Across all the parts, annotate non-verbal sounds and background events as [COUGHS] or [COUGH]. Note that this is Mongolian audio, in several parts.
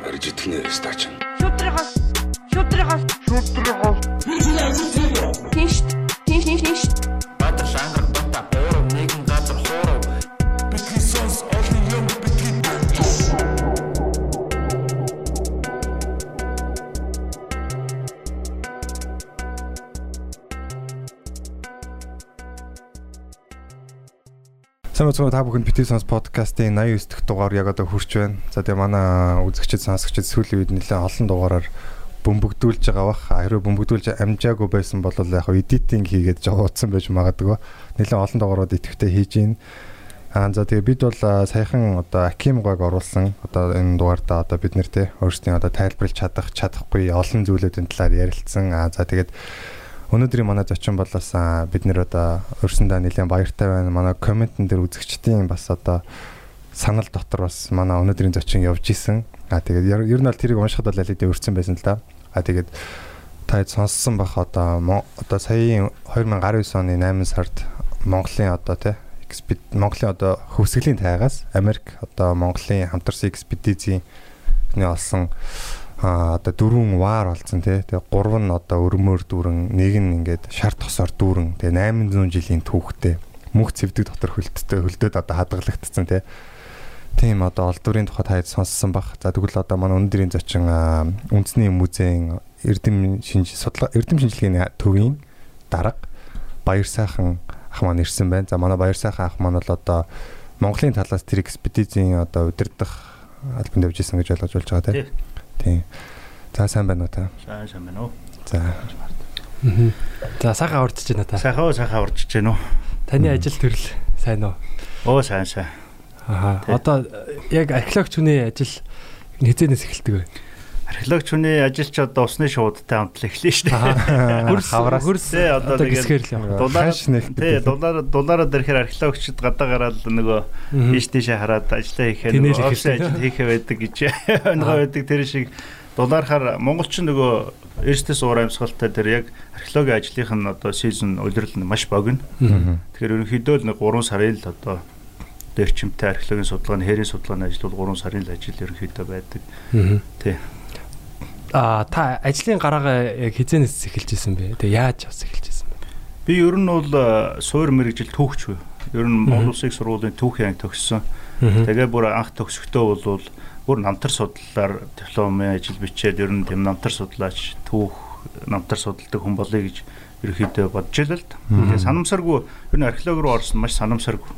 Барж итгэнэ стач. Шүтрихос шүтрихос шүтрихос Тинш тинш тинш Баатар Сайн уу та бүхэнд бити сонс подкастын 89 дахь дугаар яг одоо хүрч байна. За тэгээ манай үзэгчид сонсогчид сүүлийн үед нэлээд олон дугаараар бөмбөгдүүлж байгаа бах. Хэрвээ бөмбөгдүүлж амжаагүй байсан бол яг эдитинг хийгээд жогоодсон байж магадгүй. Нэлээд олон дугаарууд идэвхтэй хийж гин. Аа за тэгээ бид бол саяхан одоо Аким гог оруулсан одоо энэ дугаартаа одоо бид нэр те өөрсдийн одоо тайлбарлаж чадах чадахгүй олон зүйлүүдийн талаар ярилцсан. Аа за тэгээд Өнөөдрийн манай зочин болоос бид нэр одоо өрсөндөө нэлээд баяртай байна. Манай комментэн дээр үзэгчдийн бас одоо санал дотор бас манай өнөөдрийн зочин явж исэн. А тэгээд ер нь бол тэрийг уншихад бол алидэ өрцөн байсан л да. А тэгээд та сонссон бах одоо одоо саяын 2019 оны 8 сард Монголын одоо тий Монголын одоо хөвсгөлийн тайгаас Америк одоо Монголын хамтарсан экспедицийн олсон а одоо дөрвөн вар болсон тий. Тэгээ гурав нь одоо өрмөөр дүүрэн, нэг нь ингээд шар тосоор дүүрэн. Тэгээ 800 жилийн түүхтэй мөнх цэвдэг дотор хөлттэй хөлдөөд одоо хадгалагдсан тий. Тийм одоо олдврын тухайд хайд сонссон баг. За тэгвэл одоо манай өнөөдрийн зочин үндэсний музейн эрдэм шинж судлаа эрдэм шинжилгээний төвийн дарга Баяр сайхан ах маань ирсэн байна. За манай Баяр сайхан ах маань бол одоо Монголын талаас тэр экспедицийн одоо удирдах албанд явж исэн гэж ойлгож болж байгаа тийм. Тийм. За сайн байна уу та? Сайн сайн байна уу. За. За сайхан урдж байна та. Сайхан уу сайхан урдж байна уу. Таны ажил төрөл сайн уу? Оо сайн сайн. Аа одоо яг археологч хүний ажил хизээнээс эхэлдэг вэ? Археологч хүний ажил ч одоо усны шуудтай хамтлаг эхлэв шүү дээ. Хөрс хөрс тий одоо л юм. Дулаар тий дулаар дулаараа дэрхээр археологчд гадаа гараад нөгөө ийш тийшээ хараад ажиллаа хийхээр офис ажил хийхэ байдаг гэж [LAUGHS] [LAUGHS] өнгөө байдаг тэр шиг дулаархаар монголчин нөгөө эрсдэс уур амьсгалтай тэр яг археологийн ажлынх нь одоо сизон улирал нь маш богино. Тэгэхээр ерөнхийдөө л нэг 3 сарын л одоо дэрчимтэй археологийн судалгааны хэрийн судалгааны ажил бол 3 сарын л ажил ерөнхийдөө байдаг. Тий. А та ажлын гараагаа яг хизэнээс эхэлж исэн бэ? Тэгээ яаж бас эхэлж исэн бэ? Би ер нь бол суур мэрэгжил түүхч вэ. Ер нь Монгол Улсын сургуулийн түүхийн анги төгссөн. Тэгээ бүр анх төгсөхдөө бол бүр намтар судлалаар дипломын ажил бичээд ер нь тэм намтар судлаач түүх намтар судалдаг хүн болъё гэж ерөөхдөө бодож л л. Тэгээ санамсаргүй ер нь археолог руу орсон маш санамсаргүй.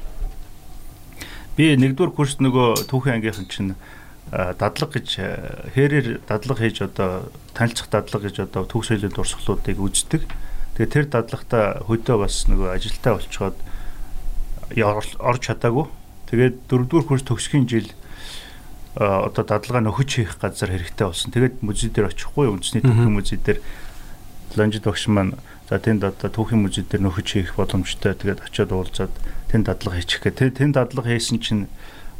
Би нэгдүгээр курст нөгөө түүхийн ангийнхан чинь дадлаг гэж хэрээр дадлаг хийж одоо танилцах дадлаг гэж одоо төв соёлын дурсгалуудыг үздэг. Тэгээ тэр дадлагта хөдөө бас нөгөө ажилтаа болцоход орж чадаагүй. Тэгээд дөрөвдүгээр курс төгсгийн жил одоо дадлагаа нөхөж хийх газар хэрэгтэй болсон. Тэгээд музей дээр очихгүй үндэсний түүхийн музей дээр ланжид багш маань за тэнд одоо түүхийн музей дээр нөхөж хийх боломжтой. Тэгээд очиод уулзаад тэнд дадлага хийчих гэх. Тэнд дадлага хийсэн чинь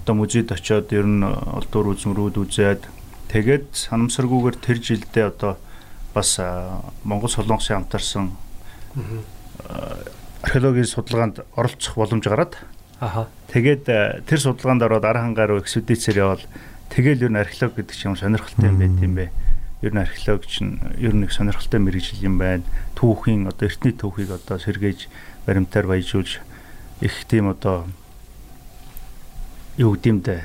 одоо музейд очиод ер нь олдуур үзмрүүд үзээд тэгээд санамсаргүйгээр тэр жилдээ одоо бас Монгол Солонгосын хамтарсан археологийн судалгаанд оролцох боломж гараад аха. тэгээд тэр судалгаанд ороод архан гаруй экспедицээр явал тэгэл ер нь археолог гэдэг чинь сонирхолтой юм байт юм бэ. Ер нь археолог чинь ер нь их сонирхолтой мэрэгжил юм байна. Түүхийн одоо эртний түүхийг одоо сэргээж баримтаар баяжуулж их тийм одоо юу гэмдэ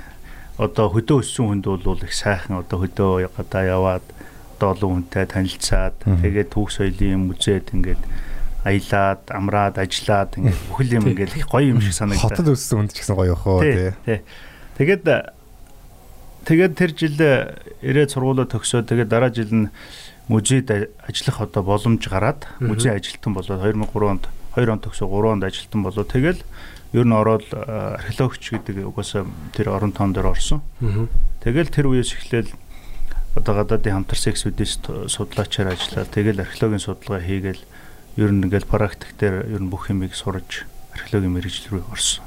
одоо хөдөө өссөн хүнд бол их сайхан одоо хөдөө гадаа яваад одоо олон хүнтэй танилцаад тэгээд түүх соёлын музейд ингээд аялаад амраад ажиллаад ингээд бүхэл юм ингээд их гоё юм шиг санагдаа. Хотод өссөн хүнд ч гэсэн гоё хоо тий. Тэгээд тэгээд тэр жил ирээд сургуулаа төгсөөд тэгээд дараа жил нь музейд ажиллах одоо боломж гараад музей ажилтан болоод 2003 онд 2 он төгсөө 3 онд ажилтан болоо. Тэгэл ер нь ороод археологч гэдэг угаасаа тэр орон тоон дээр орсон. Тэгэл тэр үеэс эхлээл одоо гадаадын хамтарсан экспедиц судлаачаар ажиллаад тэгэл археологийн судалгаа хийгээл ер нь ингээл практик дээр ер нь бүх юмыг сурж археологийн мэрэгжил рүү орсон.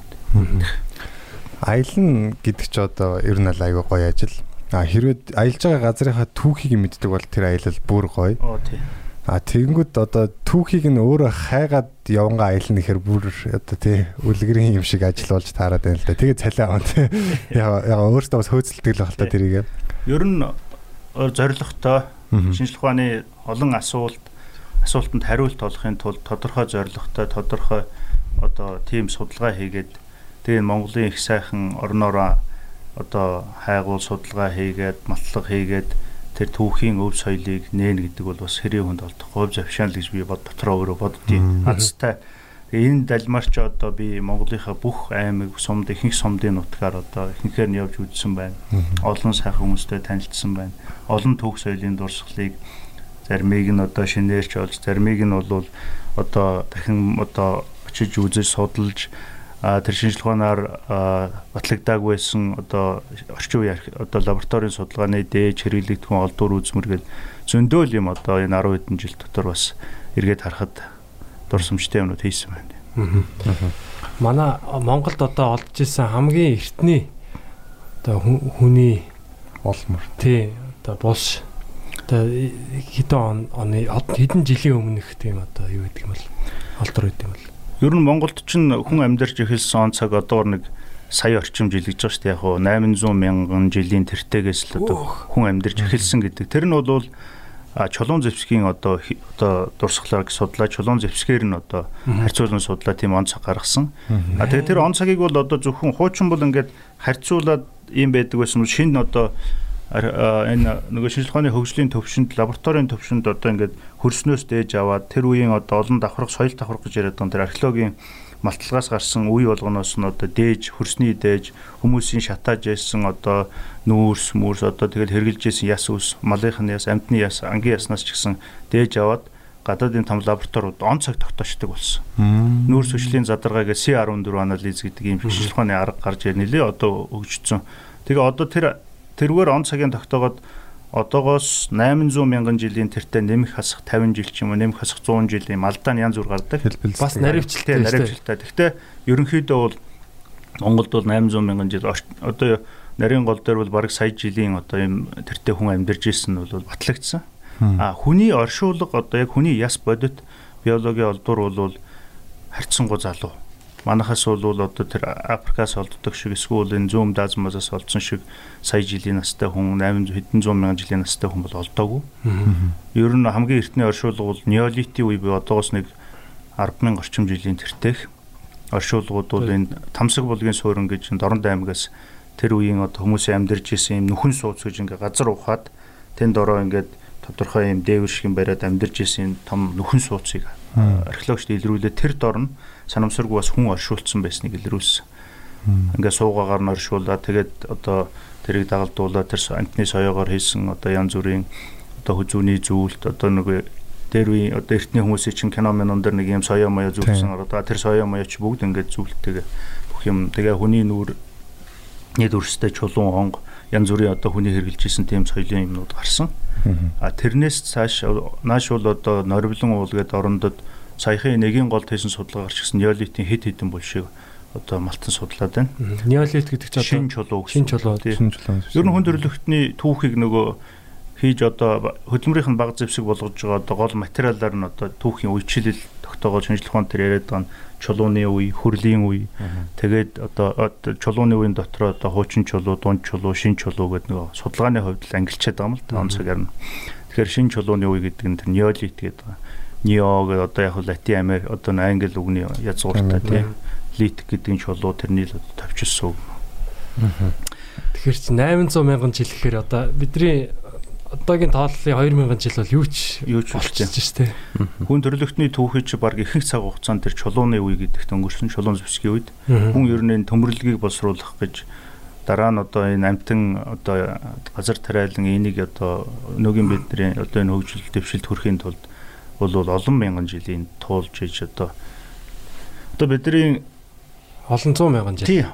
Аялна гэдэг чи одоо ер нь айгүй гоё ажил. А хэрвээ аялж байгаа газрынхаа түүхийг мэддэг бол тэр аялал бүр гоё. Оо тий. А тэгэнгүүт одоо түүхийг нь өөрөө хайгаад явангаа аялна гэхээр бүр одоо тий үлгэрийн юм шиг ажил болж таарад байна л да. Тэгээ цалиа аваа тий. Яа яа өөртөө бас хөөцөлдөг л байна тэрийг. Ер нь зоригтой шинжлэх ухааны олон асуулт асуултанд хариулт олохын тулд тодорхой зоригтой тодорхой одоо тийм судалгаа хийгээд тэгээ Монголын их сайхан орноороо одоо хайгуул судалгаа хийгээд матлаг хийгээд тэр түүхийн өв соёлыг нээн гэдэг бол бас хэрийн хүнд олдох говь завшаал гэж би бод дотроо өөрөө боддtiin. Азтай энэ далмаарч одоо би Монголынхаа бүх аймаг сумд ихэнх сумдын нутгаар одоо ихэнхээр нь явж үзсэн байна. Олон сайхан хүмүүстэй танилцсан байна. Олон түүх соёлын дурсгалыг заримыг нь одоо шинээрч олж, заримыг нь бол одоо дахин одоо очиж үзэж судалж тэр шинжилгээ ухаанаар батлагдааг байсан одоо орчин үеийн одоо лабораторийн судалгааны дээж хэрэглэгдэхүүн олдвор үзмэргээл зөндөөл юм одоо энэ 10 хэдэн жил дотор бас эргээд харахад дурсамжтай юмнууд хийсэн байна. Манай Монголд одоо олж исэн хамгийн эртний одоо хүний олмор. Тий одоо булш одоо хэдэн оны хэдэн жилийн өмнөх тийм одоо юу гэдэг юм бол олдвор гэдэг юм бол Ер нь Монголд ч хүн амьдарч эхэлсэн он цаг одоо нэг сая орчим жил гэж байгаа шүү дээ. Яг уу 800 мянган жилийн тэртегээс л одоо хүн амьдарч эхэлсэн гэдэг. Тэр нь бол чулуун зэвсгийн одоо одоо дурсгалаар судлаа чулуун зэвсгээр нь одоо харьцуулан судлаа тийм он цаг гаргасан. А тэгээ тэр он цагийг бол одоо зөвхөн хуучин бол ингээд харьцуулаад юм байдаг байсан шинэ одоо энэ нөгөө шинжилгээ ухааны хөгжлийн төвшөнд лабораторийн төвшөнд одоо ингээд хөрснөөс дээж аваад тэр үеийн одоо олон давхарх соёл давхарх гэж яриад байгаа тэр археологийн малталгаас гарсан үе болгоноос нь одоо дээж хөрсний дээж хүмүүсийн шатааж байсан одоо нүүрс мүрс одоо тэгэл хэрглэж байсан яс ус малынхны яс амьтны яс ангийн яснаас ч гэсэн дээж аваад гадаадын том лабораториуд он цаг тогтоочдөг болсон. Нүүрс хүчлийн задаргаагаа C14 анализ гэдэг ийм шинжилгээ ухааны арга гарч ирнэ лээ одоо өгчсөн. Тэгээ одоо тэр тэргээр он цагийн тогтоогод одоогоос 800 мянган жилийн тэртээ нэмэх хасах 50 жил ч юм уу нэмэх хасах 100 жилийн малдаа нь янз бүр гардаг. Бас наривчлалтай наривчлалтай. Гэхдээ ерөнхийдөө бол Монголд бол 800 мянган жил одоо нарийн гол дээр бол бараг сая жилийн одоо юм тэртээ хүн амьдарч ирсэн нь бол батлагдсан. А хүний оршуулга одоо яг хүний яс бодит биологийн олдвор бол харьцангуй залуу манахаас бол одоо тэр Африкаас олддог шиг эсвэл энэ зүүн даазмаас олдсон шиг сая жилийн настай хүн 800 хэдэн зуун мянган жилийн настай хүн бол олдоогүй. Ер нь хамгийн эртний оршуулга бол неолитийн үе буюу одоогоос нэг 100000 орчим жилийн тэртех оршуулгууд бол энэ Тамсаг булгийн суурин гэж Дорнод аймагаас тэр үеийн одоо хүмүүсийн амьдарч исэн юм нүхэн сууц гэж ингээ газар ухаад тэнд ороо ингээд тодорхой юм дээвэр шиг бариад амьдарч исэн том нүхэн сууцыг археологчд илрүүлээ. Тэр дорн санамсаргүй бас хүн оршуулсан байсныг илрүүлсэн. Ингээ суугаагаар нь оршуулаад тэгээд одоо тэрийг дагалдуулаад тэр антны соёогоор хийсэн одоо янз бүрийн одоо хүзүүний зүйлт одоо нэг дээр үе одоо эртний хүмүүсийн чинь кино минон дээр нэг юм соёо моё зүйлсэн одоо тэр соёо моё ч бүгд ингээд зүйлтэйгээ бүх юм тэгээ хүний нүүр нийт өрстэй чулуун онго янз бүрийн одоо хүний хэрглэж исэн тийм соёлын юмнууд гарсан. А тэрнээс цааш нааш бол одоо нориблон уулгээд орондод саяхан нэгийн голд хийсэн судалгаа гарч ирсэн неолитийн хэд хэдэн булшиг одоо малтан судлаад байна. Неолит гэдэг чинь шин чулуу шин чулуу шин чулуу. Ер нь хүн төрөлхтний түүхийг нөгөө хийж одоо хөдөлмөрийнх нь баг зэвсэг болгож байгаа одоо гол материалаар нь одоо түүхийн үечлэл тогтоогоо шинжлэх ухаан төр яриад байгаа нь чулууны үе, хүрлийн үе. Тэгээд одоо чулууны үеийн дотор одоо хуучин чулуу, дунд чулуу, шин чулуу гэдэг нөгөө судалгааны хувьд л ангилчаад байгаа юм л та онцгойр нь. Тэгэхээр шин чулууны үе гэдэг нь тэр неолит гэдэг байгаа Нео гэдэг одоо яг латин Америк одоо англи үгний язгууртай тийм лит гэдэг чулуу тэрний л товчсон үг. Тэгэхээр чи 800 мянган жил гэхээр одоо бидний одоогийн тооллын 2000 жил бол юу ч юу ч болчихж штэ. Хүн төрлөختний түүхий чи баг ихэнх цаг хугацаанд тэр чулууны үе гэдэгт өнгөрсөн чулуун зэвсгийн үед хүн ер нь төмөрлөгийг боловсруулах гэж дараа нь одоо энэ амтан одоо газар тариалан энийг одоо өнөөгийн бидний одоо энэ хөгжил дэвшилт хүрэхийн тулд бол олон мянган жилийн туулж иж одоо одоо бидний олон зуун мянган жил. Тий.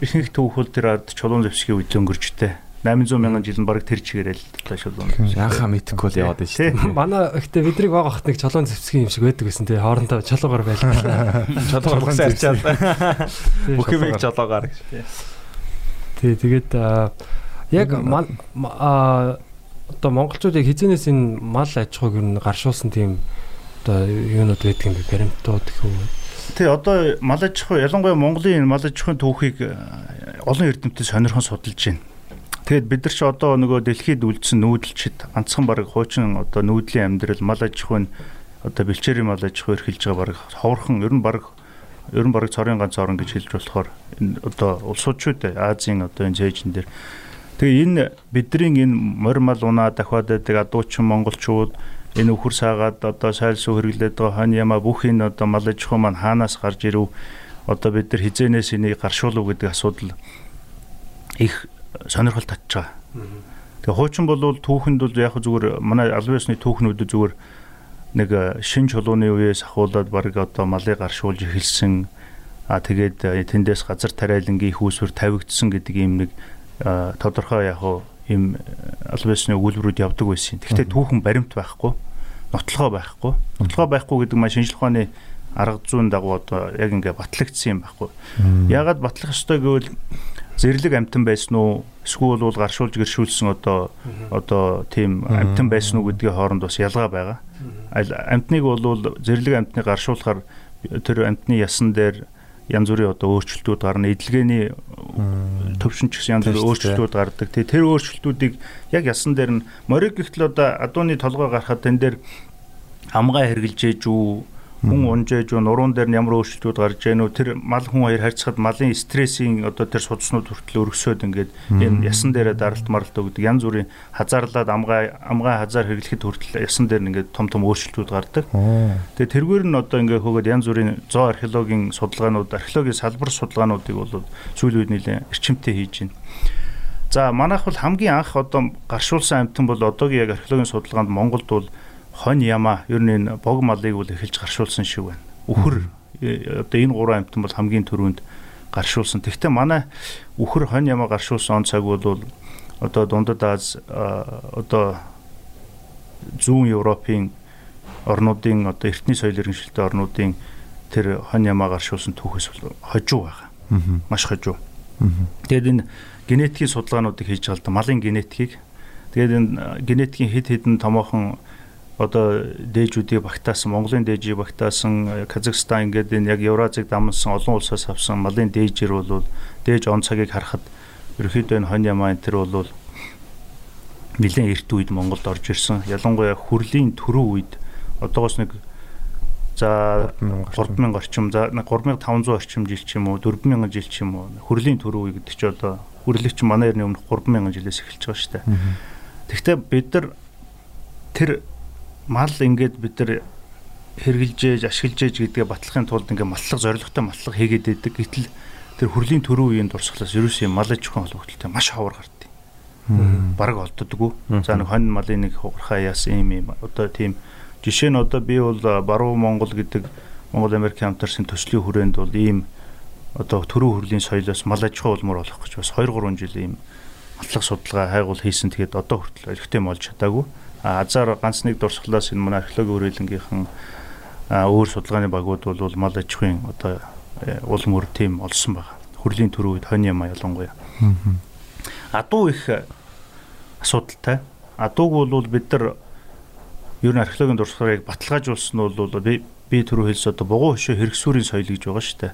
Ихэнх түүхүүл тэр ард чулуун зэвсгийн үед өнгөрчтэй. 800 мянган жил нь баг тэр чигээрээ л одоо шулуун. Яхаа мэдхгүй л яваад шүү дээ. Манай ихтэй бидрийг баг ахт нэг чулуун зэвсгийн юм шиг байдаг гэсэн тий. Хоорондоо чулуугаар байлаа. [LAUGHS] Чулуугаар бүхс арчаад. Бүх юм чулуугаар гэж. Тий, тэгээд яг аа одоо монголчуудыг хизэнээс энэ мал аж ахуйг нь гаршуулсан тийм одоо юунууд байдаг юм бэ? Баримтууд гэх үү? Тий одоо мал аж ахуй ялангуяа Монголын мал аж ахуйн түүхийг э, олон эрдэмтэд сонирхон судалж байна. Тэгэд бид нар ч одоо нөгөө дэлхийд үлдсэн нүүдэлчд ганцхан баг хуучин одоо нүүдлийн амьдрал мал аж ахуйн одоо бэлчээрийн мал аж ахуй эрхэлж байгаа баг ховорхон ер нь баг ер нь баг цорын ганц орн гэж хэлж болохоор энэ одоо улсуудчууд Азийн одоо энэ зээжин дээр тэгээ энэ бидний энэ морь мал унаа дахиад байдаг адуучин монголчууд энэ өхөр саагаад одоо сайлсуу хэрэглээд байгаа хон яма бүх энэ одоо мал аж ахуй маань хаанаас гарч ирв одоо бид нар хизээнээс энийг гаршуулв гэдэг асуудал их сонирхол татж байгаа. Тэгээ хуучин бол түүхэнд бол яг зүгээр манай албан ёсны түүхнүүд зүгээр нэг шин чулууны үеэс ахуулаад баг одоо малыг гаршуулж эхэлсэн а тэгээд тэндээс газар тариалангийн их усвэр тавигдсан гэдэг ийм нэг тодорхой яг ийм албан ёсны өгүүлбэрүүд явдаг байсан. Гэхдээ түүхэн баримт байхгүй, нотлогоо байхгүй. Нотлогоо байхгүй гэдэг маань шинжлэх ухааны арга зүйн дагуу одоо яг ингээ батлагдсан юм байхгүй. Яагаад батлах ёстой гэвэл зэрлэг амтан байсан уу эсвэл бол гаршуулж гэршүүлсэн одоо одоо тийм амтан байсан уу гэдгийн хооронд бас ялгаа байгаа. Амтныг бол зэрлэг амтныг гаршуулахаар тэр амтны ясан дээр янз бүрийн одоо өөрчлөлтүүд гарна. Эдлгээний төвшин ч гэсэн янз бүрийн өөрчлөлтүүд гардаг. Тэр өөрчлөлтүүдийг яг ясан дээр нь мориг гэхтэл одоо адууны толгой гарахад тэн дээр амгаа хэрглэж ээж үү хүн унжээж уу нуруунд дээр нь ямар өөрчлөлтүүд гарч ийн үү тэр мал хүн хоёр харьцахад малын стрессийн одоо тэр судснууд хүртэл өргөсөд ингээд энэ ясан дээрээ даралт маралт өгдөг янз бүрийн хазаарлаад амгаа амгаа хазаар хэрэглэхэд хүртэл ясан дээр нь ингээд том том өөрчлөлтүүд гардаг. Тэгээ тэргээр нь одоо ингээд хөөгд янз бүрийн зоо археологийн судалгаанууд археологийн салбар судалгаануудыг бол сүүлийн үед нэлээд эрчимтэй хийж байна. За манайх бол хамгийн анх одоо гаршуулсан амтан бол одоогийн яг археологийн судалгаанд Монголд бол хонь яма ер нь энэ бог малыг бол эхэлж гаршуулсан шиг байна. Үхэр э, одоо энэ гурван амьтан бол хамгийн түрүүнд гаршуулсан. Тэгвэл манай үхэр хонь яма гаршуулсан он цаг бол одоо дундад Аз одоо зүүн Европын орнуудын одоо эртний соёл иргэншилтэй орнуудын тэр хонь ямаа гаршуулсан түүхээс хожуу байгаа. Маш хожуу. Тэгээд энэ генетикийн судалгаануудыг хийж байгаа л да малын генетикийг. Тэгээд энэ генетикийн хэд хэдэн томоохон одоо дээжүүдийг багтаасан Монголын дээжийг багтаасан Казахстан ингээд энэ яг Евразийг дамсан олон улсаас авсан малын дээжэр бол дээж он цагийг харахад ерөөхдөө энэ хонь ямаа энэ төр бол нэлээд эрт үед Монголд орж ирсэн. Ялангуяа хүрлийн төрөө үед одоогоос нэг за 3000 орчим за 3500 орчим жил ч юм уу 4000 жил ч юм уу хүрлийн төрөө үе гэдэг чи одоо хүрлэгч манай эртний өмнө 3000 жилээс эхэлж байгаа шүү дээ. Тэгэхдээ бид нар тэр мал ингээд бид нар хэрглэж ашиглаж гэдгээ батлахын тулд ингээд маллах зорилготой маллах хийгээд байдаг. Гэтэл тэр хүрлийн төрөө үеийн дурсгалаас ерөөсөө мал аж ахуйн холбогдлолтой маш хавар гардыг. Бараг олддоггүй. За нэг хонь малын нэг хугархаа яасан юм юм. Одоо тийм жишээ нь одоо би бол Баруун Монгол гэдэг Монгол Америк хамтарсан төслийн хүрээнд бол ийм одоо төрөө хүрлийн соёлоос мал аж ахуй улмаар болох гэж бас 2 3 жил ийм матлах судалгаа хайгуул хийсэн. Тэгээд одоо хүртэл эргэтэй молж чадаагүй азар ганц нэг дурсгалаас энэ манай археологи хүрээлэнгийнхэн өөр судалгааны багууд бол мал аж ахуйн одоо э, улам өр тим олсон байна. Хүрлийн төрөө үед хонь юм ялангуяа. Адуу их асуудалтай. Адууг бол бид нар ер нь археологийн дурсгалыг баталгаажуулсан нь бол би би түрүү хэлсэн одоо бугуун хөшөө хэрэгсүүрийн соёл гэж байгаа шүү дээ.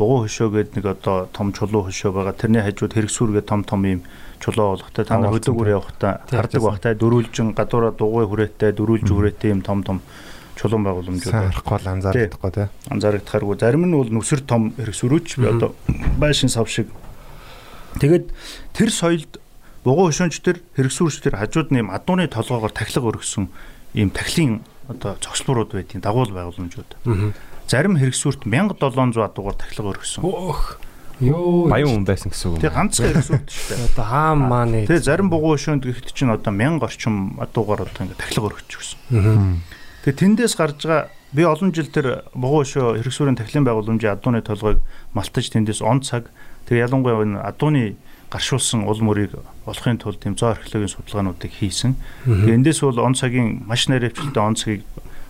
Бугуун хөшөө гэдэг нэг одоо том чулуу хөшөө байгаа. Тэрний хажууд хэрэгсүүр гэдэг том том юм чулуу болгохтой та нар хөдөөгөр явахдаа хардаг багтай. дөрүүлжин гадуура дугуй хүрээтэй дөрүүлж хүрээтэй юм том том чулуун байгууламжууд харахгүй л анзаардахгүй тий. Анзаардахааргүй зарим нь бол нүсэр том хэрэгсүүрүүч одоо байшин сав шиг. Тэгэд тэр соёлд бугуун хөшөөнч тэр хэрэгсүүрч тэр хажууд нь юм адууны толгоогоор тахилга өргөсөн ийм тахилын одоо цогцлуурууд байдгийн дагуул байгууламжууд. Зарим хэрэгсүүрт 1700 адуугаар тахилга өргөсөн. Йоо баян хүн байсан гэсэн үг. Тэгээ ганцхан хэрэгсүүрт шүү дээ. [LAUGHS] Одоо хаан маань Тэгээ зарим бугуун шөөнд гэхэд чинь одоо 1000 орчим адуугаар одоо ингэ тахилга өргөчихсөн. Тэгээ тэндээс гарч байгаа би олон жил тэр бугуун шөө хэрэгсүүрийн тахилын байгууламжийн адууны толгойг малтаж тэндээс он цаг тэгээ ялангуяа энэ адууны гаршуулсан ул мөрийг олохын тулд тийм зоо археологийн судалгаануудыг хийсэн. Тэгээ эндээс бол он цагийн маш наривчлалтай он цагийг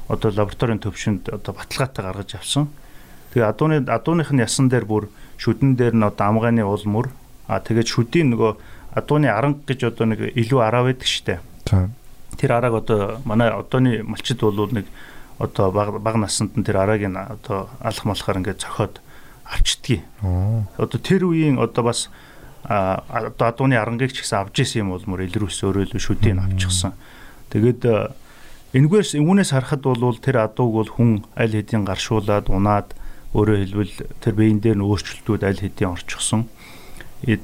одоо лабораторийн төвшөнд одоо баталгаатай гаргаж авсан. Тэгээ адууны адууных нь ясан дээр бүр шүдэн дээр нь одоо амгааны уул мөр а тэгээд шүдийн нөгөө адууны аранг гэж одоо нэг илүү араа байдаг штэ. Тэр арааг одоо манай одооны малчид бол нэг одоо баг баг насанд нь тэр арааг нь одоо алах малахаар ингээд цохоод авчдгийг. Одоо тэр үеийн одоо бас а одоо адууны арангийг ч гэсэн авж исэн юм бол мөр илрүүс өөрөө л шүдийг авчихсан. Тэгээд энэгээс үүнээс харахад бол тэр адууг бол хүн аль хэдийн гаршуулад унаад өөрөөр хэлбэл тэр биеийн дээр нь өөрчлөлтүүд аль хэдийн орчихсон.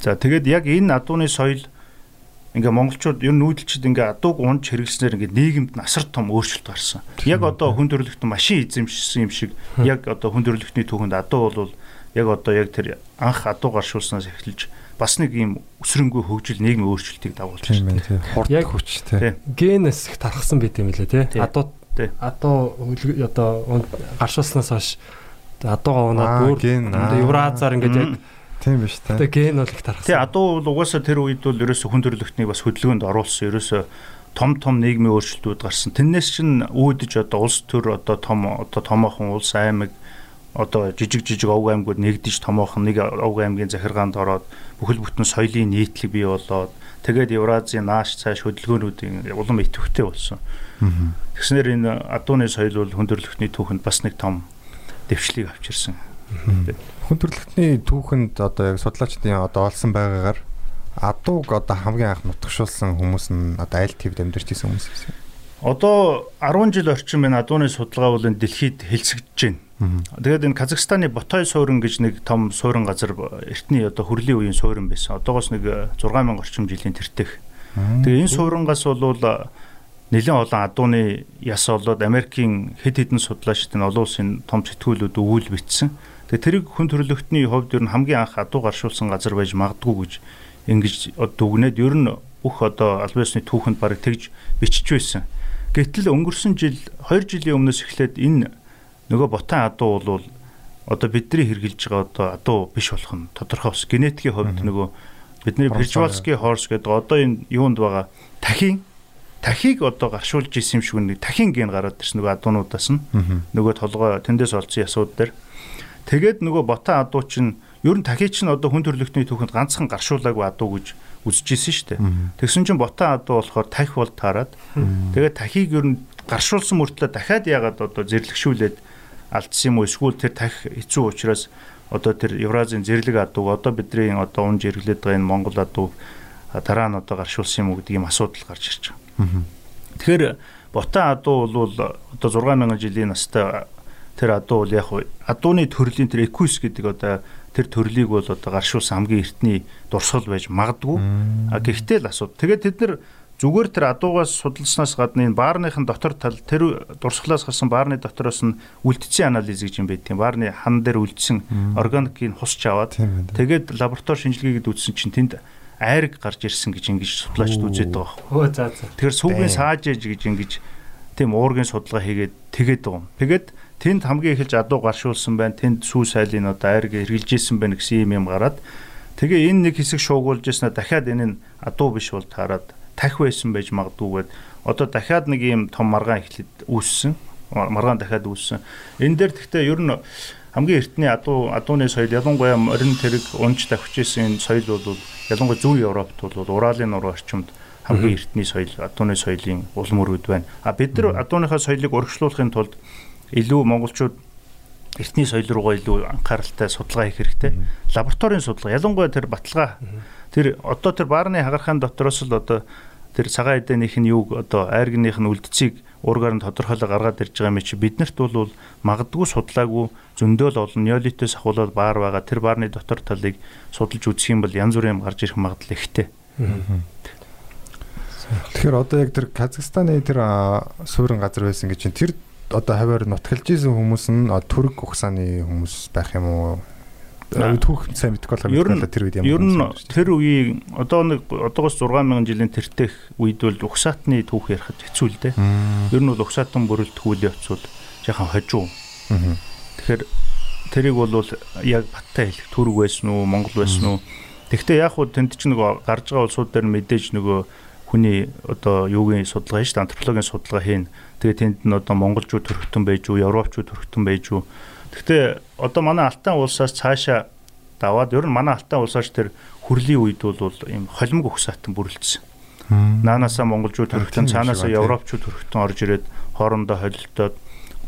За тэгээд яг энэ адууны соёл ингээ монголчууд ер нь нүүдэлчд ингээ адууг унж хэрэглэснээр ингээ нийгэмд насар том өөрчлөлт гарсан. Яг одоо хүн төрөлхтөн машин эзэмшсэн юм шиг яг одоо хүн төрөлхтний түүхэнд адуу бол яг одоо яг тэр анх адуу гаршуулснаас эхэлж бас нэг ийм өсрөнгөө хөгжил нийгмийн өөрчлөлтийг дагуулж байна. Хурд хүч тий. Генээс их тархсан байт юм лээ тий. Адуу адуу одоо гаршуулснаас хойш адуугаа унаад бүр Евразаар ингээд яг Тийм биш та. Тэгээ ген бол их тархсан. Тэгээ адуу бол угаасаа тэр үед бол ерөөсө хүн төрөлхтнийг бас хөдөлгөөнд оруулсан. Ерөөсө том том нийгмийн өөрчлөлтүүд гарсан. Тэрнээс чинь үүдэж одоо улс төр одоо том одоо томоохон улс аймаг одоо жижиг жижиг овг аймагуд нэгдэж томоохон нэг овг аймгийн захиргаанд ороод бүхэл бүтэн соёлын нийтлэг бий болоод тэгээд Евразийн нааш цааш хөдөлгөөнүүдийн улам идэвхтэй болсон. Тэгснээр энэ адууны соёл бол хүндрэлтний түүхэнд бас нэг том дэвшлиг авчирсан. Хүн төрөлхтний түүхэнд одоо яг судлаачдын одоо олсон байгаагаар адууг одоо хамгийн анх нутгшуулсан хүмүүс нь одоо аль төвд амьдарч исэн хүмүүс гэсэн. Одоо 10 жил орчим байна адууны судалгаа бол энэ дэлхийд хэлцэгдэж байна. Тэгээд энэ Казахстаны Ботой суурин гэж нэг том суурин газар эртний одоо хүрлийн үеийн суурин байсан. Одоогоос нэг 6000 орчим жилийн тэртех. Тэгээ энэ суурангаас бол нэлээд олон адууны яс болоод Америкийн хэд хэдэн судлаачид нь олон улсын том сэтгүүлүүд өвүүл бичсэн. Тэгээ тэрийг хүн төрөлхтний хувьд ер нь хамгийн анх адуу гаршуулсан газар байж магадгүй гэж ингэж дүгнээд ер нь бүх одоо албан ёсны түүхэнд бараг тэгж бичиж байсан. Гэтэл өнгөрсөн жил 2 жилийн өмнөөс эхлээд энэ нөгөө ботан адуу бол одоо бидний хэрглэж байгаа одоо адуу биш болох нь тодорхой бас генетикийн хувьд нөгөө бидний Пржвалский хорс гэдэг одоо энэ юунд байгаа тахийн тахийг одоо гаршуулж исэн юм шиг нэг тахийн ген гараад ирсэн нөгөө адуунуудаас нь нөгөө толгой тэндээс олцсон ясууд дээр Тэгээд нөгөө бота адуу чинь ер нь тахий чинь одоо хүн төрлөختний түүхэнд ганцхан гаршуулаагүй адуу гэж үзчихсэн шүү дээ. Тэгсэн чинь бота адуу болохоор тахи бол таарад. Тэгээд тахийг ер нь гаршуулсан мөртлөө дахиад яагаад одоо зэрлэгшүүлээд алдсан юм уу эсвэл тэр тахи хэцүү учраас одоо тэр Евразийн зэрлэг адуу одоо бидний одоо унж эргэлээд байгаа энэ Монгол адуу дараа нь одоо гаршуулсан юм уу гэдэг юм асуудал гарч ирж байгаа. Тэгэхээр бота адуу бол одоо 6000 жилийн настай тэр адуу бол яг адууны төрлийн тэр экус гэдэг одоо тэр төрлийг бол одоо гаршуулсан хамгийн эртний дурсгал байж магадгүй. Гэхдээ л асууд. Тэгээд тэд нар зүгээр тэр адуугаас судалснаас гадна энэ баарныхын дотор тал тэр дурсгалаас гарсан баарны дотороос нь үлдсэн анализ гэж юм байдаг. Баарны хан дээр үлдсэн органикийг хусч аваад тэгээд лаборатори шинжилгээгээд үзсэн чинь тэнд айраг гарч ирсэн гэж ингэж судлаачд үзээд байгаа байхгүй. Өө за за. Тэгэхээр сүүгийн саажээж гэж ингэж тийм уургийн судалгаа хийгээд тэгээд байгаа юм. Тэгээд тэнд хамгийн эхэлж адуу гаршуулсан байна. Тэнд сүү сайлын одоо айрг эргэлжсэн байна гэсэн юм юм гараад тэгээ энэ нэг хэсэг шуугуулж яснаа дахиад энэ нь адуу биш бол таарад тахи байсан байж магадгүйгээд одоо дахиад нэг ийм том маргаан эхлээд үүссэн. Маргаан дахиад үүссэн. Энэ дээр гэхдээ ер нь хамгийн эртний адуу адууны соёл ялангуяа морин тэрэг унж давхиж исэн энэ соёл бол ялангуяа зүүн Европт бол Уралын нур орчимд хамгийн эртний соёл адууны соёлын улам өрөөд байна. А бид нар адууныхаа соёлыг урагшлуулахын тулд илүү монголчууд эртний соёл руугаа илүү анхааралтай судалгаа хийх хэрэгтэй. Лабораторийн судалгаа. Ялангуяа тэр баталгаа. Тэр одоо тэр баарны хагархаан дотроос л одоо тэр цагаан эдэнийх нь юуг одоо айргных нь үлдцийг уургаар нь тодорхойлоо гаргаад ирж байгаа юм чи биднэрт бол магадгүй судлаагүй зөндөөл олон неолитээс ахуулаад баар байгаа тэр баарны дотор талыг судалж үзэх юм бол янз бүрийн юм гарч ирэх магадлал ихтэй. Тэгэхээр одоо яг тэр Казахстаны тэр суурин газар байсан гэж чинь тэр одоо хаваар нутгалж исэн хүмүүс нь төрөг ухсааны хүмүүс байх юм уу? Түүх сайн мэдгүй болохоор тэр үед юм. Ер нь тэр үеийн одоо нэг одоогоос 6000 жилийн тэртех үед бол ухсаатны түүх ярихад хэцүү л дээ. Ер нь бол ухсаатан бүрэлдэх үйл явц бол яхан хожуу. Тэгэхээр тэрийг бол яг баттай хэлэх төрөг байсан уу, Монгол байсан уу? Тэгвэл яг хуу тэнд чинь нөгөө гарч байгаа улсууд дээр мэдээж нөгөө хүний одоо юугийн судалгаа шүү дээ, антропологийн судалгаа хийн Тэгээ тэнд нь одоо монголчууд төрөхтөн байж уу, европчууд төрөхтөн байж уу. Гэхдээ одоо манай Алтан улсаас цаашаа даваад ер нь манай Алтан улсаач тэр хүрлийн үед бол ийм холимог өгсаатан бүрэлдсэн. Наанаасаа монголчууд төрөхтөн, цаанаасаа европчууд төрөхтөн орж ирээд хоорондоо холилдоод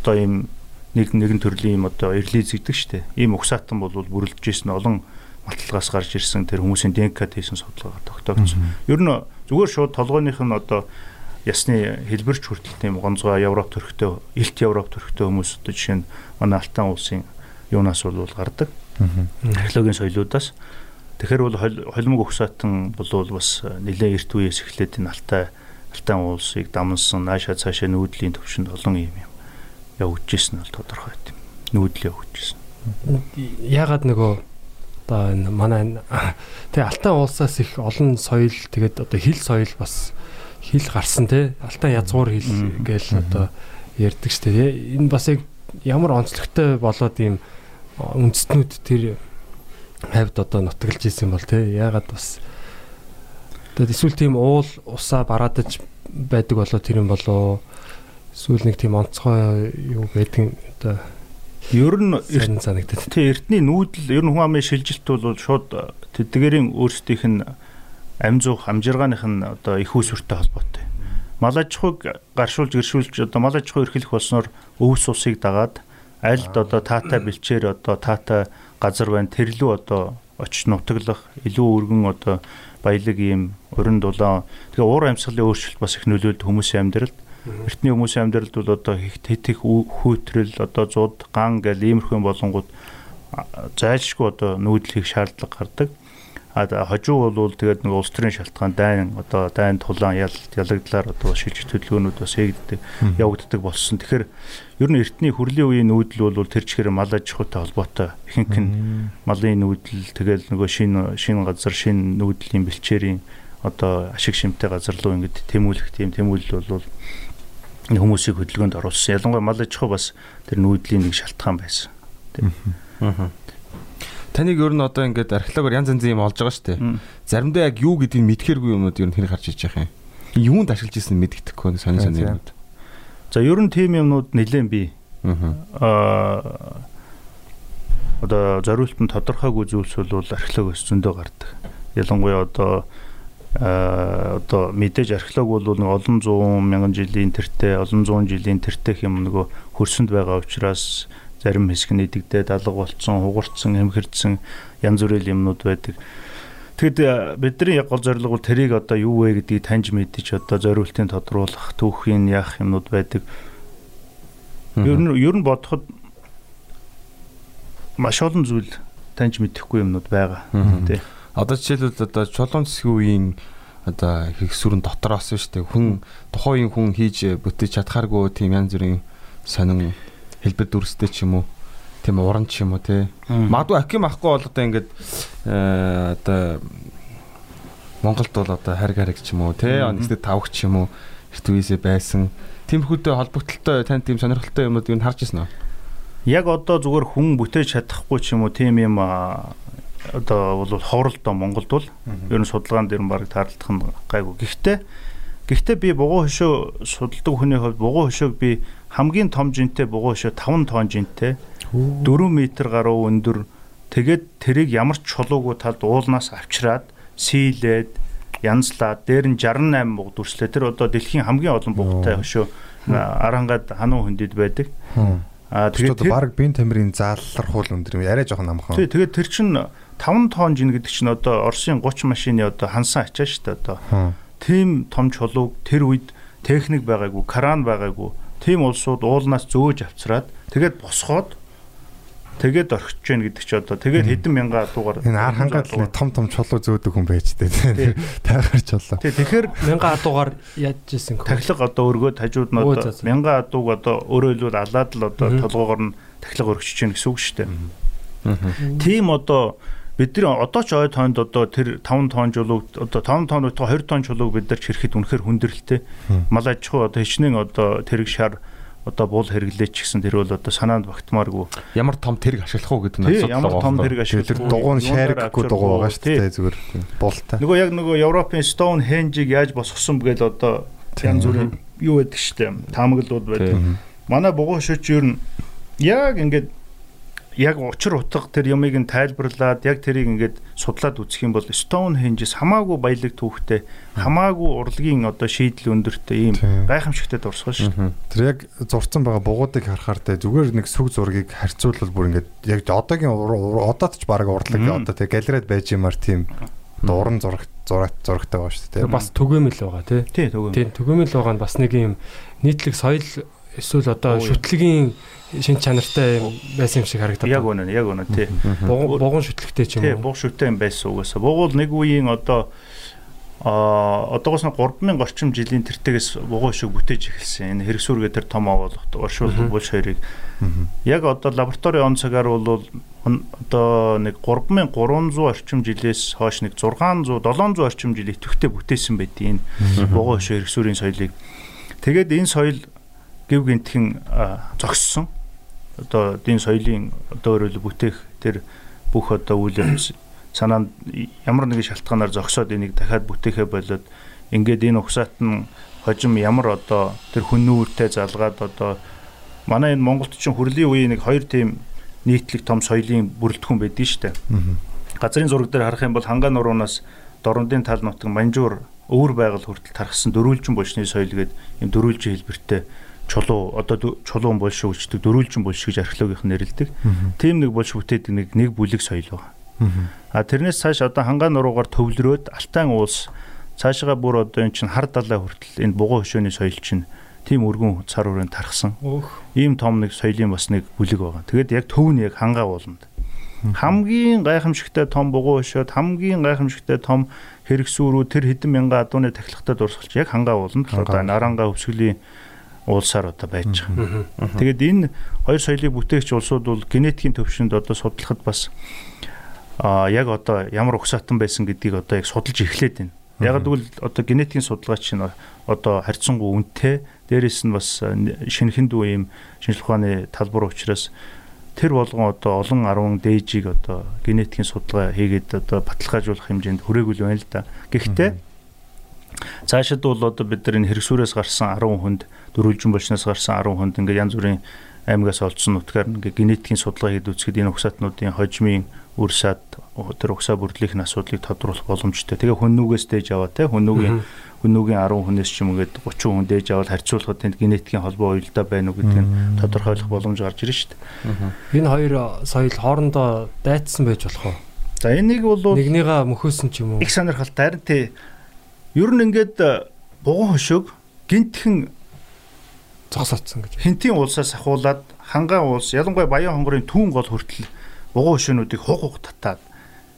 одоо ийм нэг нэгэн төрлийн ийм одоо эрлий зэгдэг штэ. Ийм өгсаатан бол бүрэлдэж ирсэн олон маталгаас гарч ирсэн тэр хүмүүсийн ДНК хийсэн судалгаа тогтоогдсон. Ер нь зүгээр шууд толгойнх нь одоо ясны хэлбэрч хүртэл тийм гонцгой Европ төрхтэй, Илт Европ төрхтэй хүмүүс одоо жишээ нь манай Алтан улсын юунаас бол гардаг. Технологийн соёлоодаас. Тэгэхээр бол холимог өгсөтөн бол бас нэлээд эрт үеэс эхлээд энэ алтай Алтан улсыг дамнсан наашаа цаашаа нүүдлийн төвшөнд олон юм юм явагдажсэн нь бол тодорхой байт юм. Нүүдэл явагдажсэн. Ягаад нөгөө одоо энэ манай [COUGHS] тэг Алтан улсаас их олон соёл тэгээд одоо хил соёл бас хил гарсан те. Алтан язгуур хил гээл одоо ярьдаг штэ те. Энэ бас яг ямар онцлогтой болоод ийм үндэстнүүд тэр хавьд одоо нутаглаж исэн бол те. Ягаад бас тэгээд эсвэл тийм уул усаа бараадаж байдаг болоо тэр юм болоо. Эсвэл нэг тийм онцгой юу байдаг одоо Ер нь санагдаад. Тий, эртний нүүдэл ер нь хүн амын шилжилт бол шууд тэдгэрийн өөрсдийнх нь амь зуух амжиргааных нь одоо их усүртэй холбоотой. Мал аж ахуйг гаршуулж гэршүүлж одоо мал аж ахуй эрхлэх болсноор өвс усыг дагаад альд одоо таатай бэлчээр одоо таатай газар байна. Тэрлүү одоо очиж нутаглах илүү өргөн одоо баялаг ийм уран дулаан. Тэгээ уур амьсгалын өөрчлөлт бас их нөлөөлд хүмүүсийн амьдралд. Эртний хүмүүсийн амьдралд бол одоо хит их хүүтрэл одоо зуд ган гэл иймэрхүү болонгууд зайлшгүй одоо нүүдэл хийх шаардлага гардаг. А хожуу бол тэгээд нэг улс төрийн шалтгаан дайн одоо дайн тулаан ялагдлаар одоо шилжих төлөвлөгөөнүүд бас эгддэг явагддаг болсон. Тэгэхээр ер нь эртний хүрлийн үеийн нүүдэл бол тэр чихэр мал аж ахуйтай холбоотой ихэнх нь малын нүүдэл тэгэл нөгөө шин шин газар шин нүүдлийн бэлчээрийн одоо ашиг шимтэй газар руу ингэж тэмүүлэх тийм тэмүүлэл бол хүмүүсийг хөдөлгөөнд оруулсан. Ялангуяа мал аж ахуй бас тэр нүүдлийн нэг шалтгаан байсан. Тийм. Аа. Таныг ер нь одоо ингээд археологоор янз янзын юм олж байгаа шүү дээ. Заримдаа яг юу гэдгийг мэдхээргүй юмнууд ер нь хэрэг гарч иж байгаа юм. Юунд ашиглаж ирсэн мэддэхгүй сонин сонин юмуд. За ер нь тийм юмнууд нэлээд бий. Аа одоо зориулт нь тодорхойгүй зүйлс бол археологоос зөндөө гардаг. Ялангуяа одоо а одоо мэдээж археолог бол нэг олон зуун мянган жилийн тэртээ олон зуун жилийн тэртэх юм нөгөө хөрсөнд байгаа учраас зарим хэсэг нь идэгдээд алга болцсон, хугарцсан, эмхэрдсэн янз бүрийн юмнууд байдаг. Тэгэд бидний яг гол зорилго бол тэрийг одоо юу вэ гэдгийг таньж мэдэж одоо зориултын тодруулах, түүхийн яах юмнууд байдаг. Ер нь ер нь бодоход маш олон зүйл таньж мэдэхгүй юмнууд байгаа. Тэ. Одоо жишээлбэл одоо чулуун цэсгийн үеийн одоо их сүрэн дотроос шүү дээ. Хүн тухайн хүн хийж бүтээж чадхааргүй тийм янз бүрийн сонин хэлбэр дүрстэй ч юм уу тийм уран ч юм уу тий. Магадгүй аким ахгүй бол одоо ингээд одоо Монголд бол одоо хариг хариг ч юм уу тий. Нэгсдэг тавх ч юм уу эрт үеэсээ байсан. Тиймэрхүүтэй холбогдлолтой тань тийм сонирхолтой юмуд юу харж ирсэн үү? Яг одоо зүгээр хүн бүтээж чадахгүй ч юм уу тийм юм одоо бол ховролдоо Монголд бол ер нь судалгаан дээр баг таарлах нь гайгүй. Гэхдээ гэхдээ би бугуун хөшөө судалдаг хүний хувьд бугуун хөшөөг би хамгийн том жинтэй бугуун хөшөө 5 тонн жинтэй 4 м гаруй өндөр тэгээд тэрийг ямар ч чулуугүй талд уулнаас авчираад сийлээд янзлаад дээр нь 68 буг дүрслээ. Тэр одоо дэлхийн хамгийн олон бугтай хөшөө арангаад хануу хөндөд байдаг. Аа тэгээд баг бие тамирын зааллархуул өндөр юм. Арай жоохон амхан. Тий, тэгээд тэр чинь 5 тонн жин гэдэг чинь одоо Оросын 30 машины одоо хансан ачаа шүү дээ одоо. Тийм том чулууг тэр үед техник байгаагүй, кран байгаагүй. Тийм улсууд уулнаас зөөж авчраад тэгээд босгоод тэгээд орхиж гэн гэдэг чи одоо тэгээд хэдэн мянган адуугаар энэ ар хангаад том том чулуу зөөдөг хүн байж тээ. [LAUGHS] Тайгаар чулуу. Тий тэгэхээр мянган адуугаар яаж жисэн хөө. Тахилга одоо өргөөд хажууд нь одоо мянган адууг одоо өөрөө хэлбэл алаад л одоо толгоогоор нь тахилга өргөж чинь гэсэн үг шүү дээ. Тийм одоо бидний одоо ч ой тоонд одоо тэр 5 тонн жуулуг одоо 5 тонн 20 тонн чулууг бид нар чирхэд үнэхээр хүндрэлтэй. Мал аж ахуй одоо хичнээн одоо тэрэг шар одоо буул хэрэглээч гэсэн тэр бол одоо санаанд багтмааргүй. Ямар том тэрэг ашиглах уу гэдэг нь асуудал байгаа. Ямар том тэрэг ашиглах дугуун шааргахгүй дугуй байгаа шүү дээ зүгээр буултай. Нөгөө яг нөгөө Европын Stone Henge-ийг яаж босгосон бэ гэдээ одоо янз бүрийн юу байдаг шүү дээ. Таамаглууд байдаг. Манай бугуун шөч ер нь яг ингээд яг учир утга тэр юмыг нь тайлбарлаад яг тэрийг ингээд судлаад үзэх юм бол Stonehenge-с хамаагүй баялаг түүхтэй хамаагүй урлагийн одоо шийдэл өндөртэй ийм гайхамшигтай дурсгал шүү дээ. Тэр яг зурцсан байгаа бугуудыг харахаар те зүгээр нэг сүг зургийг харьцуулбал бүр ингээд яг одоогийн одоод ч баг урлаг одоо те галерейд байж юмар тийм дуран зураг зураг зурагтай байгаа шүү дээ. бас түгээмэл байгаа тий. Тий төгөө. Тийм түгээмэл байгаа нь бас нэг юм нийтлэг соёл эсвэл одоо Оо, шүтлэгийн шин чанартай юм байсан юм шиг харагдаад Яг байна. үнэ, яг үнэ тий. Бугун шүтлэгтэй ч Тий, юм уу. буг шүтээ юм байсан угаасаа. Бугуул нэг үеийн одоо а одоогоос нь 3000 орчим жилийн тэртээс бугуй шиг бүтээж эхэлсэн. Энэ хэрэгсүүргээ тэр том оршуулт Мгм. булш хоёрыг яг одоо лабораторийн он цагаар бол одоо нэг 3300 орчим жилээс хойш нэг 600 700 орчим жил идэвхтэй бүтээсэн байдیں۔ Энэ бугуй шиг хэрэгсүүрийн соёлыг. Тэгээд энэ соёл гів гинтхэн зогссон. Одоо энэ соёлын одоо өөрөөр бүтээх тэр бүх одоо үйл явц санаанд ямар нэгэн шалтгаанаар зогсоод энийг дахиад бүтээхэ болоод ингээд энэ угсаат нь хожим ямар одоо тэр хүннүүртэй залгаад одоо манай энэ Монголд чинь хүрлийн үеийн нэг хоёр тийм нийтлэг том соёлын бүрэлдэхүүн байдгийн штэ. Газрын зураг дээр харах юм бол хангаа нуруунаас дорндын тал нутаг манжуур өвөр байгаль хүртэл тархсан дөрвөлжин булшны соёл гээд юм дөрвөлжин хэлбэртэй чулуу одоо чулуун булш үлчдэг дөрвөлжин булш гэж археологийнх нь нэрлэдэг. Тийм нэг булш бүтээдэг нэг нэг бүлэг соёл байна. А тэрнээс цааш одоо хангаа нуруугаар төвлөрөөд Алтайн уулс цаашгаа бүр одоо эн чин хар далай хүртэл энэ бугуун хөшөөний соёл чинь тийм өргөн цар хүрээнд тархсан. Ийм том нэг соёлын бас нэг бүлэг байгаа. Тэгээд яг төв нь яг хангаа ууланд. Хамгийн гайхамшигтай том бугуун хөшөөд хамгийн гайхамшигтай том хэрэгсүүрүү тэр хэдэн мянган адууны тахилгатай дурсгалч яг хангаа ууланд одоо наранга өвсгөлийн уулсаар одоо байж байгаа. Тэгээд энэ хоёр соёлыг бүтээгч улсууд бол генетикийн төвшөнд одоо судлахад бас а яг одоо ямар угсаатан байсан гэдгийг одоо яг судалж эхлээд байна. Яг гэвэл одоо генетикийн судалгаач нь одоо харьцангуй үнэтэй дээрэс нь бас шинэхэн дүү ийм шинжлэх ухааны талбар учраас тэр болгон одоо олон 10 дээжийг одоо генетикийн судалгаа хийгээд одоо баталгаажуулах хэмжээнд хүрээгүй л байна л да. Гэхдээ цаашид бол одоо бид нар энэ хэрэгсүүрээс гарсан 10 хүнд дөрвөлжин болсноос гарсан 10 хүнд ингээд янз бүрийн аймагаас олдсон нутгаар ингээд генетикийн судалгаа хийд үзэхэд энэ угсаатнуудын хожмын үр сад тэр угсаа бүрдлийнх нь асуудлыг тодруулах боломжтой. Тэгээ хүннүүгээс дээж аваа те хүннүүгийн хүннүүгийн 10 хүнээс ч юм ингээд 30 хүн дээж аваад харьцуулахад тэнд генетикийн холбоо уялдаа байна уу гэдгийг нь тодорхойлох боломж гарч ирж дээ. Энэ хоёр соёл хоорондоо дайцсан байж болох уу? За энийг бол Нэгнийгаа мөхөөсөн ч юм уу? их сонирхолтой харин тий ер нь ингээд бугуун хөшөөг гинтхэн зогсоодсон гэж. хинтийн уулсаас ахуулаад хангаа уулс ялангуяа баян хонгорын түүн гол хүртэл бугуун хөшөөнүүдийг хуг хуг татаад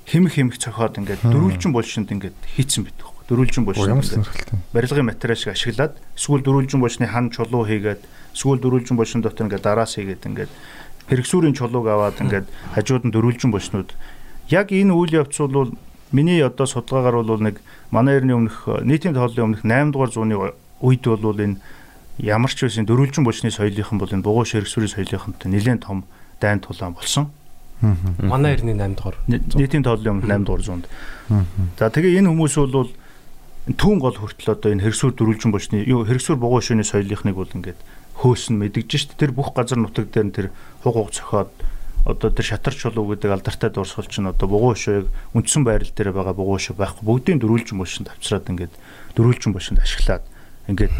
хэмх хэмх цохоод ингээд дөрвөлжин булшинд ингээд хийцэн байдаг байхгүй дөрвөлжин сонирхолтой. барилгын материал шиг ашиглаад эсвэл дөрвөлжин булшны хан чулуу хийгээд эсвэл дөрвөлжин булшин дотор ингээд дараас хийгээд ингээд хэрэгсүүрийн чулууг аваад ингээд хажууд нь дөрвөлжин булшнууд яг энэ үйл явц бол миний одоо судалгаагаар бол нэг манай эртний өмнөх нийтийн тооллын өмнөх 8 дугаар зууны үед бол энэ ямар ч байсан дөрвөлжин булшны соёлынхан бол энэ бугуун ширхсүүрийн соёлынхантай нэлээд том дайн тулаан болсон. Манай эртний 8 дугаар. Нийтийн тооллын өмнөх 8 дугаар зуунд. За тэгээ энэ хүмүүс бол түүн гол хүртэл одоо энэ хэрэгсүүр дөрвөлжин булшны юу хэрэгсүүр бугуун шөөний соёлынхныг бол ингээд хөөсөн мэдэгж шít тэр бүх газар нутаг дээр нь тэр хуг хуг цохоод одоо тэр шатар чулуу гэдэг алдартай дурсгал чинь одоо бугуун шөөг үндсэн байрал дээр байгаа бугуун шөө байхгүй. Бүгдийн дөрвөлжин булшинд авчраад ингээд дөрвөлжин булшинд ашиглаад ингээд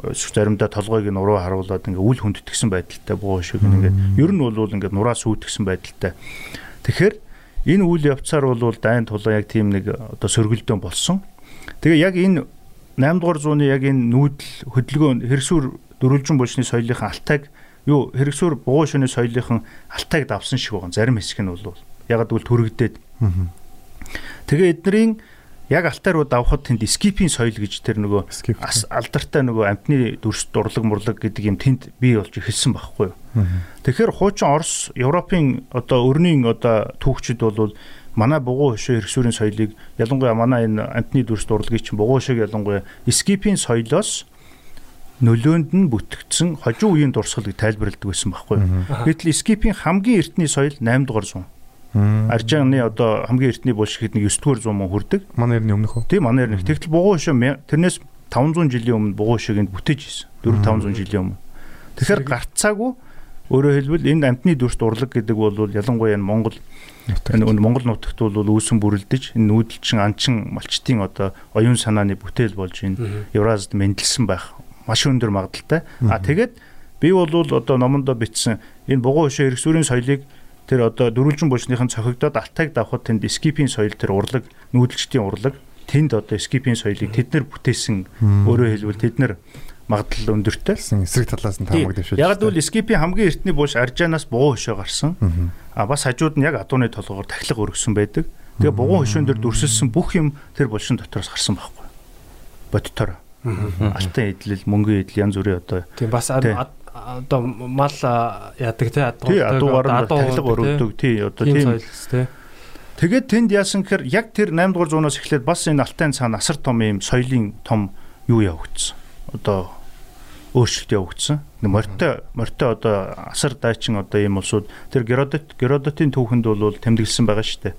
заримдаа толгойг нь уруу харуулад ингээд үл хүндэтгсэн байдалтай бугуун шөөг ингээд ер нь бол ингээд нураа сүйтгэсэн байдалтай. Тэгэхээр энэ үйл явцаар бол дайн тулаан яг тийм нэг одоо сөргөлдөөн болсон. Тэгээ яг энэ 8 дугаар зууны яг энэ нүүдэл хөдөлгөөн хэрэгсүр дөрвөлжин булшны соёлынхаа алтайг юу хэрэгсүр бугуун шөнийн соёлынхан алтайг давсан шиг байгаа. Зарим хэсэг нь бол яг гэвэл төрөгдөд. Тэгээ эднэрийн яг алтай руу давхад тэнд скипийн соёл гэж тэр нөгөө алдартай нөгөө амтны дүрс дурлаг мурлаг гэдэг юм тэнд бий болж эхэлсэн байхгүй юу. Тэгэхээр хуучин Орос, Европын одоо өрнийн одоо түүхчид бол манай бугуун хөшөө хэрэгсүүрийн соёлыг ялангуяа манай энэ амтны дүрс дурлагыг чинь бугуун хөшөөг ялангуяа скипийн соёлоос нөлөөнд нь бүтгэгдсэн хожуу үеийн дурсгалыг тайлбарладаг байсан байхгүй. Гэтэл скипийн хамгийн эртний соёл 8 дугаар зуун. Аржааны одоо хамгийн эртний булш гэхэд нэг 9 дугаар зуун мөн хүрдэг. Манай эртний өмнөх үү? Тийм манай нэг тэгтэл бугуун мя- тэрнээс 500 жилийн өмнө бугуун энд бүтээж ирсэн. 4 500 жилийн өмнө. Тэгэхээр гарцаагүй Өөрөөр хэлбэл энэ амтны дүрст урлаг гэдэг бол ялангуяа энэ Монгол энэ Монгол нутагт бол үүсэн бүрэлдэж энэ нүүдэлчин анчин малчтын одоо оюун санааны бүтээл болж энэ Евразид мэндэлсэн байх маш өндөр магадaltaй. А тэгээд би бол одоо номондоо бичсэн энэ бугуун хөшөө эргэсүрийн соёлыг тэр одоо дөрвөлжин булчныхын цохигдоод алтайг давхад тэнд скипийн соёл тэр урлаг нүүдэлчдийн урлаг тэнд одоо скипийн соёлыг тэд нар бүтээсэн өөрөөр хэлбэл тэд нар магадлал өндөртэй. эсрэг талаас нь таамаг дэвшүүлж. Яг л скипийн хамгийн эртний булш аржаанаас бугуун хөшөө гарсан. А бас хажууд нь яг адууны толгоор тахилга өргөсөн байдаг. Тэгээ бугуун хөшөөн дээр дүрсэлсэн бүх юм тэр булшин дотроос гарсан байхгүй. Бодтоор. Алтан эдлэл, мөнгөн эдэл янз бүрийн одоо Тийм бас одоо мал яадаг те адуугаар нь тахилга өргөдөг тий одоо Тийм. Тэгээд тэнд яасан гэхээр яг тэр 8 дугаар зуунаас эхлээд бас энэ алтайн цаана асар том юм соёлын том юу явагдсан. Одоо өөрчлөлт явагдсан. Морьтой морьтой одоо асар дайчин одоо ийм улсууд тэр Геродот Геродотын түүхэнд бол тэмдэглэсэн байгаа шүү дээ.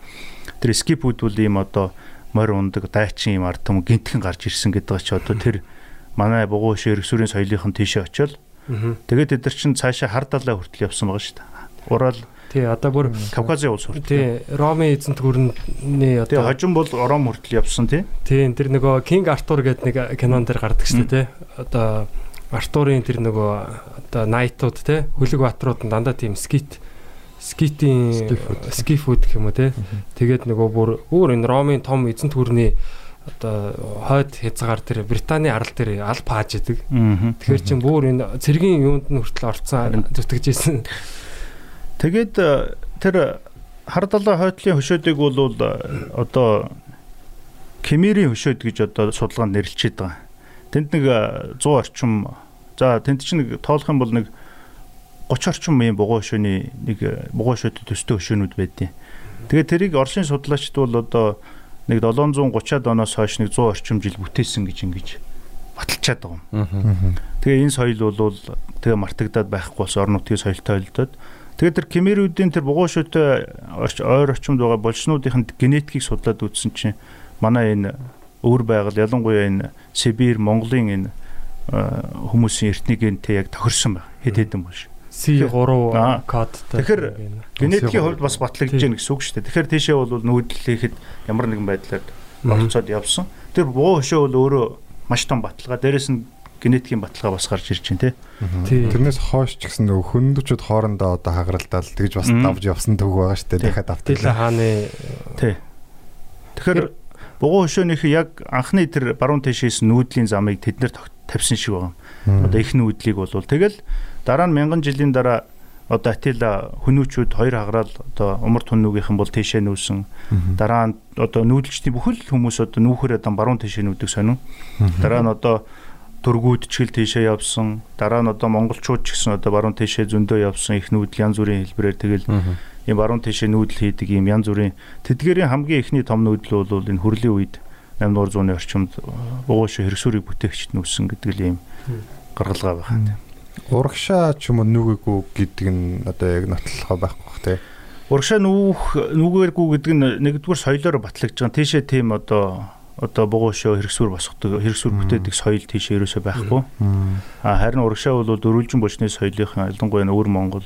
Тэр скипүүд бол ийм одоо морь ундаг дайчин ийм ард том гинтхэн гарч ирсэн гэдэг ч одоо тэр манай бугуун ширхсүрийн соёлынхан тийшээ Мгм. тэгээд тэд нар чинь цаашаа хар далаа хүртэл явсан байгаа шүү дээ. Урал Тий одоо бүр Кавказын улс хүртэл. тий Ромын эзэнт гүрний одоо хожим бол Ором хүртэл явсан тий. тий тэр нөгөө King Arthur гэдэг нэг кинон дээр гардаг шүү дээ те. Одоо Артурын тэр нөгөө одоо найтууд те хөлөг баатрууд дандаа тийм скит скитийн скифүүд гэх юм уу те. Тэгээд нөгөө бүр өөр энэ Ромын том эзэнт гүрний одоо хойд хязгаар тэр Британий арал дээр аль пааж идэг. Тэгэхээр чин бүр энэ цэргийн юунд нь хүртэл орцсон зүтгэжсэн. Тэгээд э, тэр хар далай хойтлын хөшөөдийг бол э, одоо Кемерийн хөшөөд гэж одоо судалгаанд нэрлэлчихэд байгаа. Тэнд нэг э, 100 орчим за тэнд чинь нэг тоолох юм бол нэг 30 орчим юм бугуун хөшөөний нэг бугуун хөшөөд төстэй хөшөөнүүд байдیں۔ Тэгээд тэрийг Оросын судлаачид бол одоо нэг 730-аад оноос хойш нэг 100 орчим жил бүтээсэн гэж ингэж баталчаад байгаа юм. Тэгээ энэ соёл бол тэгээ мартагдаад байхгүй болсон орон нутгийн соёлтой холдоод тэгээ тэр Кемерүүдийн тэр бугуун шөтө ойр орчимд байгаа болчнуудын генетикийг судлаад үзсэн чинь манай энэ өвөр байгаль ялангуяа энэ Сибирь, Монголын энэ э, хүмүүсийн эртний гентэй яг тохирсон байна. Хэд хэдэн болж. C3 Аа. кодтой. Тэгэхээр. Генетикийн хувьд бас батлагдж гэнэ гэсэн үг шүү дээ. Тэгэхээр тийшээ бол нүүдэллэхэд ямар нэгэн байдлаар оролцоод явсан. Тэр бугуун хөшөө бол өөрөө маш том баталгаа. Дээрээс нь генетикийн баталгаа бас гарч ирж байна. Тий. Тэрнээс хойш ч гэсэн нөгөө хөндөчүүд хоорондоо одоо хагаралдаал тэгж бас давж явсан төг байгаа шүү дээ. Дахиад Дэлэ автаа. хааны Тий. Тэгэхээр бугуун хөшөөнийхөө яг анхны тэр баруун тийшээс нүүдлийн замыг тэд нэр тавьсан шиг байна. Одоо их нүүдлийг бол тэгэл дараа нь мянган жилийн дараа одоо Атила хүнүүчүүд хоёр хагараад одоо умар түннүүгийнхэн бол тийшээ нүүсэн. Дараа нь одоо нүүдэлчдийн бүхэл хүмүүс одоо нүүхэр одоо баруун тийшээ нүүдэг сонин. Дараа нь одоо төргүүд ч гэл тийшээ явсан. Дараа нь одоо монголчууд ч гэсэн одоо баруун тийшээ зөндөө явсан их нүүдэл янз бүрийн хэлбэрээр тэгэл ийм баруун тийшээ нүүдэл хийдэг ийм янз бүрийн тэдгэрийн хамгийн ихний том нүүдэл бол энэ хүрлийн үед 8 дугаар зууны орчимд угуушаа хэрэгсүүрийг бүтээгчд нүүсэн гэдэг л ийм гаргалгаа байна. Урагшаа ч юм уу нүгээгүү гэдэг нь одоо яг нотлохоо байхгүй бах тий. Урагшаа нүүх нүгээргүй гэдэг нь нэгдүгээр соёлоор батлагдж байгаа. Тийшээ тийм одоо одоо бугуушаа хэрэгсүүр босгодог, хэрэгсүүр бүтээдэг соёл тийшээ ерөөсөө байхгүй. А харин урагшаа бол дөрвөлжин булчны соёлынхан ялангуяа өвөр Монгол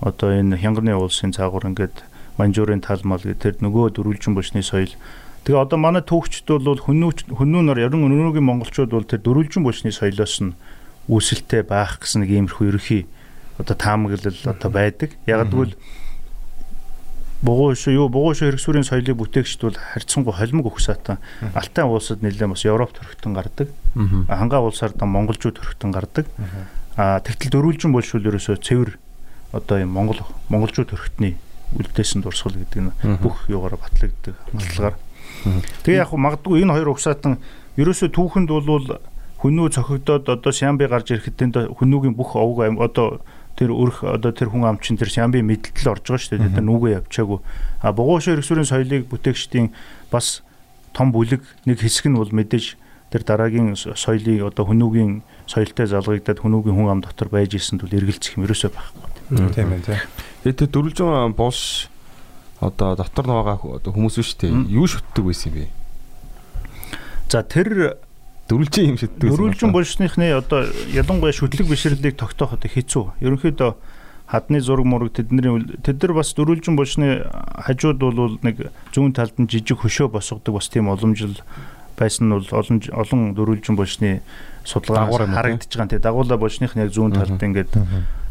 одоо энэ хянганы улсын цаагуур ингээд манжуурын талмал гэдэг тэр нөгөө дөрвөлжин булчны соёл. Тэгээ одоо манай түүхчд бол хүнүүч хүнүүнөр ярин өнөөгийн монголчууд бол тэр дөрвөлжин булчны соёлоос нь үүсэлтэй байх гэсэн нэг иймэрхүү ерөхий одоо таамаглал одоо байдаг. Яг гэвэл бугуун шүү юу бугуун шүү хэрэгсүүрийн соёлыг бүтээгчд бол харьцангуй холимог өгсаатан Алтай улсад нэлээд бас Европ төрхтөн гардаг. Хангаа улсаар да монголчууд төрхтөн гардаг. А тэгтэл дөрвөлжин булшуул ерөөсөө цэвэр одоо юм монгол монголчууд төрхтний үлдээсэн дурсгал гэдэг нь бүх юугаар батлагддаг хангалтгаар. Тэгээ яг магадгүй энэ хоёр угсаатан ерөөсөө түүхэнд бол хүнүү цохигдоод одоо Сямби гарч ирэхэд тэнд хүнүүгийн бүх овг одоо тэр өрх одоо тэр хүн ам чин тэр Сямби мэдлэл орж байгаа шүү дээ. Тэр нүгэ явчаагүй. А бугуушаа хэрэгсүүрийн соёлыг бүтээгчдийн бас том бүлэг нэг хэсэг нь бол мэдээж тэр дараагийн со- соёлыг одоо хүнүүгийн соёлтой залгагдаад хүнүүгийн хүн ам дотор байж ирсэнд бол эргэлзэх юм ерөөсөө байхгүй. Тийм ээ тий. Тэгээд дөрвөлжин булш одоо дотор одоо хүмүүс биш үү? Юу шүтдэг байсан юм бэ? За тэр Дөрвөлжин юм Дөрвөлжин бол булшныхны одоо ялангуяа шүтлэг бишрлийг тогтооход хэцүү. Ерөнхийдөө хадны зураг мураг тэдний тэд нар бас дөрвөлжин булчны хажууд бол нэг зүүн талд нь жижиг хөшөө босгодог бас тийм уламжил байсан нь бол олон олон судалгаанаас юм уу, харагдаж байгаа. Тэгээ дагуула булчных нь яг зүүн талд ингээд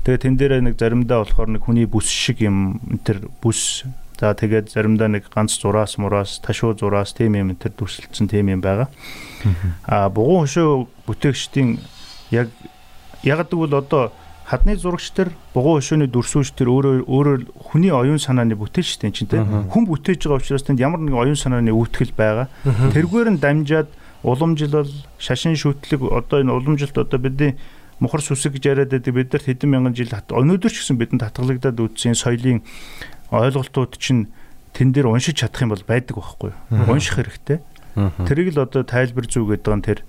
тэгээ тэн дээрээ нэг заримдаа болохоор нэг хүний бүс шиг юм энэ төр бүс за тэгээд заримдаа нэг ганц зураас мураас ташуу зураас тийм юм энэ төр дүрсэлдсэн тийм юм байгаа. А бугуун хөшөө бүтээгчдийн яг яг гэвэл одоо хадны зурагч төр бугуун хөшөөний дүрсүүч төр өөрөө өөрөө хүний оюун санааны бүтээгчтэй чинь тийм Мгм. хүн бүтээж байгаа учраас тэнд ямар нэгэн оюун санааны үүтгэл байгаа. Тэргээр нь дамжаад уламжлал, шашин шүтлэг одоо энэ уламжилт одоо бидний мухар сүсэг гэж яриад байдаг бид нарт хэдэн мянган жил өнөөдөр ч гэсэн бидэнд татгалагдаад үтсэн соёлын ойлголтууд чинь тэн дээр уншиж чадах юм бол байдаг байхгүй юу? Унших хэрэгтэй. Тэрийг л одоо тайлбар зүг гэдэг нь тэр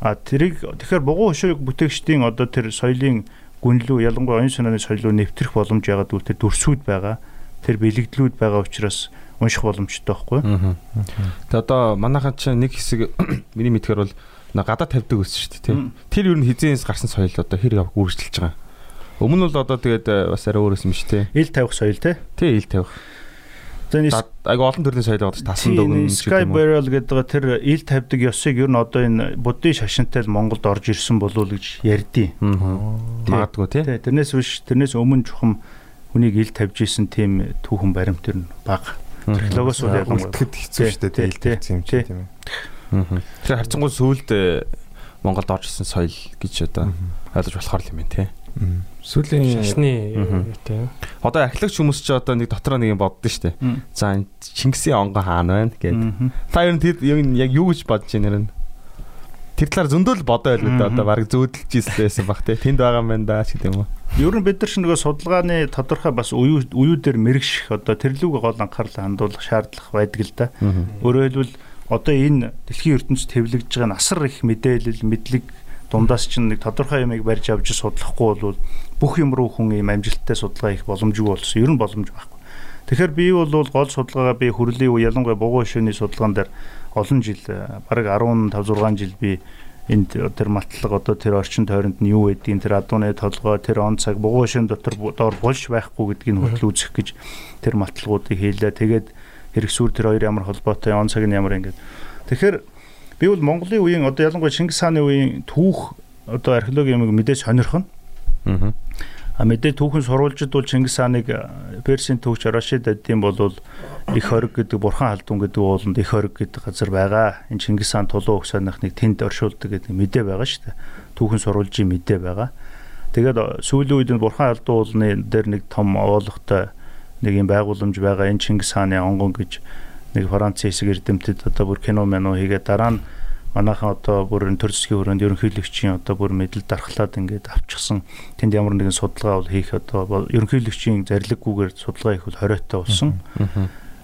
а тэрийг тэгэхээр бугуун хөшөөг бүтээгчдийн одоо тэр соёлын гүнлүү ялангуяа оюун санааны соёлоо нэвтрэх боломж ягаад гэвэл тэр дүрсүүд байгаа. Тэр бэлэгдлүүд байгаа учраас унших боломжтой байхгүй? Тэгээ одоо манайхан чинь нэг хэсэг [COUGHS] миний мэдхээр бол гадаа тавьдаг өссөн шүү дээ. Тэр юу н хизээс гарсан соёл одоо хэр яв үргэлжилж байгаа. Өмнө нь бол одоо тэгээд э, бас арай өөрөөс юм шүү дээ. Ил тавих соёл те. Тий ил тавих. Энэ Айгу олон төрлийн соёл байгаа. Тасан дүгэн ч Sky юм. Burial гэдэг тэр ил тавьдаг ёсыг ер нь одоо энэ буддийн шашинтай л Монголд орж ирсэн болов уу гэж ярьдیں۔ Магадгүй тий. Тэ тэрнээс биш тэрнээс өмнө чухам хүнийг ил тавьж исэн тийм түүхэн баримт ер нь бага. Технологиос бол ялангуяа үлдэхэд хэцүү шүү дээ Тий, тийм тий, тийм тий. тийм ээ. Тэгэхээр харцангуй сүулт Монголд орж ирсэн соёл гэж одоо ойлгож болохоор юм байна тий. Сүүлийн шашны Мгм. тий. Одоо археологч хүмүүс ч одоо нэг дотроо нэг юм боддоо шүү дээ. За энэ Чингисийн онгон хаан байна гэдэг. Та ер нь тэр яг юу гэж бодож байна нэр нь? Тэр талаар зөндөл бодоо байл гэдэг одоо баг зөөдөлж ийсэн баг тий. Тэнд байгаа юм байна да ч гэдэг юм. Ер нь бид нар ч нөгөө судалгааны тодорхой бас уюу уюу дээр мэрэгших одоо тэрлүүг гол анхаарал хандуулах шаардлага байдаг л да. Өөрөөр хэлбэл одоо энэ дэлхийн ертөнцид хэвлэгдэж байгаа насар их мэдээлэл, мэдлэг дундаас чинь нэг тодорхой юмыг барьж авч судлахгүй бол бүх юм руу хүн ийм амжилттай судалгаа хийх боломжгүй болсон. Ер нь боломж байхгүй. Тэгэхээр би бол гол судалгаагаа би хүрлийн үе ялангуяа бугуун шөөний судалгаан дээр олон жил бараг 15 6 жил би энд тэр матлаг одоо тэр орчин тойронд нь юу байдгийг тэр адууны толгой тэр он цаг бугуун шин дотор доор болж байхгүй гэдгийг хөтөл үзэх гэж тэр матлагуудыг хийлээ. Тэгээд хэрэгсүүр тэр хоёр ямар холбоотой он цаг нь ямар ингээд. Тэгэхээр би бол Монголын үеийн одоо ялангуяа Чингис хааны үеийн түүх одоо археологи юмыг мэдээж сонирхно. Аа. А мэдээ түүхэн сурвалжид бол Чингис хааныг э, Персийн түүхч Рашид аддин бол их хориг гэдэг бурхан халдун гэдэг ууланд их хориг гэдэг газар байгаа. Энэ Чингис хаан тулуун уг санахныг тэнд оршуулдаг гэдэг мэдээ байгаа шүү дээ. Түүхэн сурвалжийн мэдээ байгаа. Тэгээд э, сүүлийн үед энэ бурхан халдун уулны дээр нэг том оолохтой нэг юм байгууламж байгаа. Энэ Чингис хааны онгон гэж нэг Францын хэсэг эрдэмтэд одоо бүр кино мэн хийгээд дараа нь манайхан одоо бүр төр засгийн хүрээнд ерөнхийлөгчийн одоо бүр мэдэл дархлаад ингээд авчихсан. Тэнд ямар нэгэн судалгаа бол хийх одоо ерөнхийлөгчийн зарилгагүйгээр судалгаа хийх бол хориотой болсон.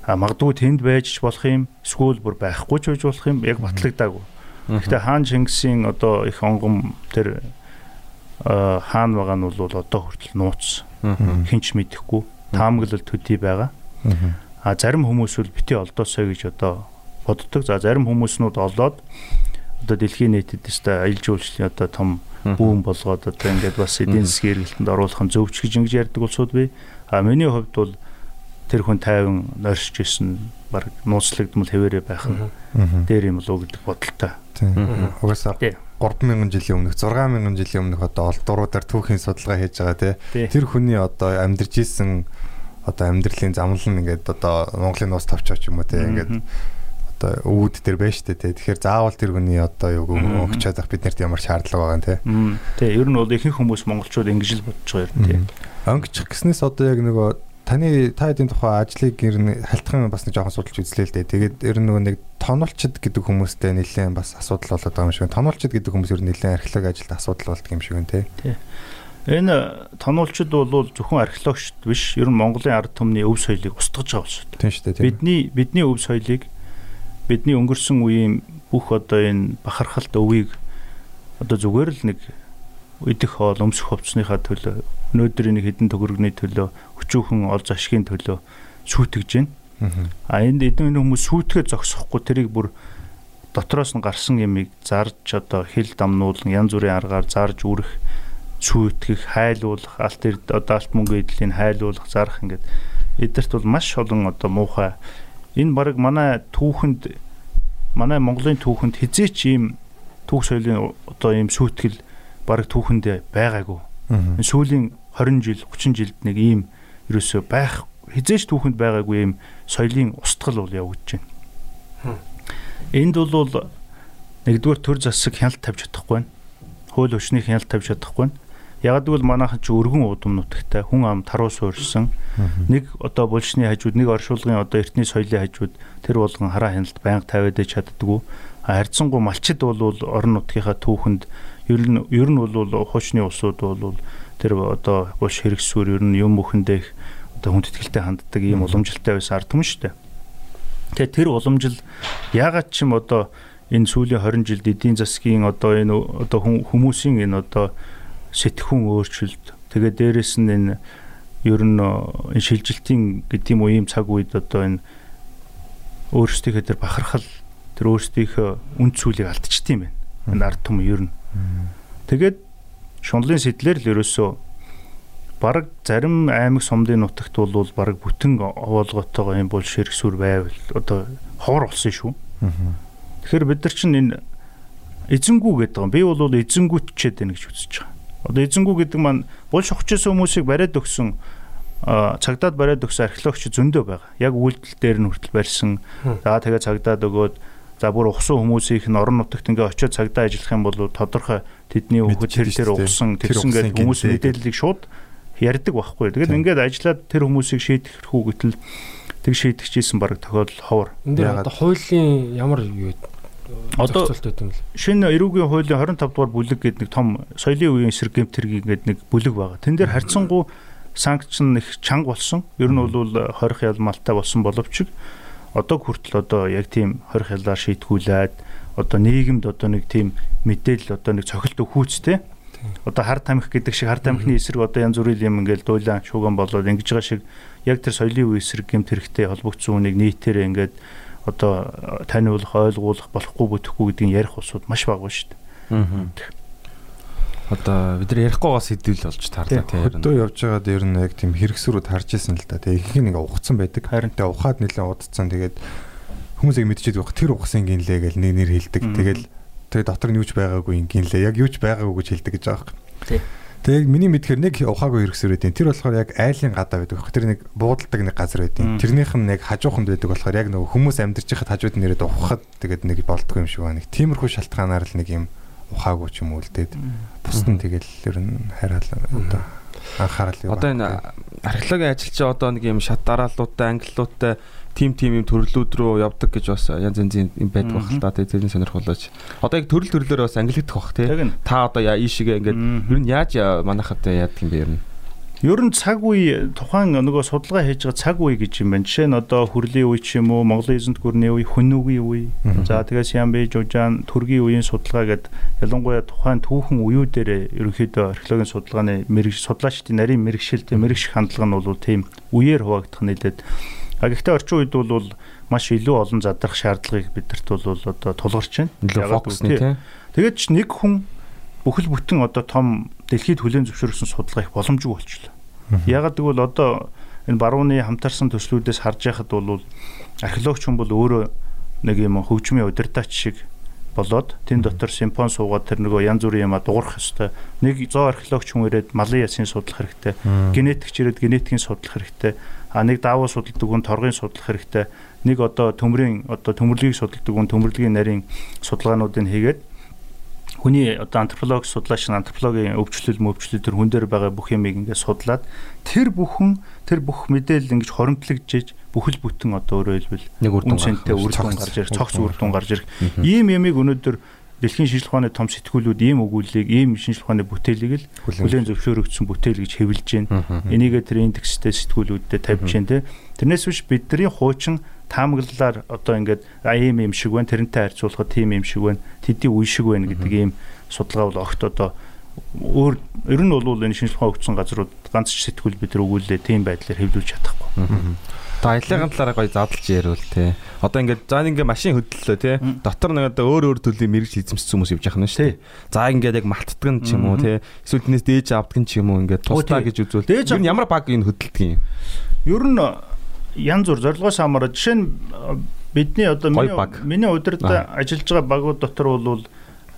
А магадгүй тэнд байж болох юм эсвэл бүр байхгүй ч байж болох юм яг батлагдаагүй. Гэхдээ хаан Чингисийн одоо их онгом тэр хаан байгаа нь бол одоо хүртэл нууц. Хинч мэдэхгүй. Таамаглал төдий байгаа. А зарим хүмүүс бол бити олдоосоо гэж одоо боддог. За зарим хүмүүснүүд олоод одоо дэлхийн нийтэд өстой аялал жуулчлалын одоо том бүүн болгоод одоо ингээд бас эдийн засгийн эргэлтэнд оруулах нь зөвч гэж ингэж ярьдаг улсууд бий. А миний хувьд бол тэр хүн тайван нойрсож исэн баг нууцлагдмал хэвээрээ байх нь дээр юм болов уу гэдэг бодолтой. Тийм. Угаасаа Тий. 3000 жилийн өмнөх 6000 жилийн өмнөх одоо олдуруудаар түүхийн судалгаа хийж байгаа Тий. тий. Тэр хүний одоо амьдарч исэн одоо амьдралын замнал нь ингээд одоо Монголын нуус тавчаач юм уу тий ингээд одоо өвөд дээр байж тээ тий. Тэгэхээр заавал тэр хүний одоо юу өгч чадах биднэрт ямар шаардлага байгаа юм. Мм. Тэ ер нь бол ихэнх хүмүүс монголчууд ингэж л бодож байгаа юм тий. Өнгөчих гэснээс одоо яг нөгөө таны та хэдийн тухай ажлыг ер нь халтхан бас нэг жоохон судалж үзлээ л дээ. Тэгээд ер нь нөгөө нэг тонулчд гэдэг хүмүүстэй нэлээд бас асуудал болоод байгаа юм шиг байна. Тонулчд гэдэг хүмүүс ер нь нэлээд археологи ажилд асуудал болдго юм шиг байна тий. Энэ тонулчид бол зөвхөн археологчд биш, ер нь Монголын ард түмний өв соёлыг устгаж байгаа улсууд. Тийм шүү дээ. Бидний бидний өв соёлыг бидний өнгөрсөн үеийн бүх одоо энэ бахархалт өвийг одоо зүгээр л нэг идэх хоол өмсөх хувцсныхаа төлөө өнөөдрийн нэг хідэн төгрөгний төлөө өчүүхэн ол зашгийн төлөө сүйтгэж байна. А энд эдэн хүмүүс сүйтгэе зогсохгүй тэрийг бүр дотроос нь гарсан ямиг зарж одоо хил дамнуулан янз бүрийн аргаар зарж үрэх сүйтгэх, хайлуулах, алт эрд одоо алт мөнгө эдлийн хайлуулах, зарах ингээд эдгэрт бол маш олон одоо муухай энэ баг манай түүхэнд манай Монголын түүхэнд хизээч ийм түүх соёлын одоо ийм сүйтгэл баг түүхэнд байгаагүй. Энэ сүүлийн 20 жил 30 жилд нэг ийм ерөөсөө байх хизээч түүхэнд байгаагүй ийм соёлын устгал бол явагдаж байна. Энд бол нэгдүгээр төр засаг хяналт тавьж чадахгүй байна. Хууль өчнийг хяналт тавьж чадахгүй байна. Яг гэвэл манайхан ч өргөн удам нутагтай хүн ам таруу суурьсан. Нэг одоо булчны хажууд нэг оршуулгын одоо эртний соёлын хажууд тэр болгон хараа хяналт байнга тавиад чаддгүй. Харьцангуй малчид бол орон нутгийнхаа түүхэнд ер нь ер нь бол хуучны усууд бол тэр одоо булш хэрэгсүүр ер нь юм бүхэндээ их одоо хүндэтгэлтэй ханддаг ийм уламжилтай байсан ард түмэн шүү дээ. Тэгээ тэр уламжил яагаад ч юм одоо энэ сүүлийн 20 жилд эдийн засгийн одоо энэ одоо хүмүүсийн энэ одоо сэтгхүүн өөрчлөлт тэгээ дээрэс нь энэ ер нь энэ шилжилтийн гэдэг юм уу ийм цаг үед одоо энэ өөрсдийнхөө тэр бахархал тэр өөрсдийнхөө үн цүүлийг алдчихдсан юм байна. Энэ ард түмэн ер нь. Тэгээд шунлын сэтлэр л ерөөсөө бараг зарим аймаг сумдын нутагт бол бараг бүтэн овоолготойгоо юм бол ширхсүр байвал одоо ховор болсон шүү. Тэгэхээр бид нар чинь энэ эзэнгүү гэдэг юм. Би бол эзэнгүүтчээд байна гэж үзэж байгаа. Одоо эзэнгүү гэдэг маань булш ухчихсан хүмүүсийг бариад өгсөн цагдаад бариад өгсөн археологч зөндөө байгаа. Яг үйлдэл дээр нь хүртэл барьсан. За тэгээ цагдаад өгөөд за бүр ухсан хүмүүсийнх нь орон нутагт ингээ очиод цагдаа ажиллах юм бол тодорхой тэдний хүүхэд тэр дээр ухсан тэрсэн гэдэг хүмүүс мэдээллийг шууд ярьдаг байхгүй. Тэгээд ингээд ажиллаад тэр хүмүүсийг шийдэх хүү гэтэл тэг шийдэгчээсэн баг тохиол ховор. Энд дээр одоо хуулийн ямар юу Одоо шинэ эрүүгийн хуулийн 25 дугаар бүлэг гэдэг нэг том соёлын үеийн эсрэг гэмтэргийн гэдэг нэг бүлэг байгаа. Тэн дээр харьцангуй санкцн их чанга болсон. Ер нь бол хорих ялмалтай болсон боловч одоо хүртэл одоо яг тийм хорих ялаар шийтгүүлээд одоо нийгэмд одоо нэг тийм мэдээлэл одоо нэг цохилт өгүүцтэй. Одоо хар тамхи гэдэг шиг хар тамхины эсрэг одоо янз бүрийн юм ингээл дуйлан шууган болоод ингэж байгаа шиг яг тэр соёлын үеийн эсрэг гэмт хэрэгтэй холбогдсон үнийг нийтээрээ ингээд одоо таниулах, ойлгуулах болохгүй бүтэхгүй гэдгийг ярих усуд маш бага ба шүү дээ. Аа. Одоо бид нар ярихгүйгаас хэдвэл болж таарлаа тийм. Хөдөө явж байгаад ер нь яг тийм хэрэгсрүүд харж исэн л да. Тэгээ их нэг ухацсан байдаг. Харин тэгээ ухаад нэлээд удацсан. Тэгээд хүмүүсийг мэдчихээд байх тэр ухсан гинлээ гэж нэг нэр хэлдэг. Тэгэл тэгээ дотор нь юуч байгаагүй гинлээ. Яг юуч байгаагүй гэж хэлдэг гэж байгаа юм. Тийм. Тэгээ миний мэдхээр нэг ухаагүй хэрэгсэр байдیں۔ Тэр болохоор яг айлын гадаа байдаг. Тэр нэг буудалдаг нэг газар байдیں۔ Тэрнийх нь яг хажууханд байдаг болохоор яг нөгөө хүмүүс амьдарч байхад хажууд нь ирээд ухахад тэгээд нэг болдгоо юм шиг байна. Тиймэрхүү шалтгаанаар л нэг юм ухаагүй ч юм үлдээд бусд нь тэгэл ер нь хайраалаа одоо анхаарал юу. Одоо энэ археологийн ажилч одоо нэг юм шат дараалуудтай англиудтай тим тим юм төрлүүд рүү явдаг гэж бас янз янзын юм байдаг бах л да тэрний сонирхолооч. Одоо яг төрөл төрлөөр бас ангилагдах бах тий. Та одоо ийшээгээ ингээд ер нь яаж манайхад яадаг юм бэ ер нь? Ер нь цаг үе тухайн нөгөө судалгаа хийж байгаа цаг үе гэж юм байна. Жишээ нь одоо хүрлийн үе ч юм уу, Монголын эзэнт гүрний үе, хүнүүгийн үе. За тэгээ Сиамбэ, Жужаан, Түргийн үеийн судалгаа гэдэг ялангуяа тухайн түүхэн үеүүдээр ерөнхийдөө археологийн судалгааны мэрэгч судлаачдын нарийн мэрэгшилтэй мэрэгш хандлага нь бол тийм үеэр хуваагдах нэлээд А гэхдээ орчин үед бол маш илүү олон задрах шаардлагыг бидэрт бол одоо тулгарч байна. Илүү фокусны тийм. Тэгээд ч нэг хүн бүхэл бүтэн одоо том дэлхийд хүлээн зөвшөөрсөн судалгаа их боломжгүй болчихлоо. Ягаад гэвэл одоо энэ барууны хамтарсан төслүүдээс харж байхад бол археологч хүн бол өөрөө нэг юм хөгжмийн удирдаач шиг болоод тэн дотор симфон суугаад тэр нөгөө янз бүрийн юм а дуурах хэвээр нэг зоо археологч хүн ирээд малын ясын судлах хэрэгтэй. Генетикч ирээд генетикийн судлах хэрэгтэй а нэг даавуу судалдаг хүн торгын судлах хэрэгтэй. Нэг одоо төмрийн одоо төмөрлөгийг судалдаг хүн төмөрлөгийн нарийн судалгаануудыг хийгээд хүний одоо антрополог судлаач антропологийн өвчлөл мөвчлөл төр хүн дээр байгаа бүх юмыг ингээд судлаад тэр бүхэн тэр бүх мэдээлэл ингэж хоримтлагдж бүхэл бүтэн одоо өөрөөр хэлбэл нэг үр дүн гарч ирэх цогц үр дүн гарч ирэх. Ийм ямиг өнөөдөр дэлхийн шинжилгээ ухааны том сэтгүүлүүд ийм өгүүллийг ийм шинжилгээ ухааны бүтээлийг л хүлээн зөвшөөрөгдсөн бүтээл гэж хэвлэж байна. Энийгээ тэр индекстэй сэтгүүлүүдэд тавьж байна те. Тэрнээс биш бидний хуучин таамаглалаар одоо ингээд ийм юм шиг байна. Тэрнтэй харьцуулахад тийм юм шиг байна. Тэдний үе шиг байна гэдэг ийм судалгаа бол огт одоо өөр ер нь бол энэ шинжилгээ өгсөн газрууд ганц ч сэтгүүл бид нар өгүүлээ тийм байдлаар хэвлүүлж чадахгүй. Одоо аяллагын талаараа гоё задлж ярил те. Одоо ингээд за ингээд машин хөдлөлөө те. Дотор нэг одоо өөр өөр төрлийн мэрэгжил эзэмшсэн хүмүүс явж яхна шүү. За ингээд яг малтдаг нь ч юм уу те. Эсвэл тэрнээс дээж авдаг нь ч юм уу ингээд тусдаа гэж үзвэл. Ер нь ямар баг энэ хөдөлдөг юм. Ер нь янз бүр зорилгоос хамаараа жишээ нь э, бидний одоо миний миний удирдаа ажиллаж байгаа багууд дотор бол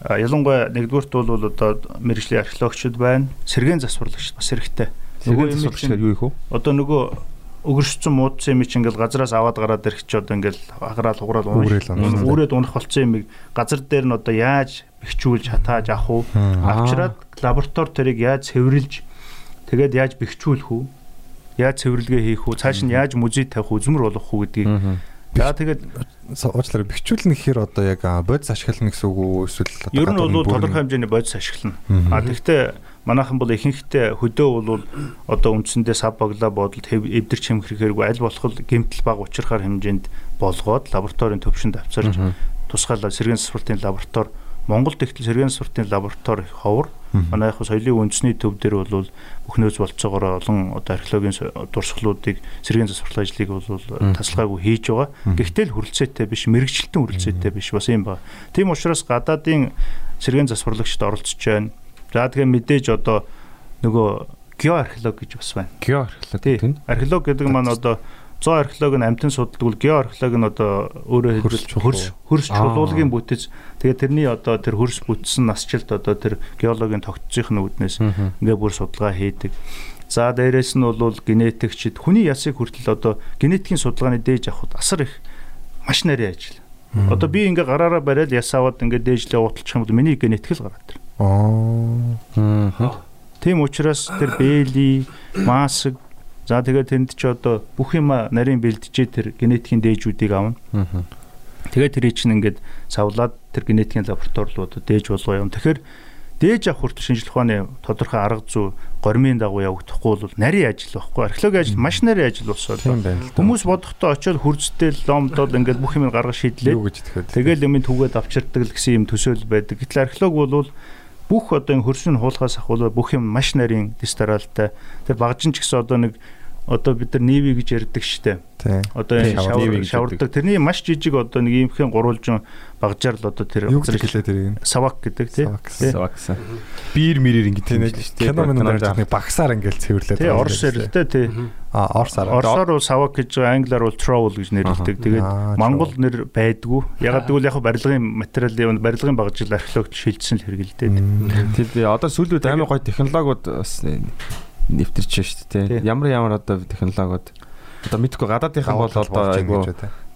а, ялангуяа нэгдүгürt бол одоо мэрэгжлийн археологчид байна. Сэргээн засварлагч бас хэрэгтэй. Нөгөө юм чинь- юу их вэ? Одоо нөгөө өгөрсцэн муудсан юм чи ингээл газраас аваад гараад ирэх чи одоо ингээл агараал хугараал. Үүрээд унах болсон юмыг газар дээр нь одоо яаж бэхжүүлж хатааж авах уу? Авчраад лаборатори тэрийг яаж цэвэрлж тэгээд яаж бэхжүүлэх үү? Яаж цэвэрлэгээ хийх үү? Цааш нь яаж музей тавих үү? Үзмэр болгох үү гэдгийг. За тэгээд уучлаарай бэхжүүлнэ гэхээр одоо яг бодис ашиглана гэсэн үг үү эсвэл одоо ер нь бол тодорхой хэмжээний бодис ашиглана. А тэгвэл манайхан бол ихэнхдээ хөдөө бол одоо үндсэндээ сав баглаа бодолд хэв- эвдэр чимхэр хэрэггүй аль болох гэмтэл баг учрахаар хэмжээнд болгоод лабораторийн төвшөнд авчирч тусгай сэргийн засвартын лаборатори Монголд ихтэл сэргийн засвартын лаборатори ховор манай яг соёлын үндэсний төв дээр бол бүх нөөц болцоогоор олон одоо археологийн дурсгалуудыг сэргийн засварлах ажлыг бол тасалгаагүй хийж байгаа. Гэхдээ л хүрэлцээтэй биш, мэрэгчлэлтэн хүрэлцээтэй биш бас юм байна. Тийм учраас гадаадын сэргийн засварлагчид оролцож байна. За тэгээ мэдээж одоо нөгөө геоархеолог гэж бас байна. Гео археолог Тий. гэх нь. Археолог гэдэг маань одоо зоо археолог нь амтэн судалдаг бол геоархеолог нь одоо өөрөө Хөрс хэлбэл хөрс хөрс чулуулгын бүтэц. Тэгээ тэрний одоо тэр хөрс бүтсэн насжилт одоо тэр геологийн тогтцооны үүднээс ингээ бүр судалгаа хийдэг. За дээрэс нь бол генетикчид хүний ясыг хүртэл одоо генетикийн судалгааны дээж авахд асар их маш нарийн ажил. Одоо би ингээ гараараа бариад яс аваад ингээ дээжлээ уудалчих юм бол миний генетик л гараад тэр. Аа. Тийм учраас тэр бэйли, маск за тэгээд тэнд ч одоо бүх юм нарийн бэлдэжээ тэр генетикийн дээжүүдийг авна. Тэгээд тэрий чинь ингээд савлаад тэр генетикийн лаборатори руу одоо дээж болгоо юм. Тэгэхээр дээж авах хүртэл шинжлэх ухааны тодорхой арга зүй гормын дагуу явагдахгүй бол нарийн ажил байхгүй. Археологийн ажил маш нарийн ажил болсоо. Хүмүүс бодохдоо очиод хурцтэй ломдоод ингээд бүх юм гаргаж шийдлээ. Тэгэл юм түгээд авчирдаг гэсэн юм төсөөл байдаг. Гэтэл археолог бол бүх одоо энэ хөрсний хуулгаас ахвал бүх юм маш нарийн дистаралтай. Тэр багжин ч гэсэн одоо нэг одоо бид нар нийви гэж ярьдаг штэ. Одоо энэ шавар шавардаг. Тэрний маш жижиг одоо нэг иймхэн гурвалжин багжаар л одоо тэр гэж хэлээ тэрийг. савак гэдэг тий. Савак гэсэн. Саваксан. Биер мэрэр ингэж Тийм нэг кино мөн дээр багсаар ингээл цэвэрлээд Тий орс ярилтэй тий. А орсаар. Орсоор бол савак гэж байгаа, англиар бол trowel гэж нэрлэдэг. Тэгээд монгол нэр байдгүй. Яг гэвэл яг барилгын материалын барилгын багжил археологч шилжсэн л хэрэгэлдээд. Тэг одоо сүүлүүд амар гоё технологиуд бас нэвтэрч шүү дээ. Ямар ямар одоо технологиуд одоо мэдгүй гадаадынхан бол одоо айгу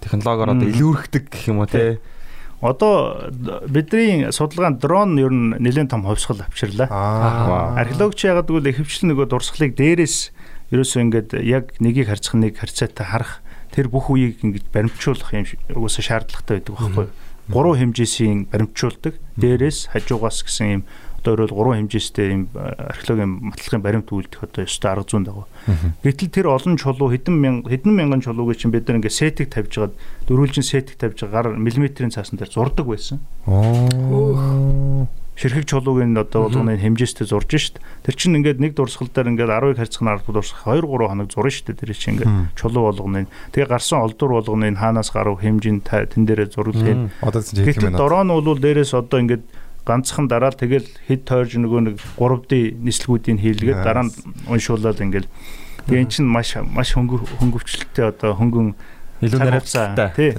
технологиор одоо илүүрхдэг гэх юм уу тий. Одоо бидний судалгаанд дрон ер нь нэлээд том хувьсгал авчирлаа. Аа. Археологч ягаад гэвэл ихэвчлэн нөгөө дурсгалыг дээрээс ерөөсөө ингээд яг нэгийг харьцах нэг харьцаатай харах тэр бүх үеийг ингээд баримтжуулах юм шиг угаасаа шаардлагатай байдаг байхгүй юу? Гурван хэмжээсийн баримтжуулдаг. Дээрээс хажуугаас гэсэн юм одоо өөрөөр гурван хэмжээстэй юм археологийн матлагын баримт үйлдэх одоо ёстой арга зүйн дагуу. Гэтэл тэр олон чулуу хэдэн мянга хэдэн мянган чулууг чинь бид нар ингээд сетик тавьж хагаад дөрвөлжин сетик тавьж гар миллиметрийн цаасан дээр зурдаг байсан. Ширхэг чулуугийн одоо болгоны хэмжээстэй зурж шít. Тэр чинь ингээд нэг дурсгал дээр ингээд 10-ыг харьцах нь 10 дурсгал 2 3 хоног зурна шít. Тэр чинь ингээд чулуу болгоны. Тэгээ гарсан олдур болгоны хаанаас гарав хэмжээнд тэн дээрээ зурлаа. Гэтэл дороо нь бол дээрээс одоо ингээд ганцхан дараал тэгэл хэд тойрж нөгөө нэг 3D нислэгүүдийг хийлгээд Аа. дараа нь уншуулаад ингээд тэгээ эн чинь маш маш хөнгө хөнгөвчлөлттэй одоо хөнгөн Илүү хугацаа. Тий.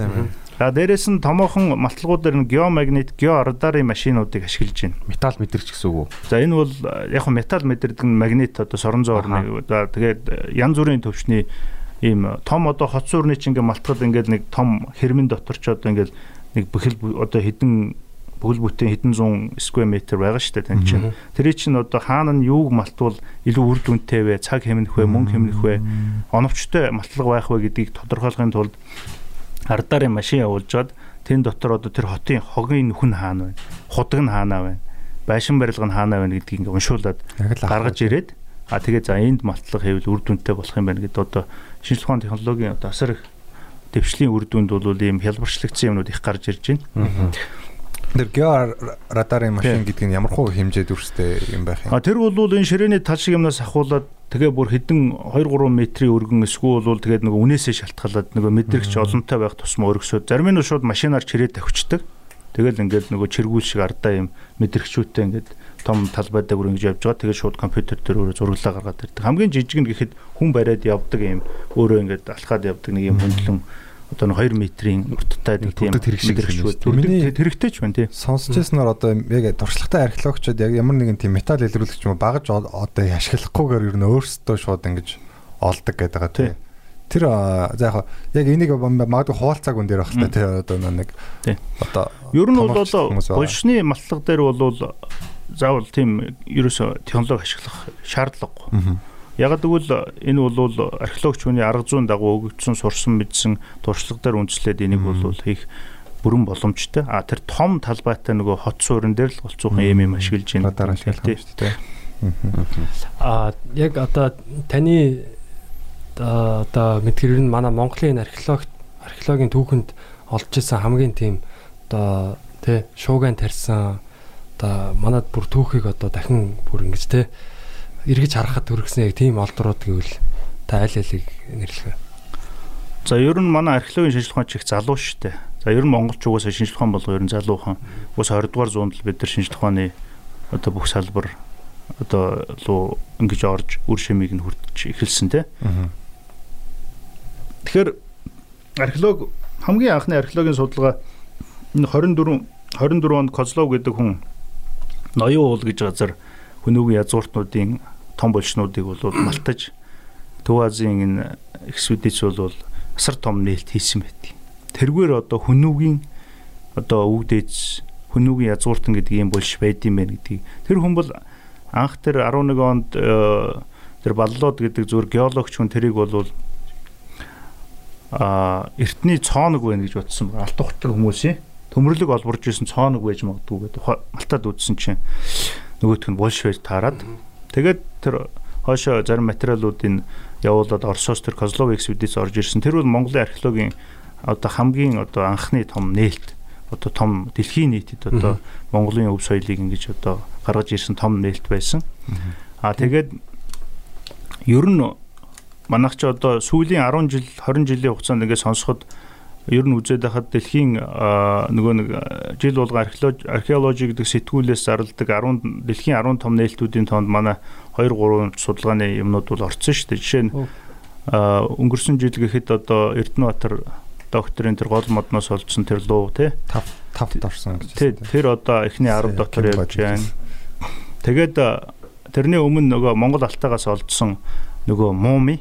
За дээрээс нь томоохон малтлагууд дээр нь геомагнит, георадарын машинуудыг ашиглаж байна. Металл мэдэрч гэсэн үг үү? За энэ бол э, яг хөө металл мэдэрдэг нь магнит одоо сорон зоор нэг за тэгээд э, янз бүрийн төвчний ийм э, том одоо хоц сүрний чинь ингээ малтгад ингээд нэг том хэрмэн дотор ч одоо ингээд нэг бүхэл бу- одоо хідэн бүхэл бүтэн хэдэн зуун сквер метр байгаа шүү дээ тань чинь. Тэр чинь одоо хаана нь юуг малтвал илүү үр дүнтэй вэ, цаг хэмнэх вэ, мөнгө хэмнэх вэ, оновчтой малтлага байх вэ гэдгийг тодорхойлохын тулд ардарын машин явуулжгаад тэн дотор одоо тэр хотын хогийн нүх нь хаана байна, худаг нь хаана байна, байшин барилга нь хаана байна гэдгийг ингээ уншуулад гаргаж ирээд а тэгээ за энд малтлага хэвэл үр дүнтэй болох юм байна гэдээ одоо шинжлэх ухааны технологийн одоо асар их дэвшлийн үр дүнд бол ийм хялбарчлагдсан юмнууд их гарч ирж байна. Тэр гео радарын машин гэдэг нь ямар хуу хэмжээд үрстэй юм байх юм. А тэр бол энэ ширээний тал шиг юмнаас ахуулаад тэгээ бүр хэдэн 2 3 метрийн өргөн эсвэл бол тэгээд нөгөө үнээсээ шалтгаалаад нөгөө мэдрэгч олонтой байх тусмаа өргөсөд зарим нь шууд машинаар чирээ тавьчихдаг. Тэгэл ингээд нөгөө чиргүүл шиг ардаа юм мэдрэгчүүтэй ингээд том талбайдаа бүр ингэж явж байгаа. Тэгээд шууд компьютер дээр өөрөө зураглаа гаргаад ирдэг. Хамгийн жижиг нь гэхэд хүн бариад явдаг юм өөрөө ингээд алхаад явдаг нэг юм хөндлөн одоо нэг 2 метрийн урттай нэг тийм Дүрдэж хэрэг шиг мэдрэгчүүд. Миний- хэрэгтэй ч байна тий. Сонсож яснаар одоо яг туршлагатай археологчид яг ямар нэгэн тийм металл илрүүлэгч юм багаж одоо ашиглахгүйгээр ер нь өөрсдөө шууд ингэж олдог гэдэг байгаа тий. Тэр за яг яг энийг магадгүй хуваалцааг үн дээр байх та тий одоо нэг одоо Ер нь бол байгаа. болшны матлаг дээр бол заавал тийм ерөөсө технологи ашиглах шаардлагагүй. Яг гэвэл энэ бол археологч хүний арга зүйн дагуу өгөгдсөн сурсан мэдсэн туршлага дээр үндэслээд энийг бол хийх бүрэн боломжтой. А тэр том талбайтай нөгөө хот суурин дээр л голцоохон юм юм ашиглаж байна. радар ашиглах юм шүү дээ. А яг одоо таны одоо мэдгэр нь манай Монголын археолог археологийн түүхэнд олж исэн хамгийн тийм одоо тий шууган тарьсан одоо манад бүр түүхийг одоо дахин бүр ингэж тий эргэж харахад төрөгсөн яг тийм олдрууд гэвэл та аль алийг нэрлэх вэ? За ер нь манай археологийн шинжилгээ чих залуу шүү дээ. За ер нь монголч угаасаа шинжилгээ ухаан болго ер нь залуу ухаан. Уус 20 дугаар зуунд л бид нар шинжилгээ ухааны одоо бүх салбар одоо луу ингэж орж үр шимийг нь хүртэж эхэлсэн. Мгм. Тэгэхээр археолог хамгийн анхны археологийн судалгаа энэ 24 24 онд Козлов гэдэг хүн ноён уул гэж газар хөнөөгийн язгууртнуудын том болчнуудыг бол малтаж Төв Азийн энэ экспедиц бол асар том нээлт хийсэн байдаг. Тэргээр одоо хөнөөгийн одоо өвдөөц хөнөөгийн язгууртан гэдэг юм болж байдсан байх гэдгийг тэр хүн бол анх тэр 11 онд э, тэр баллууд гэдэг зүгээр геологч хүн тэрийг бол а эртний цооног байна гэж бодсон байна. Алт ухтар хүмүүсийн төмөрлөг олборж исэн цооног байж магадгүй гэдэг малтаад үзсэн чинь нөгөөх нь болж байж таарад тэгээд тэр хоошо зарим материалуудыг явуулаад Оросоос тэр Козлов экспедиц орж ирсэн. Тэр бол Монголын археологийн одоо хамгийн одоо анхны том нээлт одоо том дэлхийн нийтэд одоо Монголын өв соёлыг ингэж одоо гаргаж ирсэн том нээлт байсан. А тэгээд ер нь манайх ч одоо сүүлийн 10 жил 20 жилийн хугацаанд ингээд сонсоход ер нь үзээд байхад дэлхийн нөгөө нэг жил болго археологи гэдэг сэтгүүлээс зарладаг 10 дэлхийн 10 том нээлтүүдийн тоонд манай 2 3 судалгааны юмнууд бол орсон шүү дээ. Жишээ нь өнгөрсөн жил гэхэд одоо Эрдэнэбаатар докторийн тэр гол модноос олдсон тэр луу тий тав тавт орсон гэж байна. Тэр одоо эхний 10 Сая дотор явж байна. Тэгээд тэрний өмнө нөгөө Монгол алтаагаас олдсон нөгөө мууми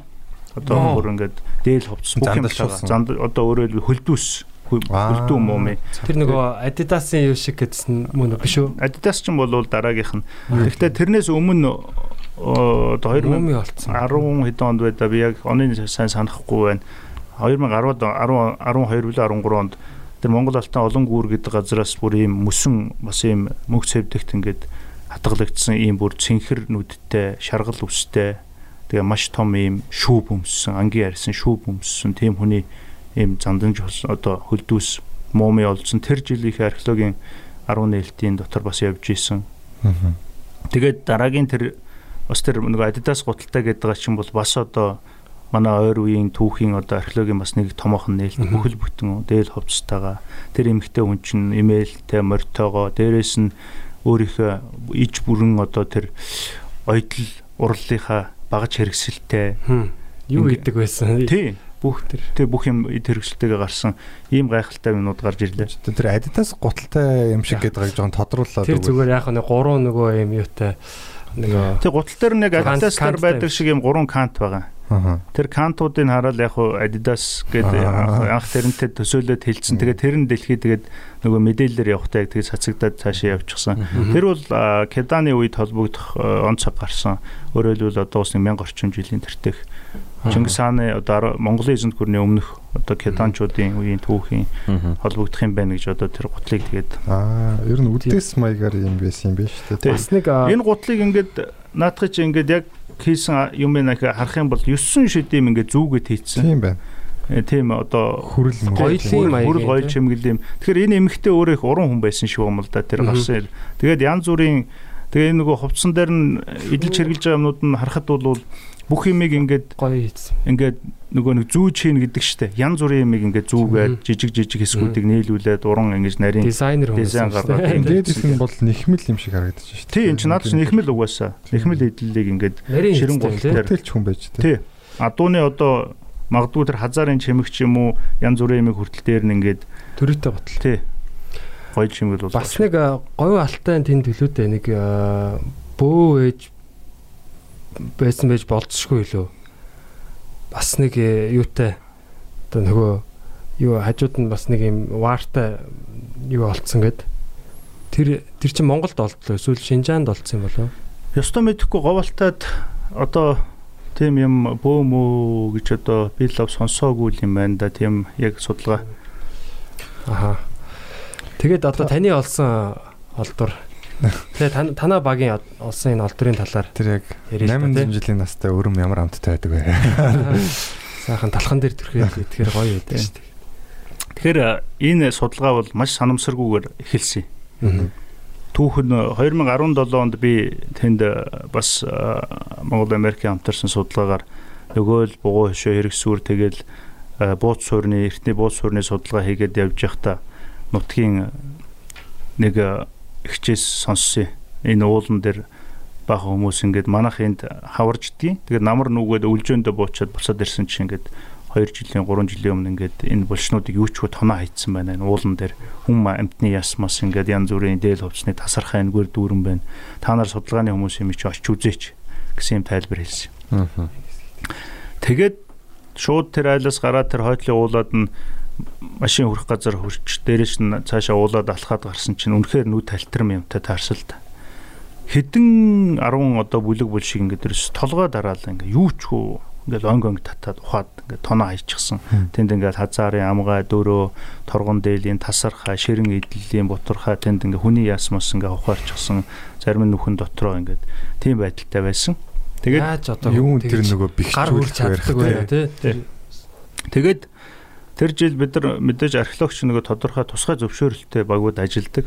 одоо бүр ингээд дээл ховцсон бүх юм Зандалшуулсан. занд одоо хэлбэл хөлдөөс хөлдөө мууми. Тэр нөгөө Adidas-ын юу шиг гэдсэн мөн үү биш үү? Adidas ч юм бол дараагийнх нь. Гэхдээ тэрнээс өмнө оо, одоо 2000 Муми олцсон. 10 хэдэн онд байдаа би яг оны сайн санахгүй байна. 2010-ад 10 12 билүү 13 онд тэр Монгол алтан олон гүүр гэдэг газараас бүр ийм мөсөн бас ийм мөнх цэвдэгт ингээд хатгалагдсан ийм бүр цэнхэр нүдтэй шаргал үстэй тэгээ маш том ийм шүүб өмссөн ангийн арьсан шүүб өмссөн тийм хүний ийм занданж одоо хөлдөөс мууми олдсон. Тэр жилийн археологийн 10 нээлтийн дотор бас явж исэн. Тэгээд дараагийн тэр бас тэр нөгөө Adidas гуталтай гэдэг чинь бол бас одоо манай ойр үеийн түүхийн одоо археологийн бас нэг томоохон нээлт бүхэл бүтэн дээл ховцтойгоо тэр эмэгтэй хүн чинь имэйлтэй морьтойгоо дээрэс нь өөрийнхөө иж бүрэн одоо тэр ойдл урлалынхаа багаж хэрэгсэлтэй. Юу гэдэг байсан? тий Бүх тэр тий бүх юм эд хэрэгсэлтэйгээ гарсан ийм гайхалтай юмнууд гарч ирлээ. Тэр Adidas гуталтай юм шиг гэдэг жоохон тодруулаад тэр зүгээр яг нэг гурван нөгөө юм юутай нөгөө Тэг гутал дээр нэг дээр канттай байдаг шиг юм гурван кант байгаа. Аа. Тэр кантуудыг хараад яг хуу Adidas гэдэг анх тэрнтэй төсөөлөд хэлсэн. Тэгээд тэр нь дэлхийд тэгээд нөгөө мэдээлэлээр явахтай тэгээд цацагдаад цаашаа явчихсан. Тэр бол Кеданы үед холбогдох а, он цаг гарсан. Өөрөөр хэлбэл одоо нэг 1000 орчим жилийн тэртех Чингис хааны одоо Монголын эзэнт гүрний өмнөх одоо Кеданчуудын үеийн түүхийн холбогдох юм байна гэж одоо тэр гутлыг тэгээд Аа, ер нь үдээс маягаар юм байсан юм байна шүү дээ. бас нэг энэ гутлыг ингээд наадах чи ингээд яг хийсэн юм яг харах юм бол 9 шидэм ингээд зүүгээд хийцэн. Тийм байна. э, тийм одоо хүрэл. Гоёлын маяг хүрэл тий. чимгэл юм. Тэгэхээр энэ эмэгтэй өөрөө их уран хүн байсан шиг юм л да тэр гарсан. Тэгээд янз бүрийн тэгээ нөгөө хувцсан дээр нь эдэлж хэрглэж байгаа юмнууд нь харахад бол бүх юмыг ингээд гоё хийсэн. ингээд нөгөө нэг зүү чин гэдэг штэ. Янз бүрийн юмыг ингээд зүүгээд жижиг жижиг хэсгүүдийг нийлүүлээд уран ингэж нарийн Дизайнер. Дизайн гаргаад шүү дээ. Дээд хэсэг нь бол нэхмэл юм шиг харагдаж дээ. тий энэ ч надад ч нэхмэл угаасаа. Нэхмэл эдлэлийг ингээд ширэн гутал Бүтээлч хүн байж тээ. тий адууны одоо магадгүй тэр хазаарын чимэг ч юм уу янз бүрийн юмыг хүртэл дээр нь ингээд Төрөйтэй батал. тий гоё чимгэл бол Бас нэг говь алтай тэнд төлөөтэй нэг бөө ээж байсан байж болцсохгүй лөө. Бас нэг э, юутай одоо нөгөө юу хажууд нь бас нэг юм ваартай юу олцсон гэд. Тэр тэр чинь Монголд олдлоо эсвэл Шинжаанд олцсон юм болов ёстой мэдэхгүй говалтаад одоо тийм юм бөөмөө гэж одоо би лав сонсоогүй юм байна да тийм яг судалгаа Аха. Тэгээд одоо таны олсон олдвор. Тэгээ танаа багийн олсон энэ олдврын талаар Тэр яг ярил л да, 800 жилийн настай өрөм ямар амттай байдаг вэ? [LAUGHS] Сайхан талхан дээр төрхөө итгэхээр гоё байдаг шүү дээ. Тэгэхээр э, энэ судалгаа бол маш санамсаргүйгээр эхэлсэн Аа. түүхэн 2017 онд би тэнд э, бас э, Монгол Америкийн хамтарсан судалгаагаар нөгөө л бугуй хөшөө хэрэгсүүр тэгэл бууц суурны эртний бууц суурны судалгаа хийгээд явж байхдаа нутгийн нэг э, ихчээс сонссон энэ уулан дээр бага хүмүүс ингээд манах энд хаварж дий. Тэгээд намар нүгээд өлжөөндөө буучаад буцаад ирсэн чинь ингээд 2 жилийн 3 жилийн өмнө ингээд энэ булшнуудыг юу ч хөө тоноо хайцсан байна. Энэ уулан дээр хүм амтны ясмас ингээд янз бүрийн дээл хувцсны тасархай энгээр дүүрэн байна. Та нар судалгааны хүмүүс юм чи очиж үзээч гэсэн юм тайлбар хэлсэн. Тэгээд шууд тэр айлаас гараад тэр хойтлын уулаад нь машин хүрэх газар хүрч дээрээс нь цаашаа уулаад алхаад гарсан чинь үнэхээр нүд талтарм юмтай таарсал та. Хэдэн 10 одоо бүлэг бүл шиг ингээд дэрс толгой дараал ингээд юу ч хөө ингээд онг онг татаад ухаад ингээд тоноо хайчихсан. Тэнд ингээд хазаарын амгай дөрөө торгон дээлийн тасархай ширэн идэллийн бутархай тэнд ингээд хүний ясмас ингээд ухаарчихсан. Зарим нь нүхэн дотроо ингээд тийм байдалтай байсан. Тэгээд яаж одоо Юу тэр нөгөө бих гар хүрч чаддаг байна. Тий. Тэгээд тэр жил бид нар мэдээж археологч нөгөө тодорхой тусгай зөвшөөрөлттэй багууд ажилладаг.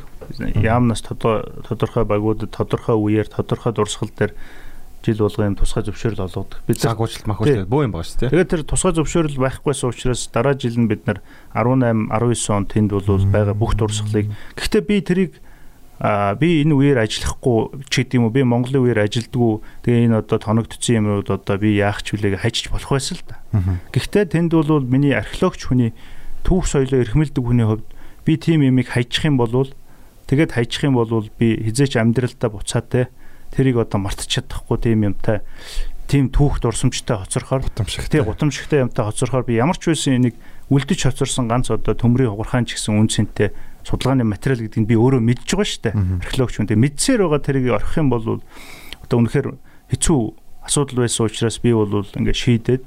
Яамнаас тодор- тодорхой багуудад тодорхой үеэр тодорхой дурсгал дээр жил болго юм тусгай зөвшөөрөл олгодог. Бид нар Загвуучлал махуучлал бөө юм шүү дээ. тэгээд тэр тусгай зөвшөөрөл байхгүйсэн учраас дараа жил нь бид нар 18 19 он тэнд бол байгаа бүх дурсгалыг гэхдээ би тэрийг би энэ үеэр ажиллахгүй ч гэдэм үү би Монголын үеэр ажилдгүү тэгээ энэ одоо тоногдсон юмнууд одоо би яах ч үлээг хайчиж болох байсан л да. Гэхдээ тэнд бол миний археологч хүний түүх соёлоо эрхмэлдэг хүний хувьд би тийм юмыг хайчих юм бол тэгээд хайчих юм бол би хизээч амьдралдаа буцаад те тэрийг одоо мартчих чадахгүй тийм юмтай тийм түүх дурсамжтай хоцорхоор Утамшигтай. тий гутамшигтай юмтай хоцорхоор би ямар ч байсан энийг үлдэж хоцорсон ганц одоо төмрийн хугархаан ч гэсэн үнцэнтэй судалгааны материал гэдгийг би өөрөө мэдж байгаа шүү дээ. Археологч хүн. Тэгээ мэдсээр байгаа тэрийг орхих юм бол одоо үнэхээр хэцүү асуудал байсан учраас би бол ингээд шийдээд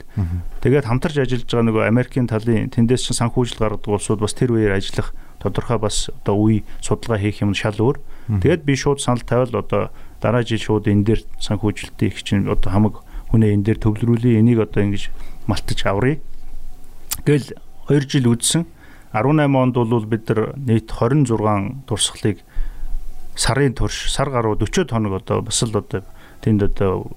тэгээд хамтарч ажиллаж байгаа нөгөө Америкийн талын тэндээс чинь санхүүжил гаргадаг улсууд бас тэр үеэр ажиллах тодорхой бас одоо үе судалгаа хийх юм шал өөр. Тэгээд би шууд санал тавиал одоо дараа жил шууд энэ дээр санхүүжилтийн их чинь одоо хамаг хүнээ энэ дээр төвлөрүүлээ энийг одоо ингэж малтаж аврыг. Гэл 2 жил үдсэн 18 онд бол бид нар нийт 26 дурсгалыг сарын турш сар гаруй 40 хоног одоо бас л одоо тэнд одоо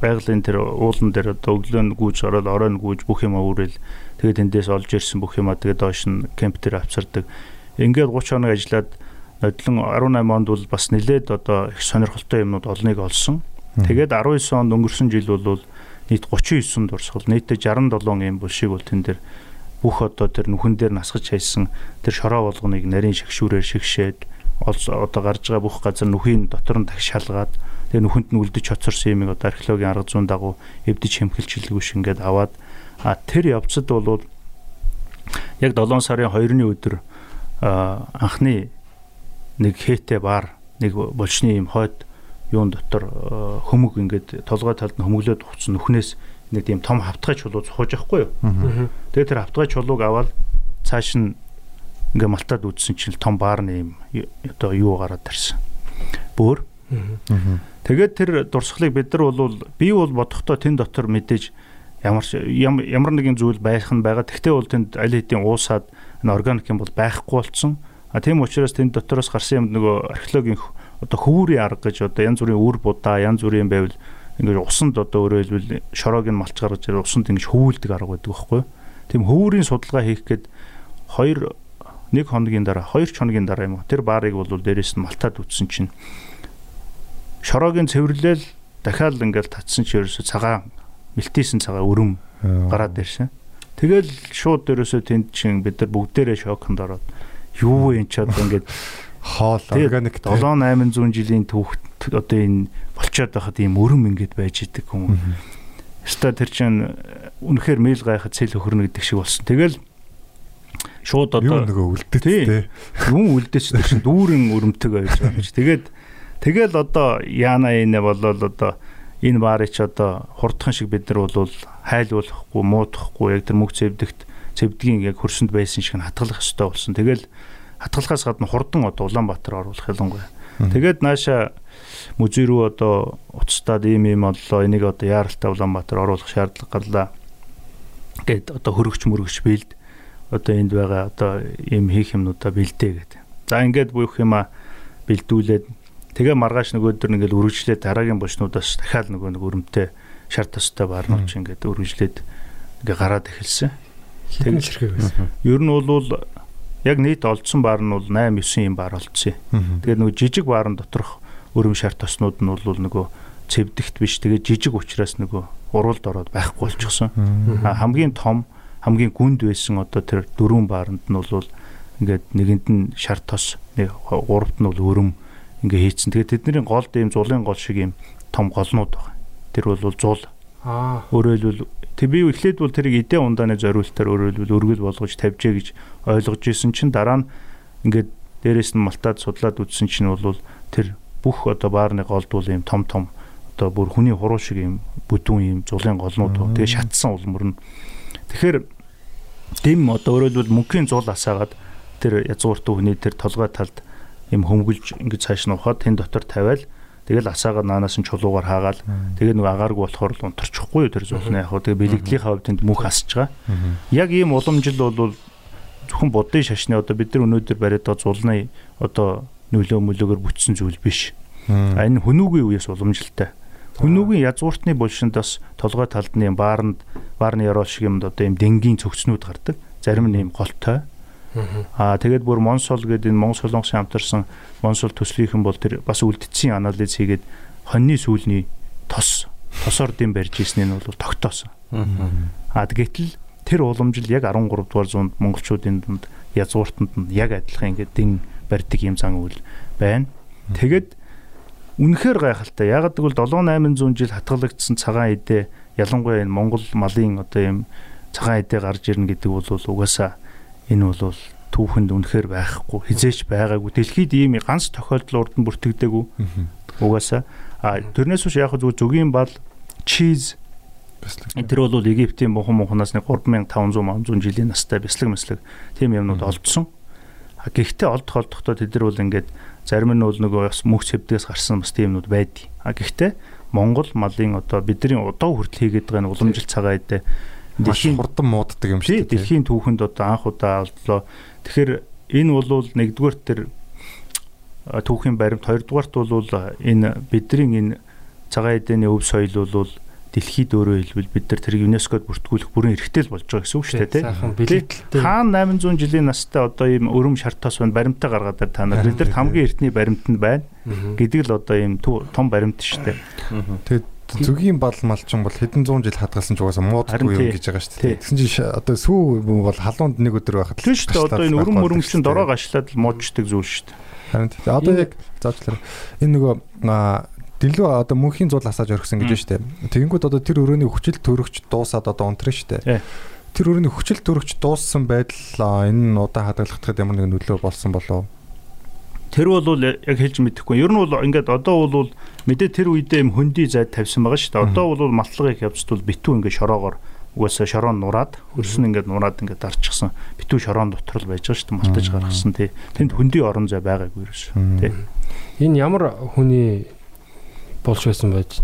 байгалийн тэр уулан дээр одоо өглөө нь гүйж ороод орой нь гүйж бүх юм өөрөөл тэгээд тэндээс олж ирсэн бүх юмаа тэгээд доош нь кемп дээр авчирдаг. Ингээд 30 хоног ажиллаад нодлон 18 онд бол бас нэлээд одоо их сонирхолтой юмнууд олныг олсон. Тэгээд 19 онд өнгөрсөн жил бол нийт 39 дурсгал нийтдээ 67 юм булшиг бол тэн дээр бүх одоо тэр нүхэн дээр насгаж хайсан тэр шороо болгоныг нарийн шагшүүрээр шигшээд олс- одоо гарч байгаа бүх газар нүхийн дотор нь тагш шалгаад тэгээ нүхэнд нь үлдэж хоцорсон юмыг одоо археологийн арга зүйн дагуу эвдэж хэмхэлчлэгүйш ингээд аваад а тэр явцад бол яг 7 сарын 2-ны өдөр анхны нэг хээтэй бар нэг болчны юм хойд юун дотор хөмөг ингээд толгой талд нь хөмөглөөд хувцсан нүхнээс нэг тийм том хавтгай чулуу цохож байхгүй юу Тэгээ тэр хавтгай чулууг аваад цааш нь ингээ малтаад үдсэн чинь том баарны юм одоо юу гараад тарсан. Бөөр. Тэгээд тэр дурсгалыг бид нар бол би бол бодохдоо тэн дотор мэдээж ямар ямар нэгэн зүйл байх нь байгаа. Тэгтээ бол тэнд аль хэдийн уусаад энэ органик юм бол байхгүй болцсон. А тийм учраас тэнд дотроос гарсан юм нөгөө археологийн одоо хөвүүрийн арга гэж одоо янз бүрийн үр будаа, янз бүрийн байвал ингээд усанд одоо өөрөөр хэлбэл шороог нь малч гаргаж ирээ усанд ингэж хөвүүлдэг арга байдаг байхгүй юу? Тийм хөвүүрийн судалгаа хийх гээд хоёр нэг хоногийн дараа, хоёр ч хоногийн дараа юм уу? Тэр баарыг бол дээрээс нь малтаад үтсэн чинь шороогийн цэвэрлэл дахиад ингээл татсан чи ерөөсө цагаан мэлтийсэн цагаан өрөм гараад ирсэн. Тэгэл шууд ерөөсө тэнд чин бид нар бүгдээрээ шоконд ороод юу вэ энэ ч одоо ингээд [LAUGHS] хоол органик 7 800 жилийн түүхт одоо энэ болчоод байхад ийм өрөм ингээд байж идэг юм. Ста тэр чин үнэхээр мэйл гайхад цэл өхөрнө гэдэг шиг болсон. Тэгэл шууд юу одоо нөгөө үлдээ Тий. те юм үлдээч тэр чин дүүрэн өрөмтөг байж байгаа юм чи. Тэгээд тэгэл одоо яана энэ болол одоо энэ баарыг ч одоо хурдхан шиг бид нар бол хайлуулахгүй муудахгүй яг тэр мөг цэвдэгт цэвдгийн яг хөрсөнд байсан шиг нь хатгалах хэрэгтэй болсон. Тэгэл хатгалахаас гадна хурдан одоо Улаанбаатар оруулах ялангуяа. Тэгээд нааша музей рүү одоо уцтаад ийм ийм боллоо энийг одоо яаралтай Улаанбаатар оруулах шаардлага гарлаа. Гэт одоо хөрөгч мөрөгч бэлд одоо энд байгаа одоо ийм хийх юмнуудаа бэлдээ гэдэг. За ингээд буйх юма бэлдүүлээд тэгээ маргааш нөгөөдөр ингээл үргэлжлээд дараагийн бочнуудаас дахиад нөгөө нэг өрөмтэй шар тастай баарнууд ч ингээд үргэлжлээд ингээ гараад эхэлсэн. Тэгэн ширхэг байсан. Ер нь бол яг нийт олдсон баар нь бол 8 9 юм баар олдсон юм. Тэгээд нөгөө жижиг баарн доторх өрөм шар тоснууд нь бол нөгөө цэвдэгт биш тэгээд жижиг учраас нөгөө уралд ороод байхгүй болчихсон. Хамгийн том хамгийн гүнд байсан одоо тэр дөрвөн бааранд нь бол ингээд нэгэнд нь шар тос нэг гуравт нь бол өрөм ингээ хийцэн. Тэгээд тэдний голд ийм зулын гол шиг ийм том голнууд байгаа. Тэр бол зул. Аа. Өөрөөр хэлбэл тэг би эхлээд бол тэрийг эдээ ундааны зориултаар өөрөөр хэлбэл өргөл болгож тавьжээ гэж ойлгож исэн чинь дараа нь ингээд дээрээс нь малтаад судлаад үзсэн чинь бол тэр бүх одоо баарны голд бол ийм том том одоо бүр хүний хуруу шиг ийм бүдүүн ийм зулын голнууд. Тэгээ шатсан улмөр нь. Тэгэхээр дэм одоо өөрөөр хэлбэл мөнхийн зул асаагаад тэр язгууртуу хүний тэр толгой талд ийм хөмгөлж ингэж цааш нь ухаад тэн дотор тавиал тэгэл асаагаад наанаас нь чулуугаар хаагаал тэгээ нэг агааргүй болохоор л унтарчихгүй тэр зулны яг хөө тэгээ бэлэгдлийн хавьд тэнд мөнх асж байгаа. Яг ийм уламжил бол зөвхөн будын шашны одоо бид нар өнөөдөр бариад байгаа зулны одоо нөлөө мөлөөгөр бүтсэн зүйл биш. А энэ хөнүүгийн үеэс уламжилтай. Хөнүүгийн язгууртны булшиндас толгой талдны баарнд баарны яруу шиг юмд одоо ийм дэнгийн цогцнүүд гардаг. Зарим нь ийм голтой. Аа тэгээд бүр Монсол гэдэг энэ Монгол солонгос хамтарсан Монсол төслийнхэн бол тэр бас үлдсэн анализ хийгээд хоньны сүүлний тос тосоор дэм барьж ийснээ нь бол тогтоосон. Аа гэтэл тэр уламжил яг 13 дугаар зуунд монголчуудын дунд язгууртанд нь яг адилхан ингээд дэн барьдаг юм зан үйл байна. Тэгэд үнэхээр гайхалтай. Яг гэвэл 7 800 жил хатгалагдсан цагаан эдээ ялангуяа энэ Монгол малын одоо юм цагаан эдээ гарч ирнэ гэдэг бол угаасаа энэ бол түүхэнд үнэхээр байхгүй хизээч байгаагүй. Дэлхийд ийм ганц тохиолдол урд нь бүртгэдэггүй угаасаа а тэрнээс биш яг зөв зөвгийн бал чиз. Тэр бол Египтийн мухан муханаас нэг 3500 500 жилийн настай бяцлаг мэслэг. Тийм юмнууд олдсон. Гэхдээ олдох олдохдоо тэд нар бол ингээд зарим нь бол нөгөө бас мөх цэвдгээс гарсан бас тийм юмнууд байдгийг а гэхдээ Монгол малын одоо бидний удаа хүртэл хийгээд байгаа нэг уламжил цагаа эдээ маш хурдан мууддаг юм тий шүү дээ. дэлхийн түүхэнд одоо анх удаа олдлоо. Тэгэхээр энэ бол нэгдүгээр тэр түүхийн баримт хоёрдугаарт бол энэ бидний энэ цагаан эдээний өв соёл бол дэлхийд өөрөө хэлбэл бид нар тэрийг ЮНЕСКОд бүртгүүлэх бүрэн эрхтэй л болж байгаа гэсэн үг шүү дээ тий. Сайхан Тий. бэлэтэлтэй. Хаана 800 жилийн настай одоо ийм өрөм шартаас байна баримтаа гаргаад та нар бид нар хамгийн эртний баримт нь байна гэдэг л одоо ийм том баримт шүү дээ. Тэгээд зүгийн бал малчин бол хэдэн зуун жил хадгалсан ч угаасаа муудахгүй юм гэж байгаа шүү дээ. Тэгсэн чинь одоо сүү бол халуунд нэг өдөр байхад Тийм шүү дээ одоо энэ өрөм болдог дороо гашлаад л муучдаг зүйл шүү дээ. Харин тий. Одоо яг заавчлаарай. Энэ нөгөө аа, дэлгүү одоо мөнхийн зул асааж орхисон гэж байна шүү дээ. Тэгэнгүүт одоо тэр өрөөний хүчил төрөгч дуусаад одоо унтрах шүү дээ. Тэр өрөөний хүчил төрөгч дууссан байдал аа, энэ удаа хадгалахдад ямар нэгэн нөлөө болсон болов Тэр бол яг хэлж мэдэхгүй. Ер нь бол ингээд одоо бол мэдээ тэр үедээ юм хөндөй зайд тавьсан байгаа шүү дээ. Одоо бол малтлагыг явцд бол битүү ингээд шороогоор угаасаа шороон нураад хөрсөн ингээд нураад ингээд дарчихсан. Битүү шороон дотор л байж байгаа шүү дээ. Малтаж гаргасан тий. Тэнд хөндөй орон зай байгаагүй ерөөс. Тий. Энэ ямар хүний болж байсан байж?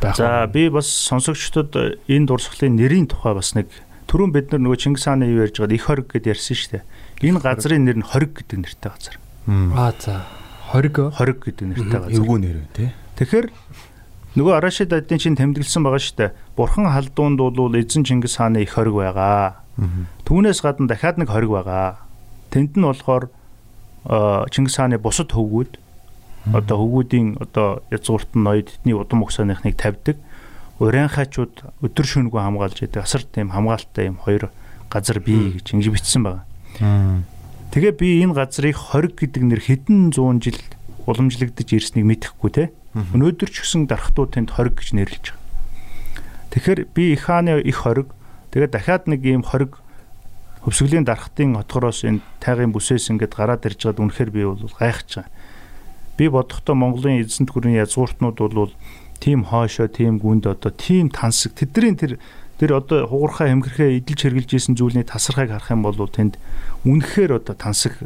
байх. За би бас сонсогчдод энэ дурсгалын нэрийн тухай бас нэг түрүүн бид нар нөгөө Чингис хааны юу ярьж байгаад их хориг гэдээ ярьсан шүү дээ. Энэ газрын нэр нь хориг гэдэг нэртэй газар. Аа за. Хориг Хориг гэдэг нэртэй газар. эвгүй нэр вэ те. Тэгэхээр нөгөө Арашид адын чинь тэмдэглэсэн байгаа шүү дээ. Бурхан халдуунд бол эзэн Чингис хааны их хориг байгаа. Түүнээс гадна дахиад нэг хориг байгаа. Тэнд нь болохоор Чингис хааны бусад хөвгүүд одоо хөвгүүдийн одоо язгуурт нь ноёд тэдний удам угсааныхныг тавьдаг. Урайхаачууд өдөр шөнөгүй хамгаалж яадаг. Асар тийм хамгаалалттай юм хоёр газар бий гэж ингэж бичсэн байгаа. Тэгээ би энэ газрыг хориг гэдэг нэр хэдэн зуун жил уламжлагдаж ирснийг мэдэхгүй те. Өнөөдөр ч гэсэн дархтууд тэнд хориг гэж нэрлэж байгаа. Тэгэхээр би их хааны их хориг тэгээ дахиад нэг ийм хориг хөвсгөлийн дархтын отгороос энэ тайгын бүсээс ингээд гараад ирж байгаад үнэхээр би бол гайхаж байгаа. Би бодохдоо Монголын эзэнт гүрний язгууртнууд бол тийм хоошоо, тийм гүнд одоо тийм тансаг тэдний тэр тэр одоо хугархаа хэмгэрхээ эдэлж хэрглэж исэн зүйлний тасархайг харах юм бол тэнд үнэхээр одоо тансаг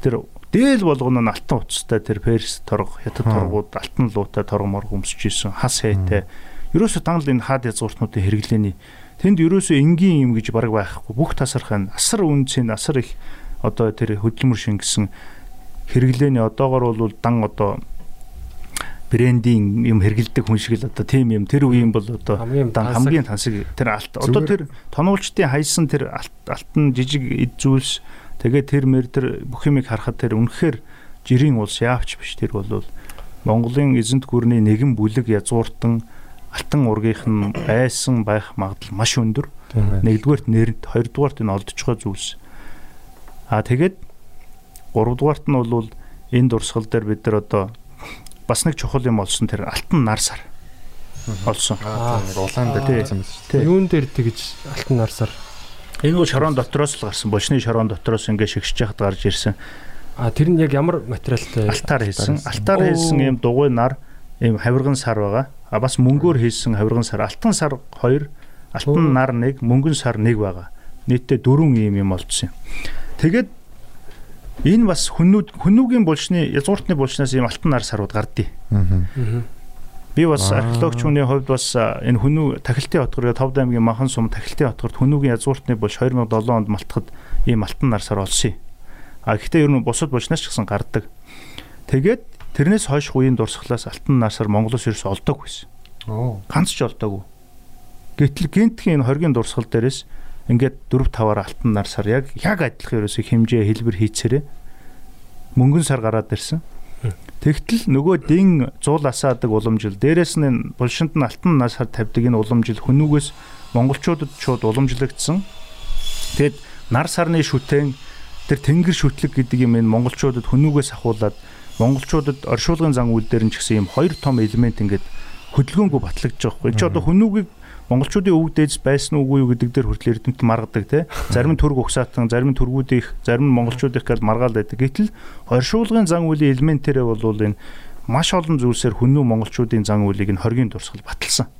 тэр дээл болгоно нь алтан уцтай тэр перс торго хятад торгууд алтан луутай торго морго өмсөж исэн хас хайтай. Ерөөсө тангал энэ хаад язгууртнуудын хэрэглээний тэнд ерөөсө энгийн юм гэж бараг байхгүй. Бүх тасархай нь асар үнцэн асар их одоо тэр хөдөлмөр шингэсэн хэрэглээний одоогор бол дан одоо брендинг юм хэрэгэлдэг хүн шиг л одоо тийм юм. Тэр үеийн бол одоо Хамгийн тансаг. тэр алт. Одоо тэр тоноолчдын хайсан тэр алт алтан жижиг эд зүйлс тэгээ тэр мэр тэр бүх юмыг харахад тэр үнэхээр жирийн улс яавч биш тэр бол Монголын эзэнт гүрний нэгэн бүлэг язгууртан алтан ургийнх нь байсан байх магадлал маш өндөр. Нэгдүгээрт нэрнт, хоёрдугаарт энэ олдож байгаа зүйлс. Аа тэгээд гуравдугаарт нь бол энэ дурсгал дээр бид нар одоо бас нэг чухал юм олсон тэр алтан нар сар олсон. Улаан дээр байсан юм шүү Тий. юун дээр тэгж алтан нарсаар Энэ бол шорон дотроос л гарсан. Бочны шорон дотроос ингээ шигшж яхад гарч ирсэн. а тэр нь яг ямар материалтай Алтаар хийсэн. Алтаар хийсэн ийм дугуй нар ийм хавирган сар байгаа. А бас мөнгөөр хийсэн хавирган сар. Алтан сар 2, алтан нар 1, мөнгөн сар 1 байгаа. Нийтдээ дөрвөн ийм юм олдсон юм. Тэгээд энэ бас хүнүүд хүнүүгийн булчны язгууртны булчнаас ийм алтан нар сарууд гардыг. Аа. Би бас археологч хүний хувьд бас энэ хүнүү Тахилтын хотгор Товд аймгийн Махан сум Тахилтын хотгорт хүнүүгийн язгууртны булч 2007 онд малтахад ийм алтан нар сар олсон юм. А гэхдээ ер нь бусад булчнаас ч гэсэн гардаг. Тэгээд тэрнээс хойш үеийн дурсгалаас алтан нар сар Монголоос ерөөс олдог байсан. Оо. Ганц ч олдоогүй. Гэтэл гинтхэн энэ хоргийн дурсгал дээрээс ингээд 4 5-аар алтан нар сар яг яг адилхан ерөөсөө хэмжээ хэлбэр хийцээрээ мөнгөн сар гараад ирсэн. Тэгтэл нөгөө дин зуул асаадаг уламжил дээрэс нь булшинд нь алтан нар сар тавьдаг энэ уламжил хүнүүгээс монголчуудад шууд уламжлагдсан. Тэгэд нар сарны шүтэн тэр тэнгэр шүтлэг гэдэг юм энэ монголчуудад хүнүүгээс ахуулаад монголчуудад оршуулгын зан үйл дээр нь ч гэсэн юм хоёр том элемент ингээд хөдөлгөөнгөө батлагдж байгаа хгүй. Чи одоо хүнүүгийг монголчуудын өвөг дээдс байсан уугүй юу гэдэг дээр хүртэл эрдэмт маргадаг те. Зарим нь төрг угсаатан, зарим нь төргүүдийнх, зарим нь монголчуудынх гэж маргаал байдаг. Гэтэл оршуулгын зан үлийн элементэрээ бол энэ маш олон зүйлсээр хүнүү монголчуудын зан үйлийг нь хоргийн дурсгал баталсан.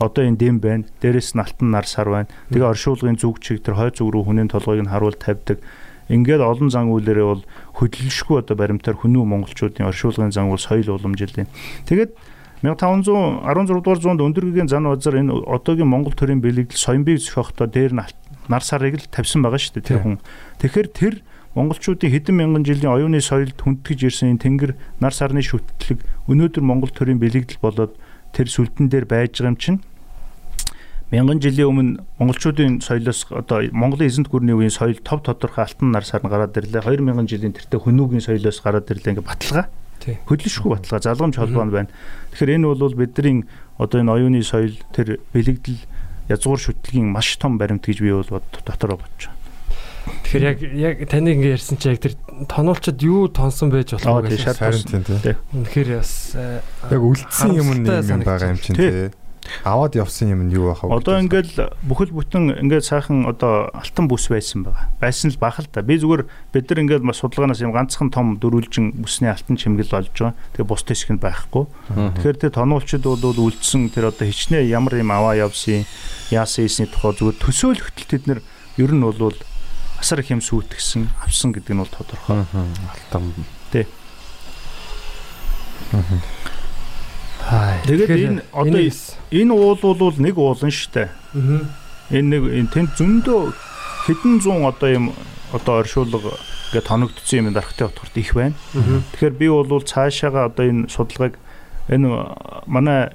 Одоо энэ дэм байна. Дээрээс нь алтан нар сар байна. Тэгээ оршуулгын зүг чиг тэр хой зүг рүү хүний толгойг нь харуул тавьдаг. Ингээд олон зан үйлээрээ бол хөдөлшгүй одоо баримтаар хүнүү монголчуудын оршуулгын зан үйл соёл уламжилын. Тэгээд 1500 16 дугаар зуунд өндөргийн зан базар энэ одоогийн Монгол төрийн бэлэгдэл соёмбийг зохиохдоо дээр нь нар сарыг л тавьсан байгаа шүү дээ тэр хүн. Тэгэхээр тэр монголчуудын хэдэн мянган жилийн оюуны соёлд хүндэтгэж ирсэн энэ тэнгэр нар сарны шүтлэг өнөөдөр Монгол төрийн бэлэгдэл болоод тэр сүлдэн дээр байж байгаа юм чинь мянган жилийн өмнө монголчуудын соёлоос одоо Монголын эзэнт гүрний үеийн соёл тов тодорхой алтан нар сар нь гараад ирлээ. 2000 жилийн тэртээ хүнүүгийн соёлоос гараад ирлээ. Ингээ баталгаа Тий. хөдлөшгүй баталгаа залгамж холбоо нь байна. Тэгэхээр энэ бол бидний одоо энэ оюуны соёл тэр бэлэгдэл язгуур шүтлгийн маш том баримт гэж би бол бод- дотороо бодож байна. Тэгэхээр яг яг таны ингэ ярьсан чи яг тэр тоноолчод юу тонсон байж болох вэ тий. үнэхээр бас Яг үлдсэн юм харамсалтай юм байгаа юм чинь Тий. Аваад явсан юм нь юу байх вэ? Одоо ингээл бүхэл бүтэн ингээд сайхан одоо алтан бүс байсан байгаа. Байсан л бах л та. Би зүгээр бид нар ингээд бас судалгаанаас юм ганцхан том дөрвөлжин бүсний алтан чимгэл олж байгаа. Тэгээ бус хэсэг нь байхгүй. Тэгэхээр тэр тоноолчид бол үлдсэн тэр одоо хичнээн ямар юм аваа явсан яасан ийсний тухай зүгээр төсөөлөлтөл тэд нар ер нь бол асар их юм сүйтгэсэн авсан гэдэг нь бол тодорхой. Алтан. Тэгээд энэ одоо энэ уул бол нэг уулан штэ. Энэ нэг тэнд зөндөө хэдэн зуун одоо юм одоо оршуулга ингээд тоногдсон юм дарахтай утгарт их байна. Тэгэхээр би бол цаашаага одоо энэ судалгааг энэ манай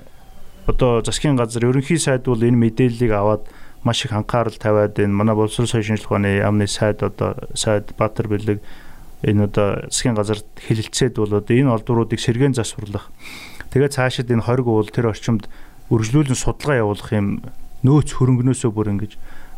одоо засгийн газар ерөнхий сайд бол энэ мэдээллийг аваад маш их анхаарал тавиад энэ манай боловсрол соёлын шинжилгээ ухааны яамны сайд одоо сайд Баатар бэлэг энэ одоо засгийн газарт хэлэлцээд бол одоо энэ олдвруудыг сэргээн засварлах. Тэгээд цаашид энэ 20 уул тэр орчимд үргэлжлүүлэн судалгаа явуулах юм нөөц хөрөнгнөөсөө бүр ингэж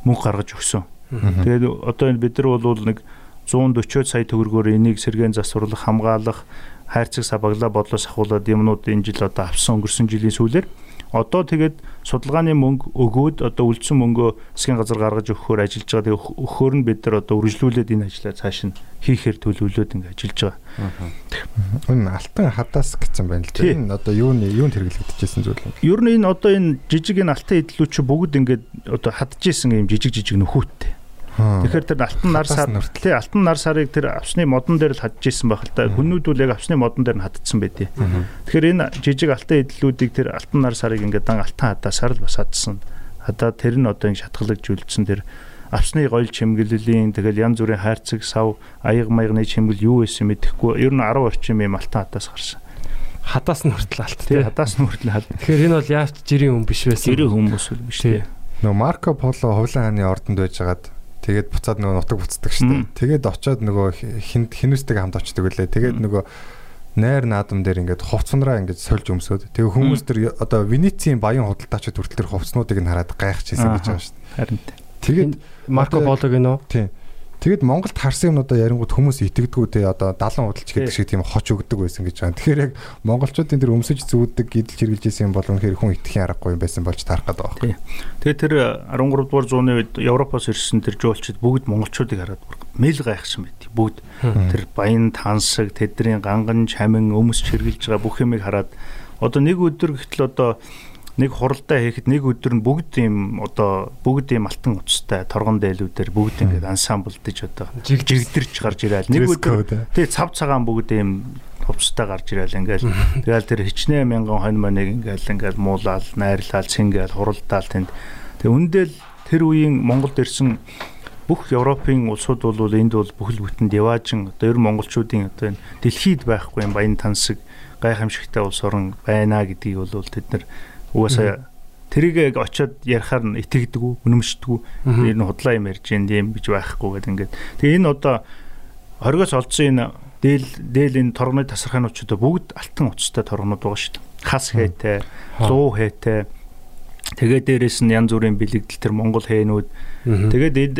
мөнгө гаргаж өгсөн. Тэгээд одоо энэ бид нар бол нэг 140 сая төгрөгөөр энийг сэргээн засварлах, хамгаалах, хайрцаг сабаглаа бодлоос ахуулаад юмнууд энэ жил одоо авсан өнгөрсөн жилийн сүүлээр одоо тэгээд судалгааны мөнгө өгөөд одоо үлдсэн мөнгөө засгийн газар гаргаж өгөхөөр ажиллаж байгаа. Тэгээд өгөхөөр нь бид нар одоо үргэлжлүүлээд энэ ажлаа цааш нь хийхээр төлөвлөөд ингэ ажиллаж байгаа. Энэ алтан хадаас гэсэн байна л дээ. Энэ одоо юуны юунд хэрэглэгдэжсэн зүйл юм. Ер нь энэ одоо энэ жижиг энэ алтан эдлүүч бүгд ингээд одоо хадчихсэн юм жижиг жижиг нөхөттэй. Тэгэхээр тэр алтан нар сар тий алтан нар сарыг тэр авсны модон дээр л хадж исэн байх л да. Хүнүүд бол яг авсны модон дээр нь хаддсан байдیں۔ Тэгэхээр энэ жижиг алтан эдлүүдийг тэр алтан нар сарыг ингээд дан алтан хадасаар л бас хадсан. Хадаа тэр нь одоо ингэ шатгалагжүүлсэн тэр авсны гоёл чимгэллийн тэгэл янз бүрийн хайрцаг сав аяг маягны чимгэл юу байсан мэдэхгүй ер нь 10 орчим юм алтан хадаас гарсан хадаас нь хүртэл алт тий хадаас нь хүртэл хад. Тэгэхээр энэ бол яач жирийн хүн биш байсан. Жирийн хүмүүс л биш тий. Нөгөө Марко Поло хувлан хааны ордонд байжгаад Тэгээд буцаад нөгөө нутаг буцдаг штеп. Тэгээд очиод нөгөө хинд хинүстэйг хамт очдөг үлээ. Тэгээд нөгөө найр наадам дээр ингээд хувцсанраа ингээд сольж өмсөд. Тэгээ хүмүүс тэр одоо Венецийн баян худалдаачид хүртэл тэр хувцснуудыг нь хараад гайхчихсан гэж байгаа штеп. Харин тэгээд Марко Полог нөө. Тийм. Тэгэд Монголд харсан юмнуудаа ярингууд хүмүүс итгэдэггүй те одоо 70 худалч гэдэг шиг тийм хоч өгдөг байсан гэж байгаа. Тэгэхээр яг монголчуудын тэр өмсөж зүүдэг гидэлж хэрглэж исэн юм бол үнэхээр хүн итгэхийн аргагүй юм байсан болж таарах гээд байгаа. Тэгээ тэр 13 дугаар зууны үед Европоос ирсэн тэр жуулчид бүгд монголчуудыг хараад мэл гайхсан байт. Бүгд тэр баян тансаг тэдний ганган чамин өмсч хэрглэж байгаа бүх юмыг хараад одоо нэг өдөр гэтэл одоо нэг хуралдаа хийхэд нэг өдөр нь бүгд ийм одоо бүгд ийм алтан уцтай торгон дээлүүдээр бүгд ингээд ансамблдж одоо жигдэрч гарч ирээл. Нэг өдөр тий цав цагаан бүгд ийм хувцастай гарч ирээл ингээл. Тэгэл тэр хичнээн мянган хонь маныг ингээл ингээл муулаад найрлал цингээл хуралдаал тэнд. Тэг үндэл тэр үеийн Монголд ирсэн бүх Европын улсууд бол энд бол бүхэл бүтэнд яваажин одоо ер монголчуудын одоо энэ дэлхийд байхгүй юм баян тансаг гайхамшигтай улс орон байна гэдгийг бол тэд нар Угаасаа тэрийг яг очиод ярихаар нь итгэдэг, үнэмшдэг. Энэ нь худлаа юм ярьж юм гэж байхгүй гэдэг ингээд. Тэгээ энэ одоо хоригоос олдсон энэ дээл дээл энэ торгоны тасархаануудад бүгд алтан уцтай торгонууд байгаа шүү дээ. Хас хээтэй, луу хээтэй. Тэгээ дээрэс нь янз бүрийн бэлэгдэл төр Монгол хээнүүд. Тэгээд энд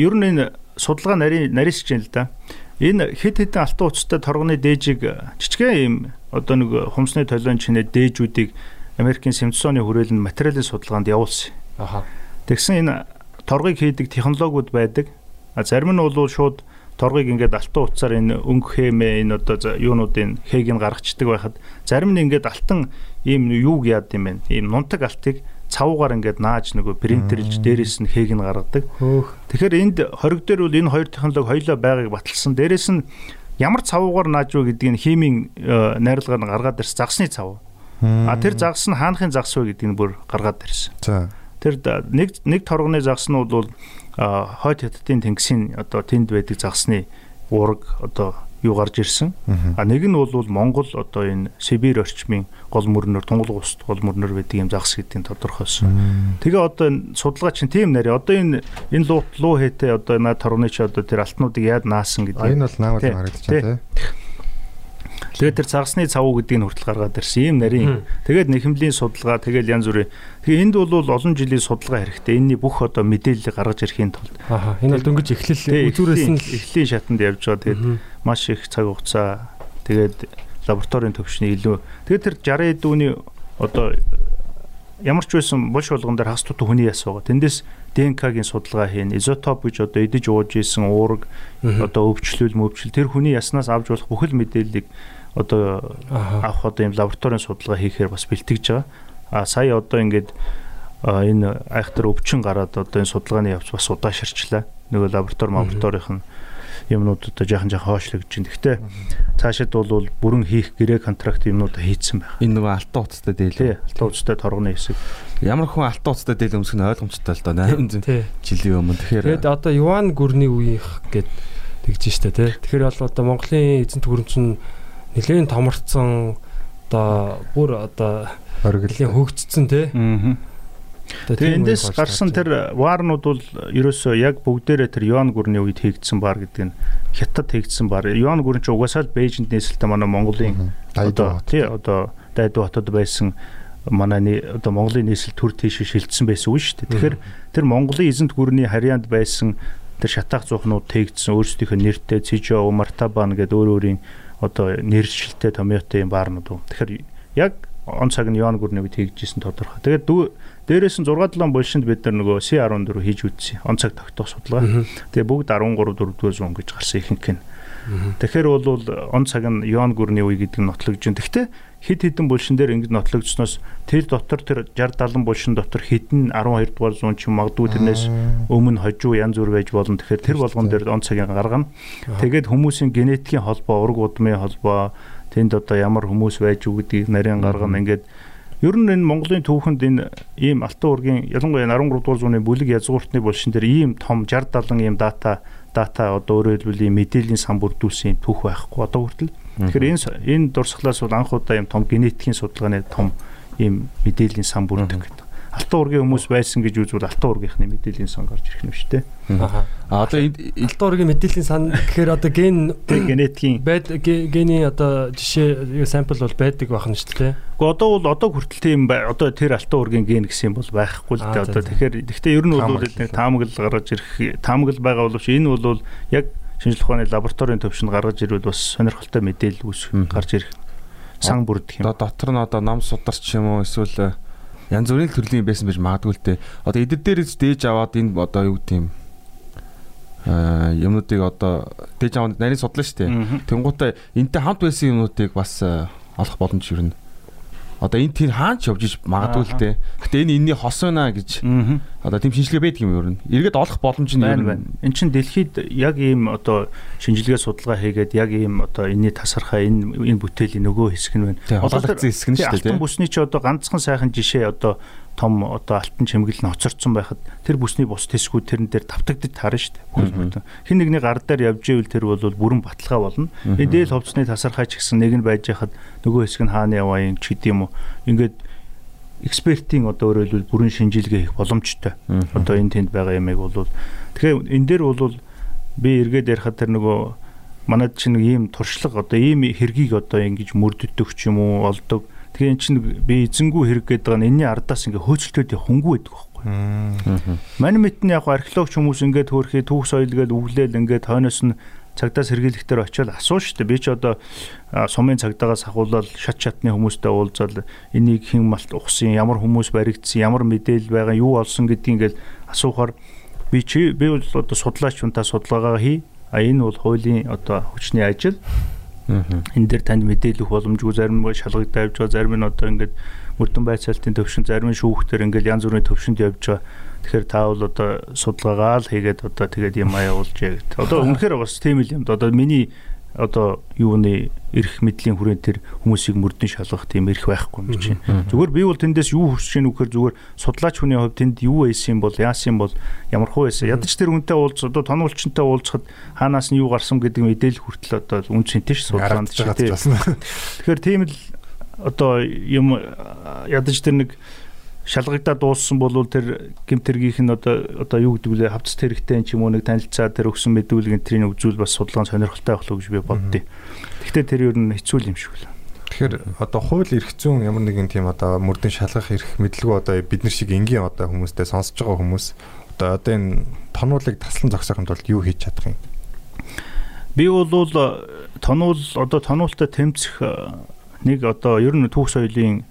ер нь энэ судалгаа нарийн нарийнсч юм л да. Энэ хэд хэдэн алтан уцтай торгоны дээжийг жижигхэн юм одоо нэг хумсны толион чинээ дээжүүдийг Америкийн Симпсоны хүрээлэнд материалын судалгаанд явуулсан. Аха. Тэгсэн энэ торгыг хийдэг технологиуд байдаг. А зарим нь бол шууд торгыг ингээд алтан утсаар энэ өнгө хэмээ энэ одоо юунуудын хэгийг нь гаргацдаг байхад зарим нь ингээд алтан ийм юуг яад юм бэ? Ийм нунтаг алтыг цавуугаар ингээд нааж нөгөө принтерлж дээрээс нь хэгийг нь гаргадаг. Тэгэхээр энд хориг дээр бол энэ хоёр технологи хоёулаа байгааг баталсан. Дээрээс нь ямар цавуугаар нааж вэ гэдгийг химийн э, найрлагаар гаргаад ирс загсны цав. А тэр загас нь хаанхын загас вэ гэдгийг бүр гаргаад ирсэн. За. Тэр нэг нэг торгоны загас нь бол хойд хятадын тэнгисийн одоо тэнд байдаг загасны уураг одоо юу гарч ирсэн. А нэг нь бол Монгол одоо энэ Сибирь орчмын гол мөрнөр Тунгал уст гол мөрнөр байдаг юм загас гэдгийг тодорхойлсон. Тэгээ одоо энэ судалгаа чинь тийм нарийн одоо энэ энэ луу луу хэтэ одоо наа торгоны чи одоо тэр алтнуудыг яад наасан гэдэг. Энэ бол наавал харагдаж байна тий. Тэгээд тэр цагсны цавуу гэдгийг хүртэл гаргаад ирсэн юм нарийн. Тэгээд нэхэмлийн судалгаа тэгээд янз бүрийн. Тэгээ энд бол олон жилийн судалгаа хэрэгтэй. Энийний бүх одоо мэдээллийг гаргаж ирэхийн тулд. Аа энэ бол дөнгөж эхлэл үзүүрээс нь эхлэлийн шатанд явж байгаа. Тэгээд маш их цаг хугацаа тэгээд лабораторийн төвшний илүү. Тэгээд тэр 60 эдүүний одоо ямар ч байсан булш болгон дээр хас туту хүний яс байгаа. Тэндээс ДНК-гийн судалгаа хийн, изотоп гэж одоо идэж ууж исэн уураг одоо өвчлөл мөвчлөл. Тэр хүний яснаас авч болох бүхэл мэдээллийг одоо авах одоо юм лабораторийн судалгаа хийхээр бас бэлтгэж байгаа. А сая одоо ингээд энэ айхтар өвчин гараад одоо энэ судалгааны явц бас удааширчлаа. Нөгөө лаборатори лабораторийнх нь юмнууд одоо жаахан жаахан хоошлогдож байна. Гэхдээ цаашид бол бүрэн хийх гэрээ контракт юмнуудаа хийцэн байна. Энэ нөгөө алтан уцтай Тий, дээл. алтан уцтай торгоны хэсэг. Ямар хүн алтан уцтай дээл өмсөх нь ойлгомжтой л доо 800 Тий. жилийн өмнө. Тэгээд Тэгэхээр одоо Юан гүрний үеийнх гэд тэгж штэ тий. Тэгэхээр бол одоо Монголын эзэнт гүрэн чинь нэлээд томорцсон одоо бүр одоо нэлээд хөгжцсөн тий. Аа. Тэгээ эндээс гарсан тэр ваарнууд бол ерөөсөө яг бүгдээрээ тэр Юан гүрний үед хийгдсэн бар гэдэг нь хятад хийгдсэн бар. Юан гүрэн чи угаасаа л Бээжинд нээсэлтэй манай Монголын одоо тий одоо дайдуу хотод байсан манай одоо Монголын нийслэл төр тийш шилжсэн байсан үг шүү дээ. Тэгэхээр тэр Монголын эзэнт гүрний харьяанд байсан тэр шатаах зуухнууд тэгдсэн өөрсдийнхөө нэртэй Цижо, Мартабан гэдэг өөр өөрийн одоо нэршилтэй томьёотой юм баарнууд. уу. Тэгэхээр яг он цаг нь Юан гүрний үед хийгдсэн тодорхой. Тэгээд дүү- дээрээс нь 6 7 булшинд бид нар нөгөө C14 хийж үзсэн. Он цаг тогтоох судалгаа. Тэгээ бүгд 13 4 дугаар зуун гэж гарсан ихэнх нь. Тэгэхээр бол он цаг нь Юан гүрний үе гэдэг нь нотлогдож байна. Гэхдээ хид хідэн булшин дээр ингэж нотлогдсноос тэр дотор тэр 60 70 булшин дотор хідэн 12 дугаар зуун ч магадгүй тэрнээс өмнө хожуу янз бүр байж болно. Тэгэхээр тэр болгон дээр он цагийн гаргана. Тэгээд хүмүүсийн генетикийн холбоо, ураг удмын холбоо, тэнд одоо ямар хүмүүс байж үү гэдгийг нарийн гаргана. Ингээд ер нь энэ Монголын түүхэнд энэ ийм алтан ургийн ялангуяа 13 дугаар зууны бүлэг язгууртны булшин дээр ийм том 60 70 ийм дата дата одоо өөрөөр хэлбэл мэдээллийн сан бүрдүүлсэн түүх байхгүй одоо хүртэл. Тэгэхээр энэ энэ дурсгалаас бол анх удаа ийм том генетикийн судалгааны том ийм мэдээллийн сан бүрддэг гэдэг. Алтан ургийн хүмүүс байсан гэж үзвэл алтан ургийнхны мэдээллийн сан гарч ирэх юм шүү дээ. Аха. А одоо Алтан ургийн мэдээллийн сан гэхээр одоо ген [COUGHS] генетикийн байд ге- гений одоо жишээ сампл бол байдаг байх нь шүү дээ. Гэхдээ одоо бол одоо хүртэл тийм бай. Одоо тэр алтан ургийн ген гэсэн юм бол байхгүй л Аа, дээ. Одоо тэгэхээр гэхдээ ер нь бол Таамаглал. нэг таамаглал гаргаж ирэх таамаглал байгаа боловч энэ бол яг шинжлэх ухааны лабораторийн төвшөнд гаргаж ирвэл бас сонирхолтой мэдээлэл үүсэх Мгм. гарч ирэх сан бүрдэх юм. одоо дотор нь одоо ном сударч юм уу эсвэл янз бүрийн төрлийн байсан байж магадгүй л дээ. Одоо эдэр дээрээс дээж аваад энэ одоо юу гэдэг юм аа юмнуудыг одоо дээж аваад нарийн судлаа шүү дээ. Мгм. Тэнгуутаа энтэй хамт байсан юмнуудыг бас э, олох боломж юу нэ. Одоо энэ тэр хаан ч явж иж магадгүй л дээ. Гэтэ энэ энэний хос байна гэж одоо тийм шинжилгээ байдаг юм юу нэ. Эргээд олох боломж нь байна. нэ. Эн чин дэлхийд яг ийм одоо шинжилгээ судалгаа хийгээд яг ийм одоо энэний тасархаа энэ энэ бүтээлийн нөгөө хэсэг нь байна. Олгогдсон хэсэг нь шүү дээ. Алтан бүсний чи одоо ганцхан сайхан жишээ одоо том одоо алтан чимгэл нь хоцорсон байхад тэр бүсний бус тэсгүүд тэрэн дээр тавтагдаж таарна шүү дээ. Хин нэгний гар дээр явж ивэл тэр бол бүрэн баталгаа болно. Энэ дээл ховцны тасархай ч гэсэн нэг нь байж хахад нөгөө хэсэг нь хааны яваа юм ч гэдэм үү. Ингээд экспертийн одоо өөрөөр хэлбэл бүрэн шинжилгээ хийх боломжтой. Одоо энэ тэнд байгаа ямыг бол тэгэхээр энэ дээр бол би эргээд ярихад тэр нөгөө манад чинь нэг ийм туршлага одоо ийм хэргийг одоо ингэж мөрддөг ч юм уу олдог. Тэгэхээр эн чинь би эзэнгүү хэрэг гэдэг байгаа нь энэний ардаас ингээ хөөцөлтөд хөнгүү байдаг байхгүй. Мань мэт нь яг археологч хүмүүс ингээд хөөрхий түүх соёлгээд үглээл ингээд хойноос нь цагдаас сэргийлэхтэр очиод асуу штэ би ч одоо сумын цагдаагаас ахуулаад шат шатны хүмүүстэй уулзаад энийг хэн малт ухсан ямар хүмүүс баригдсан ямар мэдээлэл байгаа юу олсон гэдгийг ингээд асуухаар би чи би бол одоо судлаач хүнтэй судалгаагаа хий а энэ бол хуулийн одоо хүчний ажил. Энэ дээр танд мэдээлэх боломжгүй зарим нь шалгагдаа явж байгаа зарим нь одоо ингээд мөрдөн байцаалтын төвшин зарим нь шүүхтэр ингээд янз бүрийн төвшөнд явж байгаа тэгэхээр та бол одоо судалгаагаа л хийгээд одоо тэгээд юм аа явуулж яа гэдэг. Одоо үнэхээр бас тийм л юм. Одоо миний одоо юуны эрх мэдлийн хүрээнд тэр хүмүүсийг мөрдөн шалгах тийм эрх байхгүй юм чинь. Зүгээр би бол тэндээс юу хүсэж гэнэ үхээр зүгээр судлаач хүний хувьд тэнд юу байсан юм бол яасан юм бол ямар хуу байсан. Ядаж тэр үнтэй уулз одоо тонуулчтай уулзахад хаанаас нь юу гарсан гэдэг мэдээлэл хүртэл одоо үн цэнтэй ш судалгаанд Харагдаж чи тий. байгаа ч бас. Тэгэхээр тийм л одоо юм ядаж тэр нэг шалгагдаад дууссан бол тэр гимтэргийнх нь одоо одоо юу гэдэг вэ хавцас хэрэгтэй ч юм уу нэг танилцаа тэр өгсөн мэдүүлэг энтрийг үзүүл бас судалгаан сонирхолтой байх л гэж би боддیں۔ Гэхдээ тэр ер нь хэцүү юм шиг л. Тэгэхээр одоо хууль эрх зүйн ямар нэгэн тийм одоо мөрдөн шалгах эрх мэдлгүй одоо бид нар шиг энгийн одоо хүмүүстэй сонсож байгаа хүмүүс одоо одоо энэ тонуулыг таслан зогсоохын тулд юу хийж чадах юм? Би бол тонуул одоо тонуултаа тэмцэх э, нэг одоо ер нь түүх соёлын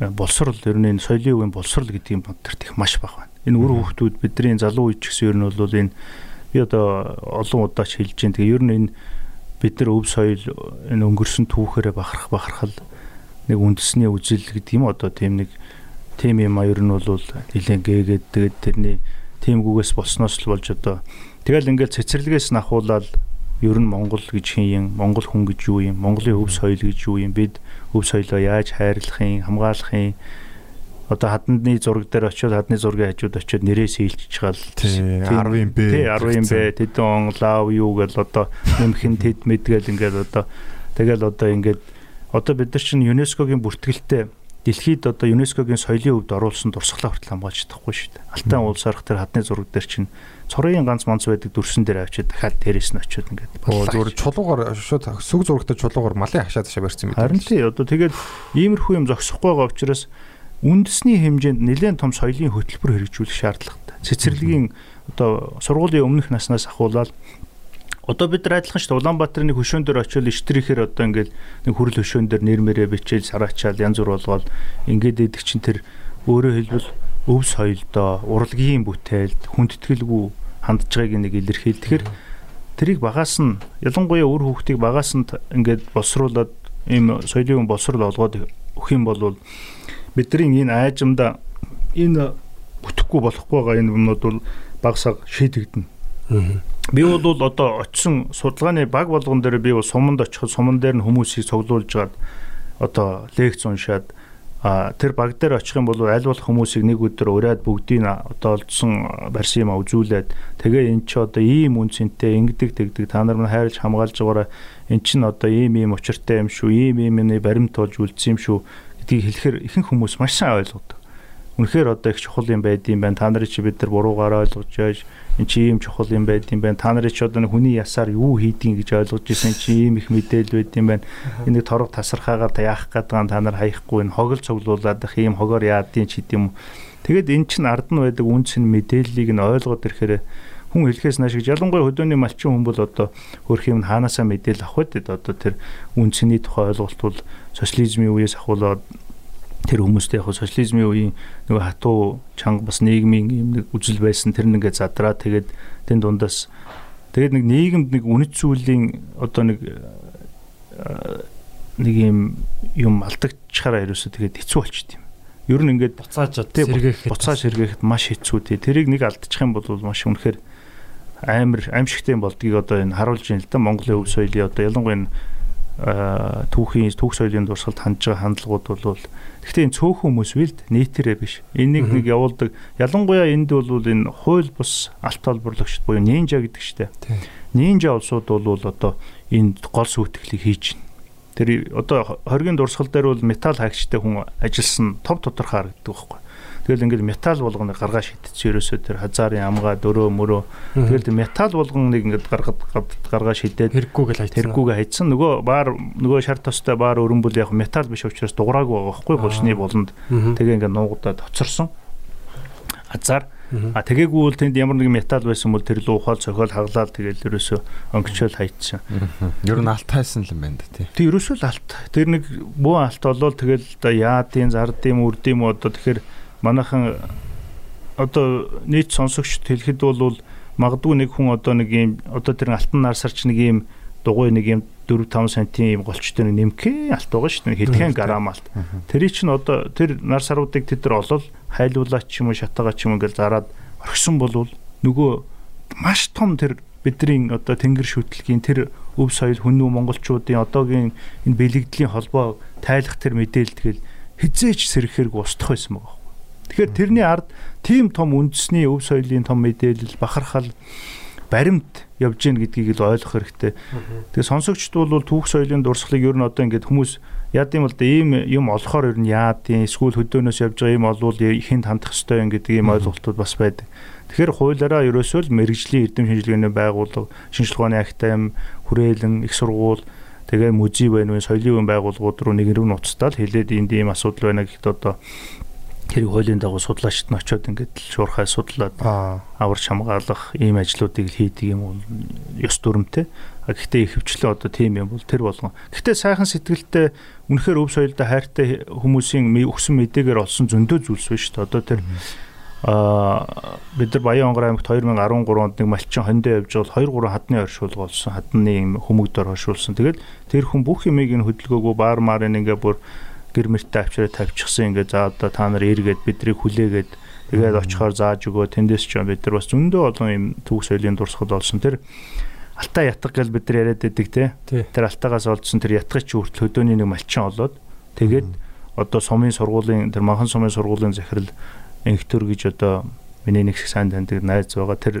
э, боловсрал ер нь энэ соёлын үеийн боловсрал гэдэг юм бодтэрт их маш бага байна. Энэ үр хүүхдүүд бидний залуу үеч гэсэн ер нь бол энэ би одоо олон удаа ч хэлж байна. Тэгээ ер нь энэ бид нар өв соёл энэ өнгөрсөн түүхээрээ бахарх бахархал нэг үндэсний үзэл гэдэг юм одоо тийм нэг тийм юм ер нь бол нэлээд гээгээд тэгээд тэрний тиймгүүгээс болсноос л болж одоо тэгэл ингээл цэцэрлэгээс нь ахуулаад ер нь Монгол гэж хин юм, Монгол хүн гэж юу юм, Монголын өв соёл гэж юу юм, бид өв соёлоо яаж хайрлах юм, хамгаалах юм. Одоо хадны зураг дээр очиод хадны зургийн хажууд очиод нэрээс хийлчиж гал. Тий 10-ын Б. Тий 10-ын Б тэдэн он лав юу гэл одоо нэмхэн тэд мэдгээл ингээд одоо тэгэл одоо ингээд одоо бид нар чинь ЮНЕСКОгийн бүртгэлтэй дэлхийд одоо ЮНЕСКОгийн соёлын өвд оруулсан дурсгалаа хүртэл хамгаалж чадахгүй шүү дээ. Алтан уул сарх дээр хадны зураг дээр чинь цорын ганц манц байдаг дүрсэн дээр авчиад дахиад дээрээс нь очиод ингээд Оо зүгээр чулуугаар шууд сүг зурагтай чулуугаар малын хашаа ташаа барьсан мэт. Харин тий одоо тэгээд иймэрхүү юм зогсохгүй байгаа учраас үндэсний хэмжээнд нэлээд том соёлын хөтөлбөр хэрэгжүүлэх шаардлагатай. Цэцэрлэгийн одоо сургуулийн өмнөх наснаас ахуулаад одоо бид нар адилхан шүү дээ Улаанбаатарын нэг хөшөөн дээр очиод иштрихэр одоо ингээд нэг хүрэл хөшөөн дээр нэр мэрэ бичээл сараачаал янз бүр болгоод ингээд идэг чинь тэр өөрөө хэлбэл өв соёлдоо урлагийн бүтээлд хүндэтгэлгүй хандж байгааг нэг илэрхийл. Тэгэхээр тэрийг багаас нь ялангуяа үр хүүхдийг багаас нь ингээд боловсруулад ийм соёлын боловсрол олгоод өгөх юм бол бидний энэ айжмда энэ бүтэхгүй болохгүй байгаа энэ юмнууд бол багсаа шийдэгдэнэ. Би бол одоо очисон судалгааны баг болгон дээр би бол суманд очиход суман дээр нь хүмүүсийг цуглуулж гад одоо лекц уншаад тэр баг дээр очих юм бол аль болох хүмүүсийг нэг өдөр ураад бүгдийг одоо олдсон барьсан юм үзүүлээд тэгээ эн чи одоо ийм үнцэнтэй ингэдэг тэгдэг та нар минь хайрлж хамгаалж байгаараа эн чин одоо ийм ийм учиртай юм шүү ийм ийм юмны баримт болж үлдсэн юм шүү гэдгийг хэлэхээр ихэнх хүмүүс маш сайн ойлгодог. Үнэхээр одоо их чухал юм байд юм байна. Та нарыг чи бид нар буруугаар ойлгож яаж эн чи ийм чухал юм байд юм байна. Та нарыг чи одоо хүний ясаар юу хийдгийг гэж ойлгож ирсэн чи ийм их мэдээлэл байд юм байна. Энэ торог тасархаагаар та яах гэдэг та нар хаяхгүй энэ хогол цуглуулад их ийм хогоор яадын ч гэдэм юм. Тэгэд эн чин ард нь байдаг үнц нь мэдээллийг нь ойлгоод ирэхээр хүн хэлхээс нааш гэж ялангуяа хөдөөний малчин хүн бол одоо хөрх юм хаанаасаа мэдээлэл авах үед одоо тэр үнцний тухай ойлголт бол социализмын үеэс ахуулаад тэр хүмүүстэй яг социализмын үеийн нөгөө хатуу чанга бас нийгмийн юм нэг үзэл байсан. Тэр нэгээ задраа. Тэгээд тэн дундаас тэгээд нэг нийгэмд нэг үнэт зүйлийн одоо нэг нэг юм юм алдагчаараа ерөөсө тэгээд хэцүү болчт юм. Ер нь ингээд буцааж сэргээхэд буцааж сэргээхэд маш хэцүү тий. Тэрийг нэг алдчих юм бол маш үнэхээр амар аимшигтэй болдгийг одоо энэ харуулж байна л да Монголын өв соёлын одоо ялангуяа түүхийн түүх соёлын дурсгалд хандж байгаа хандлагууд бол гэхдээ энэ цөөхөн хүмүүс вилд нийтээрээ биш. Энийг нэг явуулдаг. Ялангуяа энд бол энэ хууль бус алт толборлагчд буюу нинжа гэдэг штеп. Нинжа улсууд бол одоо энэ гол сүйтгэлийг хийж байна. Тэр одоо хоргийн дурсгал дээр бол металл хаагчтай хүн ажилласан тов тодорхой харагддаг байхгүй. Тэгэл ингээд металл болгоно гаргаа шидчихсэн ерөөсөө тэр хазаарын амгаа дөрөө мөрөө. Тэгэл тэр металл болгоныг ингээд гаргад гаргаа шидээд хэрэггүй гэж хайцсан. тэргүүгээ хайцсан. Нөгөө баар нөгөө шар тостой баар өрөмбөл яг металл биш учраас дуграагүй байгаа байхгүй булшны болонд тэгээ ингээд нуугдаад хоцорсон. Хазаар а тэгээгүй бол тэнд ямар нэгэн металл байсан бол тэр лүү ухаал цохиол хаглаад тэгэл ерөөсөө өнгөчөөл хайцсан. Ер нь алт хайсан л юм байна да тий. Тэг ерөөсөө л алт. Тэр нэг бүү алт болол тэгэл яадын зардын үрдэм одоо тэгэхээр манайхан одоо нийт сонсогчд хэлэхэд бол магадгүй нэг хүн одоо нэг юм одоо тэр алтан нар сарч нэг юм дугуй нэг юм 4 5 см юм голчтой нэг нэмхээ алт байгаа шүү дээ хэдхэн грамм алт. Тэрий чинь одоо тэр нар саруудыг тэд нар олол хайлуулаач ч юм уу шатагаа ч юм ингээл зараад орхисон болвол нөгөө маш том тэр бидний одоо тэнгэр шүтлгийн тэр өв соёл хүннүү монголчуудын одоогийн энэ бэлэгдлийн холбоо тайлах тэр мэдээлэл тэгэл хизээч сэрхэрэг устдах байсан байгаа. Тэгэхээр тэрний ард тийм том үндэсний өв соёлын том мэдээлэл бахархал баримт явж гин гэдгийг л ойлгох хэрэгтэй. Тэгээ сонсогчд бол түүх соёлын дурсгалыг ер нь одоо ингээд хүмүүс яад юм бол ийм юм олохоор ер нь яад юм эсвэл хөдөөнөөс явж байгаа юм олвол ихэнд хандах хэрэгтэй юм гэдэг ийм ойлголтууд бас байдаг. Тэгэхээр хуулиараа ерөөсөө л мэрэгжлийн эрдэм шинжилгээний байгууллага, шинжилгээ ухааны агтай юм, хүрээлэн, их сургууль тэгээ музей байна уу, соёлын байгууллагууд руу нэг нэг нуцтаад хэлээд энд ийм асуудал байна гэхэд одоо тэрийг хуулийн дагуу судлаачд нь очиод ингээд л шуурхай судлаад аварч хамгаалах ийм ажлуудыг л хийдэг юм бол ёс дүрмтэй. Гэхдээ их хвчлээ одоо тийм юм бол тэр болгон. Гэхдээ сайхан сэтгэлтэй үнэхээр өв соёлдоо хайртай хүмүүсийн өгсөн мэдээгээр олсон зөндөө зүйлс байна шүү дээ. Одоо тэр аа бид нар Баян онгор аймагт 2013 онд нэг малчин хондоо явж байгаа 2 3 хадны оршуулга олсон. Хадны юм хүмүүдээр оршуулсан. Тэгээд тэр хүн бүх юмыг нь хөдөлгөөгөө баар марын ингээ бүр гэр мөртөө авчираа тавьчихсан. Ингээ за одоо та нар эргээд бидрийг хүлээгээд тэгээд очихоор зааж өгөө. Тэндээс ч бид нар бас зөндөө олон юм түүх соёлын дурсгал олсон. Тэр алтаа ятга гэж бид нар яриад байдаг те. Тэр алтаагаас олдсон тэр ятгыг чи хүртэл хөдөөний нэг малчин олоод тэгээд одоо сумын сургуулийн тэр манхан сумын сургуулийн захирал инхтөр гэж одоо миний нэг сайн таньдаг найз байгаа. Тэр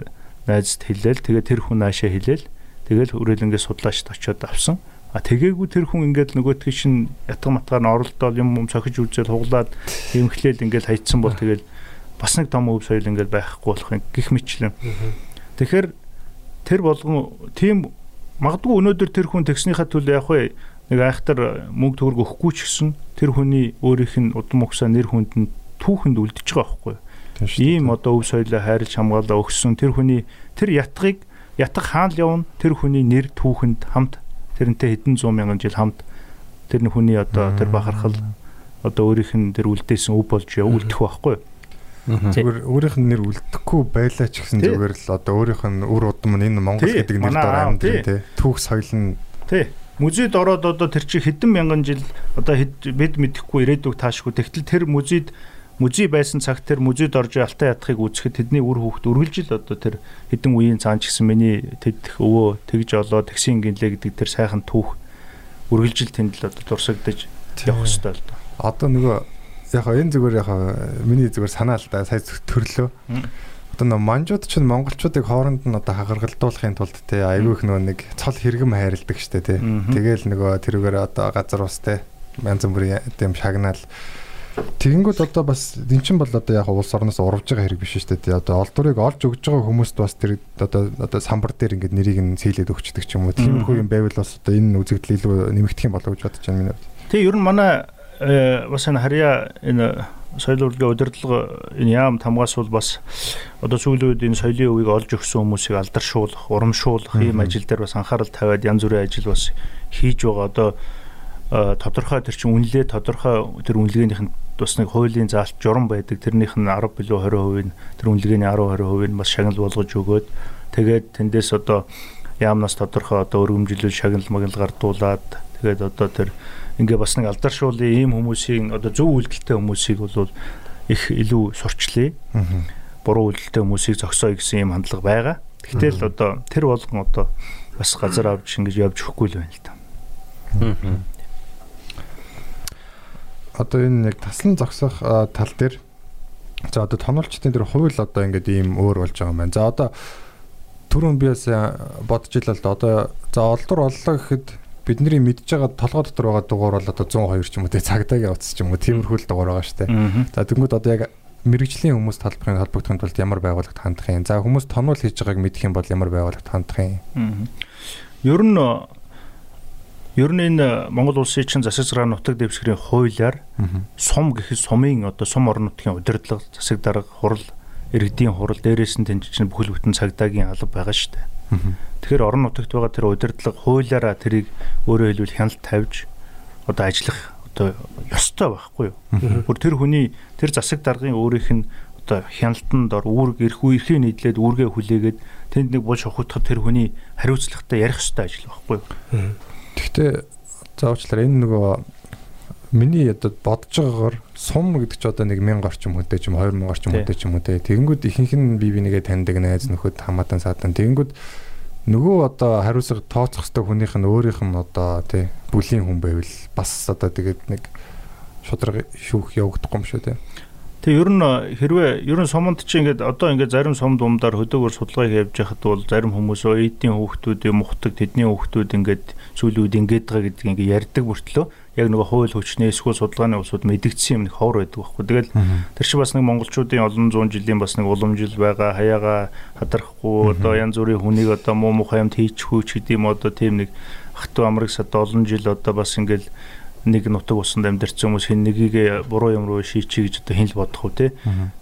найзд хэлээл тэгээд тэр хүн наашаа хэлээл тэгэл өрөөлөнгөө судлаачд очиод авсан. А тэгээгүй тэр хүн ингээд нөгөөтгий шин ятга матгаар нь оролдоод юм юм цохиж үзэл хуглаад эмхлээл ингээд хайцсан бол тэгэл бас нэг том өв соёл ингээд байхгүй болох юм гих мэтлэн. Тэгэхээр тэр болгон тийм магадгүй өнөөдөр тэр хүн тэгснийхаа төлөө яг вэ нэг айхтар мөнгө төгрөг өгөхгүй ч гэсэн тэр хүний өөрийнх нь удам угсаа нэр хүнд нь түүхэнд үлдчихэж байгаа байхгүй. Дээ. Ийм одоо өв соёлоо хайрлж хамгаалаа өгсөн тэр хүний тэр ятгыг ятг хаана л явна тэр хүний нэр түүхэнд хамт тэрнтэй хэдэн зуун мянган жил хамт тэр хүний одоо тэр бахархал одоо өөрийнх нь тэр үлдээсэн өв болж үлдэх байхгүй. Зүгээр өөрийнх нь нэр үлдэхгүй байлаа ч гэсэн зүгээр л одоо өөрийнх нь үр удам нь энэ Монгол гэдэг нэр аав, амьдрын тий. Түүх соёл нь Тий. Музейд ороод одоо тэр чи хэдэн мянган жил одоо бид мэдэхгүй ирээдүг таашгүй. Тэгтэл тэр музейд музей байсан цагт тэр музейд орж алтаа ятхыг үзэхэд тэдний үр хүүхд үргэлжил одоо тэр хэдэн үеийн цаан ч гэсэн миний тэдх өвөө тэгж олоо тэгсэн гинлээ гэдэг тэр сайхан түүх үргэлжил тэнд л одоо дурсагдаж явах хэрэгтэй л доо. одоо нөгөө яг энэ зүгээр яг миний зүгээр санаа л да сая төрлөө. Одоо нөгөө манжууд ч монголчуудыг хооронд нь одоо хагаргалдуулахын тулд тий айгүйх нөгөө нэг цол хэрэгэм хайрладаг штэ. Мгм. Тэгэл нөгөө тэрүүгээр одоо газар ус тий янз бүрийн тийм шагнаал Тэгэнгүүт одоо бас эн чинь бол одоо яг улс орноос урвж байгаа хэрэг биш шүү дээ. Одоо олдурыг олж өгж байгаа хүмүүст бас тэр одоо одоо самбар дээр ингээд нэрийг нь сийлээд өгчдөг ч юм уу. Тиймэрхүү юм байвал бас одоо энэ үзэгдэл илүү нэмэгдэх юм болов уу гэж бодож байна миний хувьд. Тэг ер нь манай э, бас энэ харьяа энэ соёл урлагийн удирдлага энэ яам тамгаас бол бас одоо сүүлийн үед энэ соёлын өвийг олж өгсөн хүмүүсийг алдаршуулах, урамшуулах ийм ажил дээр бас анхаарал тавиад янз бүрийн ажил бас хийж байгаа. Одоо тодорхой тэр чин үнэлээ тодорхой тэр үнэлгээнийх нь бас нэг хуулийн заалт журам байдаг. Тэрнийх нь 10 билүү 20% нь тэр үнэлгээний 10 20% нь бас шагнал болгож өгөөд тэгээд тэндээс одоо яамнаас тодорхой одоо өргөмжлөл шагнал магнал гардуулаад тэгээд одоо тэр ингээ бас нэг алдаршуулын ийм хүмүүсийн одоо зөв үйлдэлтэй хүмүүсийг бол их илүү сурчлаа. Аа. Буруу үйлдэлтэй хүмүүсийг зогсооё гэсэн ийм хандлага байгаа. Тэгтэл одоо тэр болгон одоо бас газар авч ингэж явж өгөхгүй л байна л да. Одоо энэ яг таслан зогсох тал дээр за одоо тоноолчдын тэр хууль одоо ингээд ийм өөр болж байгаа юм байна. За одоо түрүүн би бас бодож илаа л да. Одоо за олдор оллоо гэхэд бидний мэдж байгаа толгой дотор байгаа дугаар бол одоо 102 ч юм уу те цагдаагийн утас ч юм уу тиймэрхүү л дугаар байгаа штэ. За тэгмүүд одоо яг мэрэгжлийн хүмүүс талбарын холбогдохын тулд ямар байгууллагт хандах юм? За хүмүүс тонол хийж байгааг мэдэх юм бол ямар байгууллагт хандах юм? Ер нь ер нь энэ Монгол улсын чинь засаг захиргааны нутаг дэвсгэрийн хуулиар сум гэхэд сумын одоо сум орон нутгийн удирдлага, засаг дарга, хурал, иргэдийн хурал дээрээс нь тэнд чинь бүхэл бүтэн цагдаагийн алба байгаа шүү дээ. Тэгэхээр орон нутагт байгаа тэр удирдлага хуулиараа тэрийг өөрөөр хэлбэл хяналт тавьж одоо ажиллах одоо ёстой байхгүй юу? Бүр тэр хүний тэр засаг даргын өөрийнх нь одоо хяналтанд ор үүрэг эрх үерхийг нийтлээд үүргээ хүлээгээд тэнд нэг болж ухагдахад тэр хүний хариуцлагатай ярих ёстой ажил байхгүй юу? Гэхдээ заавчлаар энэ нөгөө миний одоо бодож байгаагаар сум гэдэг чи одоо нэг 1000 орчим хүнтэй ч юм 2000 орчим хүнтэй ч юм уу те. Тэгэнгүүт ихэнх нь бие бинийгээ таньдаг найз нөхөд хамаатан саатан. Тэгэнгүүт нөгөө одоо хариуцлага тооцох хэвээр хүнийх нь өөрийнх нь одоо тий бүлийн хүн байвал бас одоо тэгээд нэг шудраг шүүх явагдахгүй юм шүү те. Тэгээ ер нь хэрвээ ер нь суманд чи ингээд одоо ингээд зарим сум думдаар хөдөөгөр судалгаа хийж яхад бол зарим хүмүүс өө эдийн хүүхдүүд юм ухдаг тэдний хүүхдүүд ингээд сүүлүүд ингээд байгаа гэдгийг ингээд ярьдаг бүртлөө яг нөгөө хууль хүчнээ эсвэл судалгааны улсууд мэдгдсэн юм нэг ховор байдаг байхгүй. Тэгэл тэр чи бас нэг монголчуудын олон зуун жилийн бас нэг уламжил байгаа хаяага хадрахгүй одоо янз бүрийн хүнийг одоо муу мухай юмд хийчихүү ч гэдэм одоо тийм нэг хатуу амраг сад олон жил одоо бас ингээд нэг нутаг усанд амьдарсан хүмүүс хин нэгийг буруу юм руу шийчихье гэж одоо хин л бодох уу те.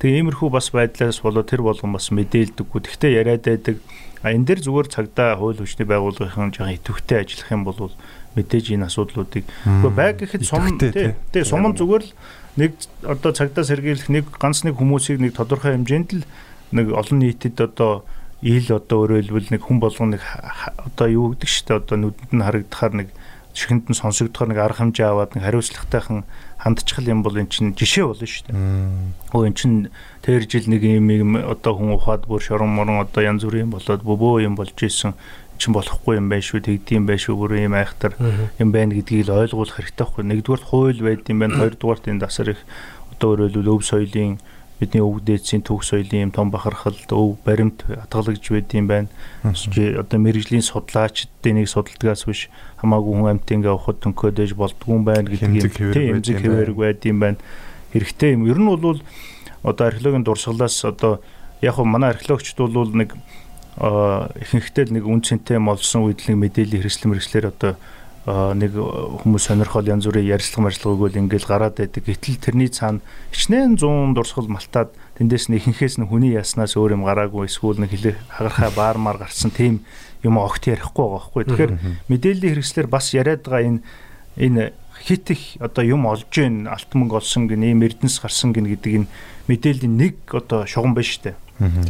Тэгээ иймэрхүү бас байдлаас болоо тэр болгон бас мэдээлдэггүй. Тэгтээ яриад байдаг. А энэ дээр зүгээр цагдаа хууль хүчний байгууллагын жоохон идэвхтэй ажиллах юм бол мэдээж энэ асуудлуудыг үгүй байг гэхэд сум тий. Тэгээ суман зүгээр л нэг одоо цагдаа сэргийлэх нэг ганц нэг хүмүүсийг нэг тодорхой хэмжээнд л нэг олон нийтэд одоо ил одоо өөрөөлбөл нэг хүн болгон нэг одоо юу гэдэг штэ одоо нүдэнд нь харагдахаар нэг чихэнд нь сонсогдохоор нэг арга хэмжээ аваад нэг хариуцлагатайхан хандчихл юм бол эн чинь жишээ болно шүү дээ. Өө эн чинь тэр жил нэг юм юм одоо хүн ухаад бүр шорон морон одоо янз бүрийн болоод бөбөө юм болж исэн. орчин болохгүй юм байна шүү тэгдэм байх шүү бүр ийм айхтар юм байна гэдгийг л ойлгуулах хэрэгтэй байхгүй нэгдүгээр хууль байд юм байна [COUGHS] хоёрдугаар энэ дасар их одоо өөрөлдвөл өв соёлын бидний өвөг дээдсийн түүх соёлын юм том бахархал өв баримт хатгалагж байд юм байна. Одоо мэрэгжлийн судлаачдын нэг судалдгаас биш хамаагүй хүн амт ингээ авахд төнкөөд ээж болдгүй юм байна гэдгийг тийм эмзэг хэвээрэг байд юм байна. хэрэгтэй юм. Ер нь бол одоо археологийн дурсгалаас одоо яг хөө манай археологчд бол нэг ихэнхдээ нэг үн цэнтэй молсон үйдлэг мэдээллийн хэрэгслэн мэрэгчлэр одоо нэг хүмүүс сонирхол янз бүрийн ярилцлага марилцлага өгөөл ингээл гараад байдаг. Гэтэл тэрний цаана хичнээн 100 дурсгал малтаад тэндээс нь ихэнхээс нь хүний яснаас өөр юм гараагүй эсвэл нэг хилээ хагархаа баармаар гарсан тийм юм огт ярихгүй байгаа байхгүй. Тэгэхээр мэдээллийн хэрэгслэр бас яриад байгаа энэ энэ хит их одоо юм олж гин алт мөнгө олсон гин ийм эрдэнэс гарсан гин гэдэг энэ мэдээллийн нэг одоо шугам байна шүү дээ.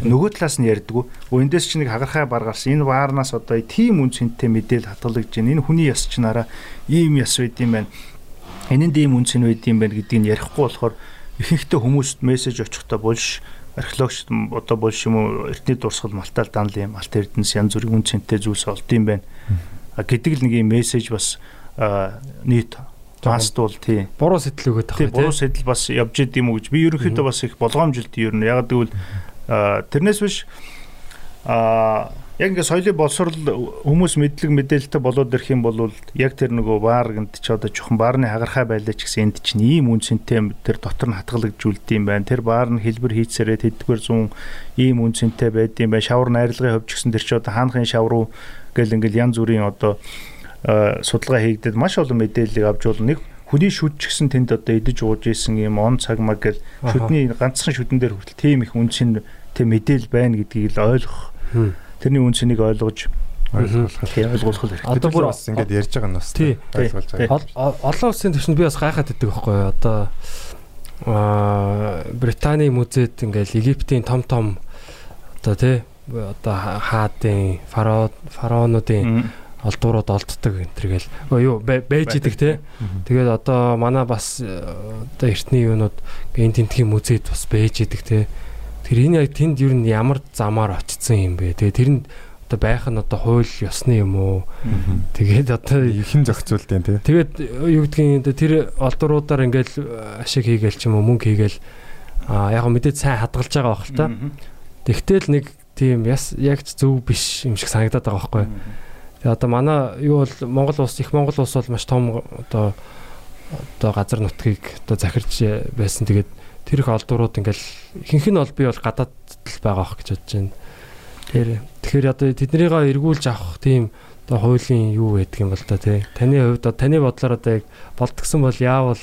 Нөгөө талаас нь ярьдгүү. Эндээс чи нэг хагархай бар гарсан. Энэ ваарнаас одоо тийм үн цэнтэй мэдээл хатгалагдж байна. Энэ хүний яс чинараа ийм яс байд юм байна. Энэнд ийм үн цэн байд юм байна гэдгийг ярихгүй болохоор ихэнхдээ хүмүүст мессеж очихдоо болж археологч одоо болж юм уу эртний дурсгал малтаал данл юм алт эрдэнэс янз бүрийн үн цэнтэй зүйлс олд юм байна. А гэдэг л нэг юм мессеж бас нийт Фастул тий. Буруу сэтэл өгöd тах. Тий, буруу сэтэл бас явж идэм үү гэж. Би ерөнхийдөө бас их болгоомжилт ер нь. Яг гэвэл тэрнээс биш а яг ингээ соёлын боловсрол хүмүүс мэдлэг мэдээлэлтэй болоод ирэх юм бол яг тэр нөгөө баарганд ч одоо жоохон баарны хагархай байлаа ч гэсэн энд чинь ийм үнцэнтэй тэр дотор нь хатгалагдж үлдэм байна. Тэр баар нь хэлбэр хийцээрээ тэдгээр зүүн ийм үнцэнтэй байдсан байна. Шавар найрлагын хувьч гэсэн тэр чи одоо хаанхын шавар гэл ингээл янз бүрийн одоо судалгаа хийгдээд маш олон мэдээллийг авч бол нэг хүний шүд ч гэсэн тэнд одоо идэж ууж исэн юм он цаг маг гэл шүдний ганцхан шүдэн дээр хүртэл тийм их үнцэн тийм мэдээл байна гэдгийг л ойлгох. Тэрний үнцнийг ойлгож ойлгуулах хэрэгтэй. Одоо бүр бас ингэж ярьж байгаа нь бас ойлгуулж байгаа. Олон улсын төвшөнд би бас гайхаад байдаг байхгүй юу? Одоо аа Британий музейд ингээл Египтийн том том одоо тий одоо хаадын фараон фараонуудын олдуурууд олддог энэ төргээл юу байж идэг те. Тэгээд одоо манай бас э, одоо эртний юунууд энэ тентгийн музейд бас байж идэг те. Тэр энэ яг тэнд ер нь ямар замаар очсон юм бэ? Тэгээд тэр нь одоо байх нь одоо хууль ёсны юм уу? Тэгээд одоо ихэн зохицуултын тий. Тэгээд юу гэдгийг тэр олдууруудаар ингээл ашиг хийгээл ч юм уу мөнгө хийгээл а яг мэдээд сайн хадгалж байгаа бах л та. Тэгтэл нэг тийм яг зөв биш юм шиг санагдаад байгаа байхгүй. Тэгээ одоо манай юу бол Монгол улс их Монгол улс бол маш том одоо одоо газар нутгийг одоо захирч байсан. Тэгээд тэр их олдурууд ингээл ихэнх нь бол би бол гадаад л байгаа ах гэж бодож байна. Тэр тэгэхээр одоо тэднийгээ эргүүлж авах тийм одоо хуулийн юу байдаг юм бол та тий. Таны хувьд таны бодлоор одоо яг болтгсон бол яавал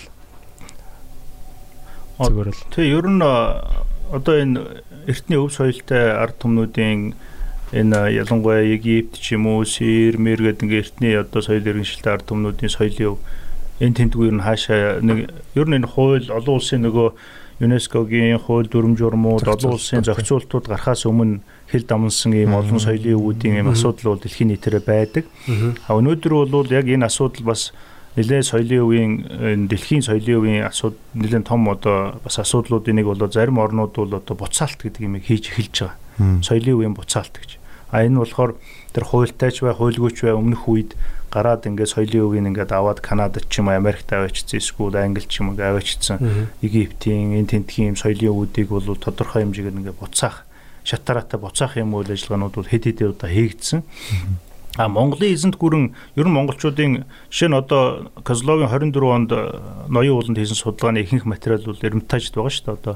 зүгээр л. Тий ер нь одоо энэ эртний өв соёлтой ард түмнүүдийн энэ ялангуяа Египт ч юм уу Сир мэр гэдэг ингээ эртний одоо соёл иргэншилтэй ард түмнүүдийн соёлын энэ тентгүй ер нь хаашаа нэг ер нь энэ хууль олон улсын нөгөө ЮНЕСКОгийн хууль дүрм журмууд олон улсын зохицуултууд гарахаас өмнө хэл дамнсан ийм олон соёлын өвүүдийн ийм асуудал бол дэлхийн нийтээр байдаг. А өнөөдөр бол яг энэ асуудал бас нэлээд соёлын энэ дэлхийн соёлын үеийн асуудал нэлээд том одоо бас асуудлуудын нэг бол зарим орнууд бол одоо буцаалт гэдэг юм хийж эхэлж байгаа. Соёлын үеийн буцаалт гэж. А энэ болохоор тэр хуйлтайч бай, хуйлгүйч бай өмнөх үед гараад ингээд соёлын үгийг ингээд аваад Канадад ч юм уу Америкт аваачсан эсвэл Англи ч юм уу аваачсан Египтийн энэ тентхийн юм соёлын үүдийг бол тодорхой хэмжээгээр ингээд буцаах шатараатай буцаах юм үйл ажиллагаанууд бол хэд хэдэн удаа хийгдсэн. А Монголын эзэнт гүрэн ер нь монголчуудын жишээ нь одоо Козловын 24 онд ноён ууланд хийсэн судалгааны ихэнх материал бол Эрмитажд байгаа шүү дээ. Одоо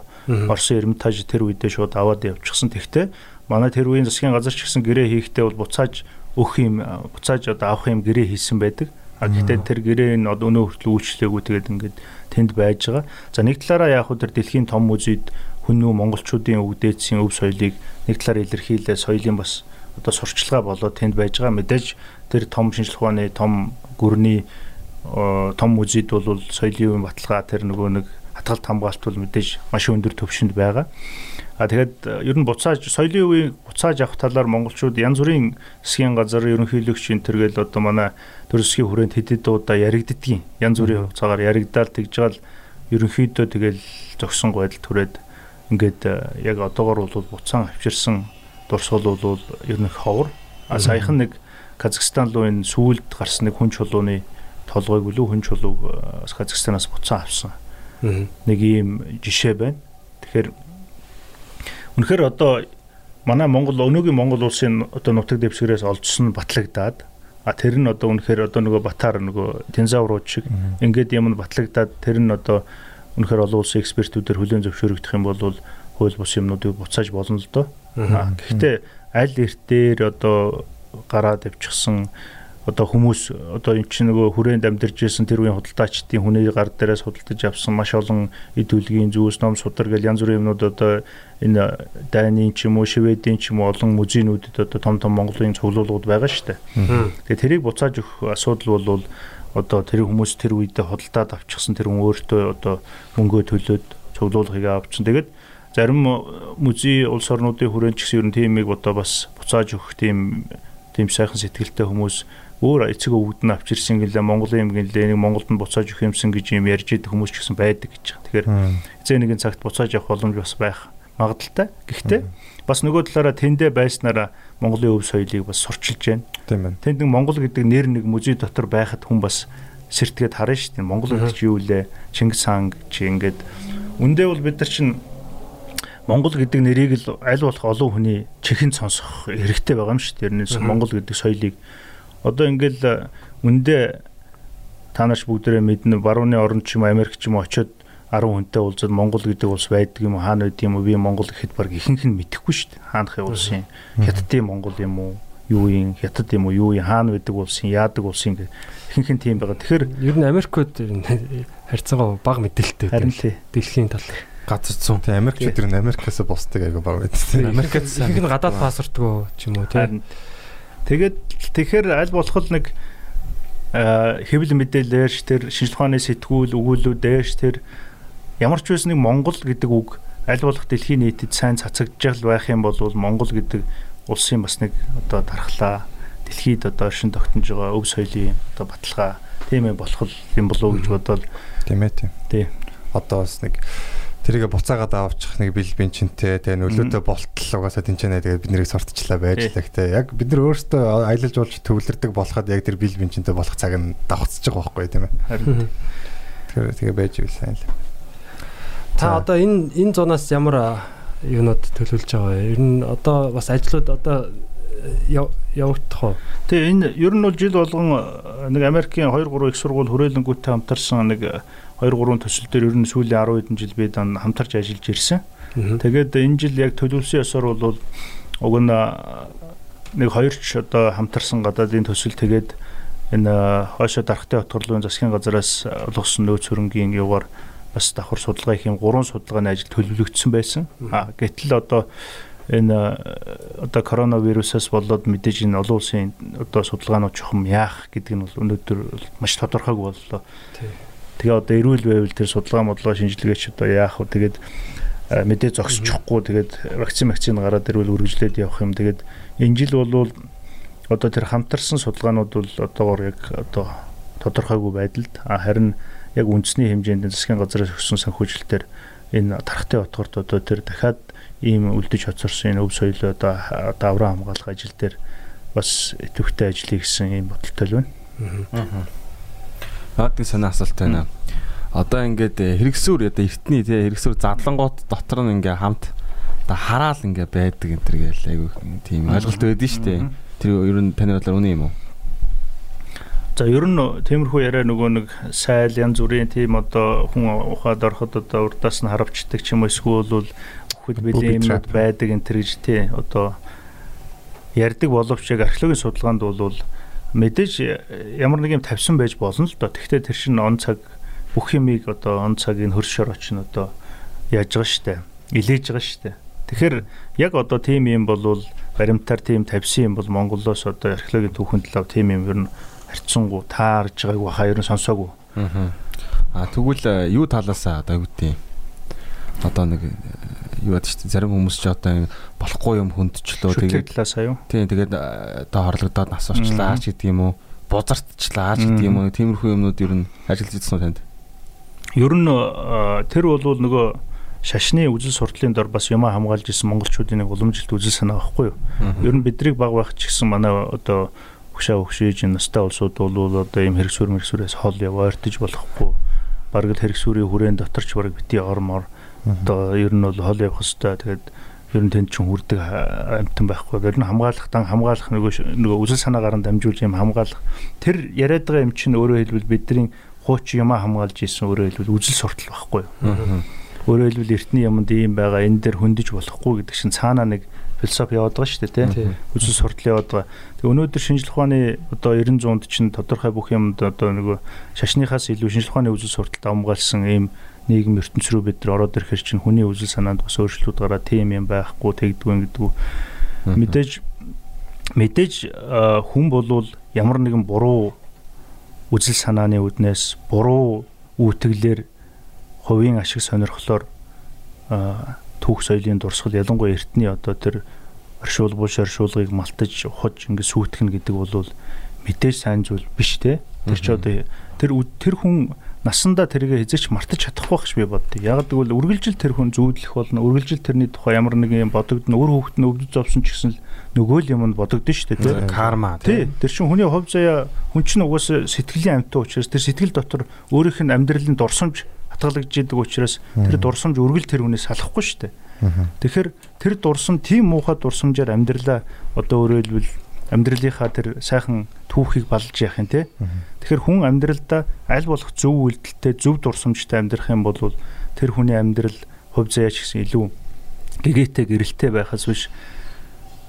Орсын Эрмитаж тэр үедээ шууд аваад явчихсан. Тэгтээ манай тэр үеийн засгийн газар ч гэсэн гэрээ хийхдээ бол буцааж өгөх юм буцааж одоо авах юм гэрээ хийсэн байдаг. А гэхдээ тэр гэрээ нь одоо өнөө хүртэл үйлчлээгүй тэгээд ингээд тэнд байж байгаа. За нэг талаараа яг хөө тэр дэлхийн том музейд хүн нүү монголчуудын өвдөөцийн өв соёлыг нэг талаар илэрхийлээ соёлын бас одоо сурчлага болоод тэнд байж байгаа. Мэдээж тэр том шинжлэх ухааны том гүрний том музейд бол соёлын баталгаа тэр нөгөө нэг хатгалт хамгаалт бол мэдээж маш өндөр төвшөнд байгаа. А тэгэхэд ер нь буцааж соёлын үеийг буцааж авах талаар монголчууд янз бүрийн засгийн газар ерөнхийлөгч энэ төргээл одоо манай төрөсгийн хүрээнд хэдэд удаа яригддгийн янз бүрийн хугацаагаар яригдаал тэгж байгаа л ерөнхийдөө тэгэл зогсон байдал түрээд ингээд яг одоогор бол буцаан авчирсан дурсгал бол ер нь ховор а саяхан нэг Казахстан руу энэ сүүлд гарсан нэг хүн чулууны толгойг үлээ хүн чулууг э, Казахстанаас буцаан авсан. Нэг ийм жишээ байна. Тэгэхээр үнэхээр одоо манай Монгол өнөөгийн Монгол улсын одоо нутаг дэвсгэрээс олжсон батлагдаад а тэр нь одоо үнэхээр одоо нөгөө батар нөгөө динозаврууд шиг ингээд юм батлагдаад тэр нь одоо үнэхээр олон улсын экспертүүдээр хүлээн зөвшөөрөгдөх юм бол хууль бус юмнуудыг буцааж болно л доо. Гэхдээ аль эртээр одоо гараад авчихсан одоо хүмүүс одоо эн чинь нөгөө хүрээнд амьдарч ирсэн тэр үеийн худалдаачдын хүний гар дээрээс худалдаж авсан маш олон эд үлгийн зүйлс ном судар гэл янз бүрийн юмнууд одоо энэ дайны ч юм уу шведийн ч юм уу олон музейнүүдэд одоо том том Монголын цуглуулгууд байгаа шүү дээ. Тэгээ тэрийг буцааж өгөх асуудал бол одоо тэр хүмүүс тэр үедээ худалдаад авчихсан тэр хүн өөртөө одоо мөнгөө төлөөд цуглуулгыг авчихсан. Тэгээд зарим музей улс орнуудын хүрээнд ч гэсэн ер нь тиймийг одоо бас буцааж өгөх тийм тийм сайхан сэтгэлтэй хүмүүс өөр эцэг өвгд нь авчирсан гэлээ Монголын юм гэлээ нэг Монголд нь буцааж өгөх юмсан гэж юм ярьж идэх хүмүүс ч гэсэн байдаг гэж байна. Тэгэхээр эцэг нэгэн цагт буцааж явах боломж бас байх магадaltaй. Гэхдээ бас нөгөө талаараа тэндэ байснараа Монголын өв соёлыг бас сурчилж байна. Тэнд нэг Монгол гэдэг нэр нэг музей дотор байхад хүн бас сэртгээд харна шүү дээ. Монгол чи юу лээ? Чингис хаан чи ингээд үндэ бол бид нар чинь Монгол гэдэг нэрийг л аль болох олон хүний чихэнд сонсох хэрэгтэй байгаа юм шүү дээ. Тэрнээс Монгол гэдэг соёлыг одоо ингээл үндэ та нарч бүгдээрээ мэднэ барууны орн ч юм уу, Америк ч юм уу очиод 10 хүнтэй уулзаад Монгол гэдэг улс байдаг юм уу хаана байд юм уу би Монгол гэхэд баг ихэнх нь мэдэхгүй шүү дээ. Хаанахын улсын хятадын Монгол юм уу юу юм хятад юм уу юу юм хаана байдаг улсын яадаг улсын гэх ихэнх нь тийм байгаа. Тэгэхээр Ер нь Америкууд ер нь харьцангуй бага мэдээлэлтэй харин байдаг. Дэлхийн тал. газар зүүн. Тийм Америкчууд тэр нь Америкаас бусдаг айгу баг байдаг. Америкт Ихэнх нь гадаад паспортгүй ч юм уу тийм. Тэгээд тэгэхээр аль болох нэг хэвлэл мэдээлэлш тэр шинжлэх ухааны сэтгүүл өгүүлүүдээс тэр ямар ч байсан нэг Монгол гэдэг үг аль болох дэлхийн нийтэд сайн цацагдж байх юм бол Монгол гэдэг улсын бас нэг одоо дархлаа дэлхийд одоо шин тогтнож байгаа өв соёлын одоо баталгаа тийм ээ болох юм болов уу гэж бодоод Тийм ээ тийм. тий. Одоо бас нэг тэрийг буцаагаад авчих нэг бил бенчинтэй тэгээ нөлөөдөө болтол угаасаа тэнцэнэ тэгээ бид нэрийг сурталчлаа байж л гэхдээ яг бид нар өөрсдөө аялал жуулч төвлөрдөг болоход яг тэр бил бенчинтэй болох цаг нь давхцаж байгаа байхгүй тийм ээ. Харин Тэгэхээр тэгээ байж сайн л. Та одоо энэ энэ зунаас ямар юунод төлөвлөж байгаа вэ? Ер нь одоо бас ажлууд одоо яв- явагдах уу? Тэгээ энэ ер нь бол жил болгон э, нэг Америкийн 2 3 их сургууль хүрээлэнгүүтээ хамтарсан нэг 2 3 төсөл дээр ер нь сүүлийн 10 хэдэн жил бид хамтарч ажиллаж ирсэн. Тэгээд энэ жил яг төлөвлөсөн ёсоор бол уг нь нэг хоёр ч одоо хамтарсан гадаадын төсөл тэгээд энэ хойшоо дарахтай хотгорлын засгийн газараас э, олгосон нөөц хөрөнгийн югаар бас давхар судалгаа их юм гурван судалгааны ажил төлөвлөгдсөн байсан. А гэтэл одоо энэ одоо коронавирусаас болоод мэдээж энэ олон улсын одоо судалгаанууд чухам яах гэдэг нь бол өнөөдөр маш тодорхойг боллоо. Тэгээ одоо эрүүл байвал тэр судалгаа модлого шинжилгээч одоо яах вэ? Тэгээд мэдээ зогсчихгүй тэгээд вакцин вакцин гараад ирвэл үргэлжлээд явах юм. Тэгээд энэ жил бол одоо тэр хамтарсан судалгаанууд бол одоогор яг одоо тодорхойгүй байдалд а харин яг үндэсний хэмжээнд засгийн газраас өгсөн санхүүжилтээр энэ тархтай утгарт одоо тэр дахиад ийм үлдэж хоцорсон энэ өв соёлоо одоо одоо авраа хамгаалах ажил дээр бас идэвхтэй ажиллая гэсэн ийм бодолтой л байна. Наадгийн санаа асуулт байна. Одоо ингээд э, хэрэгсүр одоо эртний тий хэрэгсүр задлангууд дотор нь ингээ хамт одоо хараал ингээ байдаг энэ төр гээл айгүй тийм ойлголт байдэн дээ. Тэр ер нь таны бодлоор үнэн юм уу? За ер нь тиймэрхүү яриа нөгөө нэг сайл янз бүрийн тийм одоо хүн ухаад ороход одоо урдаас нь харавчдаг ч юм уу эсвэл бол билийн юмнууд trap. байдаг энэ төр гэж тий одоо ярддаг боловч яг археологийн судалгаанд бол мэдээж ямар нэг юм тавьсан байж болно л доо. Тэгвэл тэр чинь он цаг бүх юмыг одоо он цагийн хөршөөр очно одоо яаж байгаа штэ. Илээж байгаа штэ. Тэгэхээр яг одоо тийм юм бол баримтаар тийм тавьсан юм бол Монголоос одоо археологийн түүхэн талаар тийм юм ер нь харьцангуй таарж байгааг баха ер нь сонсоогүй. Аа. А тэгвэл э, юу талаасаа одоо юу гэдэг юм? Одоо нэг э, юу яд чинь зарим хүмүүс ч одоо болохгүй юм хүндчлөө тэгээд тийм тэгээд э, одоо хорлогдоод нас орчлаа ч гэдэг юм уу? Бузартчлаа ч гэдэг юм уу? Тиймэрхүү юмнууд ер нь ажиллаж ирсэн үү танд? Ер нь э, тэр бол нөгөө шашны үзэл суртлын дор бас юм хамгаалж исэн монголчуудын нэг уламжилт үзэл санаа байхгүй юу? Ер нь бидрийг баг байх ч гэсэн манай одоо өгшөө өгшөөж настай улсууд бол одоо ийм хэрэгсүр мэрэгсүрээс хол яваа ойртож болохгүй. Бараг л хэрэгсүрийн хүрээн дотор ч бараг бити ормоор одоо ер нь бол хол явах хэвээр тэгээд ер нь тэнд чинь хүрдэг амтан байхгүй. Тэр нь хамгаалах дан хамгаалах нөгөө нөгөө үзэл санаагаар нь дамжуулж юм хамгаалах. Тэр яриад байгаа юм чинь өөрөө хэлбэл бидний хууч юмаа хамгаалж исэн өөрөө хэлбэл үзэл суртал байхгүй юу. Өөрөөр хэлбэл эртний юмд ийм байгаа энэ дээр хөндөж болохгүй гэдэг чинь цаанаа нэг философи яваад байгаа шүү дээ тийм үзэл суртал яваад байгаа. Тэгээ өнөөдөр шинжлэх ухааны одоо 90 100-д чинь тодорхой бүх юмд одоо нөгөө шашныхаас илүү шинжлэх ухааны үзэл сурталд амгаалсан ийм нийгэм ертөнц рүү бид нар ороод ирэхэр чинь хүний үзэл санаанд бас өөрчлөлт гараад тийм юм байхгүй тэгдэггүй гэдэг. Мэдээж мэдээж хүн болвол ямар нэгэн буруу үзэл санааны үднээс буруу үүтгэлээр хувийн ашиг сонирхлоор түүх соёлын дурсгал ялангуяа эртний одоо тэр оршуул буш оршуулгыг малтаж ухаж ингэ сүйтгэн гэдэг бол мэдээж сайн зүйл биш те. Тэр ч одоо тэр тэр хүн насандаа тэргээ хязгаарч мартаж чадахгүй байх ш би боддоо. Яг гэвэл үргэлжил тэр хүн зүүдлэх болно. Үргэлжил тэрний тухай ямар нэгэн юм бодогдно. Өөр хүүхэд нь өвдөж зовсон ч гэсэн л нөгөө л юм нь бодогдно шүү дээ. тэ. карма Тий, тэр чинь хүний хувь заяа хүн чинь угаасаа сэтгэлийн амьтан учраас тэр сэтгэл дотор өөрийнх нь амьдралын дурсамж хатгалагдж идэг учраас тэр дурсамж үргэлж тэр хүнээс салахгүй шүү дээ. Тэгэхээр тэр дурсам тийм муухай дурсамжаар амьдралаа одоо өөрөөр хэлбэл амьдралынхаа тэр сайхан түүхийг балж яах юм те. Тэгэхээр хүн амьдралдаа аль болох зөв үйлдэлтэй зөв дурсамжтай амьдрах юм бол тэр хүний амьдрал хувь заяач гэсэн илүү гэгээтэй гэрэлтэй байхаас биш.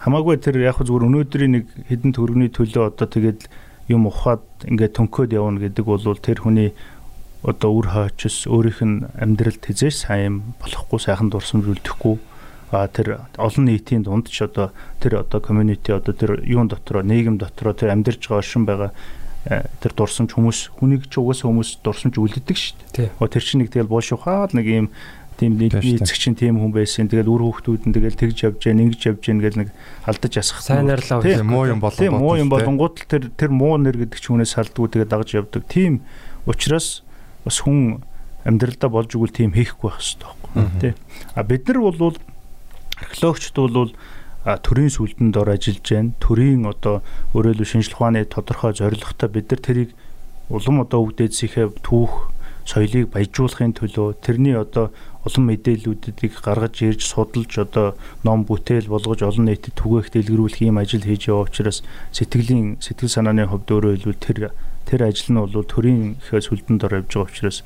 Хамаагүй тэр яг зүгээр өнөөдрийн нэг хідэн төгрөгийн төлөө одоо тэгээд юм ухаад ингээд төнкөөд явна гэдэг бол тэр хүний одоо үр хойчос өөрийнх нь амьдралд хизээш сайн болохгүй сайхан дурсамж үлдэхгүй. А тэр олон нийтийн дунд ч одоо тэр одоо community одоо тэр юун дотроо нийгэм дотроо тэр амьдарч байгаа оршин байгаа тэр дурсамж хүмүүс хүнийг ч угаасаа хүмүүс дурсамж үлддэг шүү дээ. Оо тэр чинь нэг тэгэл боошухаад нэг юм тийм эцэг чинь тийм хүн байсан. Тэгэл үр хүүхдүүд нь тэгэл тэгж явж гэн ингэж явж гэн гэл нэг алдаж асах. Сайн ярьлаа Тий. Тийм муу юм болон Тийм муу юм болонгууд л тэр тэр муу нэр гэдэг ч хүнээс салдгүй тэгээ дагж явдаг. Тийм учраас бас хүн амьдралдаа болж игэл тийм хийхгүй байх хэрэгтэй байхгүй тий. А бид нар бол археологчд бол төрийн сүлдэнд дор ажиллаж байна. Төрийн одоо өөрөөр хэлбэл шинжлэх ухааны тодорхой зорилготой бид нар тэрийг улам одоо өвдөөсийнхээ түүх соёлыг баяжуулахын төлөө тэрний одоо олон мэдээллүүдийг гаргаж ирж судалж одоо ном бүтээл болгож олон нийтэд түгээх дэлгэрүүлэх ийм ажил хийж яваа учраас сэтгэлийн сэтгэл санааны хувьд өөрөө хэлбэл тэр тэр ажил нь бол төрийн ихэ сүлдэнд дор явж байгаа учраас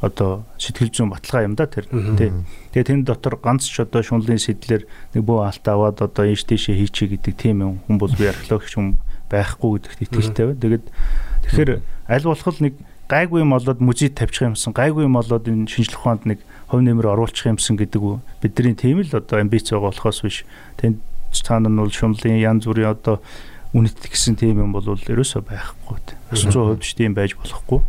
одоо сэтгэл зүйн баталгаа юм да тэр тий. Тэгээ тэн дотор ганц ч одоо шунлын сэтлэр нэг бөө алт аваад одоо ийш тийшээ хийчихэ гэдэг тийм юм хүн бол би археологч хүн байхгүй гэдэгт итгэлтэй байна. Тэгээд тэгэхээр аль болох нэг гайгүй юм болоод музейд тавьчих юмсан гайгүй юм болоод энэ шинжлэх ухаанд нэг хувь нэмэр оруулах юмсан гэдэг үү бидний тийм л одоо амбиц байгаа болохоос биш тэнд цаана нь бол шунлын янз бүрийн одоо үнэт гэсэн тийм юм бол ерөөсөө байхгүй. 100% ч тийм байж болохгүй.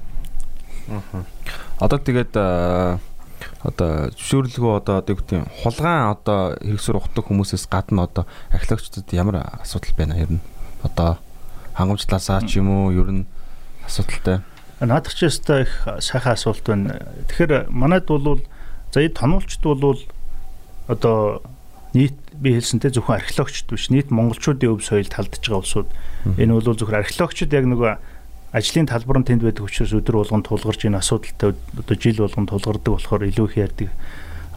Одоо тэгээд одоо зөвшөөрлөгөө одоо одоо гэдэг нь хулгайн одоо хэрэгсүр ухдаг хүмүүсээс гадна одоо археологчдод ямар асуудал байна ер нь одоо хангамжлаасаа ч юм уу ер нь асуудалтай. Наадах ч ястай их сайхан асуулт байна. Тэгэхээр манайд бол за энэ тонулчд бол одоо нийт би хэлсэнтэй зөвхөн археологчд биш нийт монголчуудын өв соёлд талдж байгаа улсууд энэ бол зөвхөн археологчд яг нөгөө ажлын талбар нь тэнд байдаг учраас өдөр болгон тулгарч энэ асуудалтай одоо жил болгон тулгардаг болохоор илүү их ярьдаг.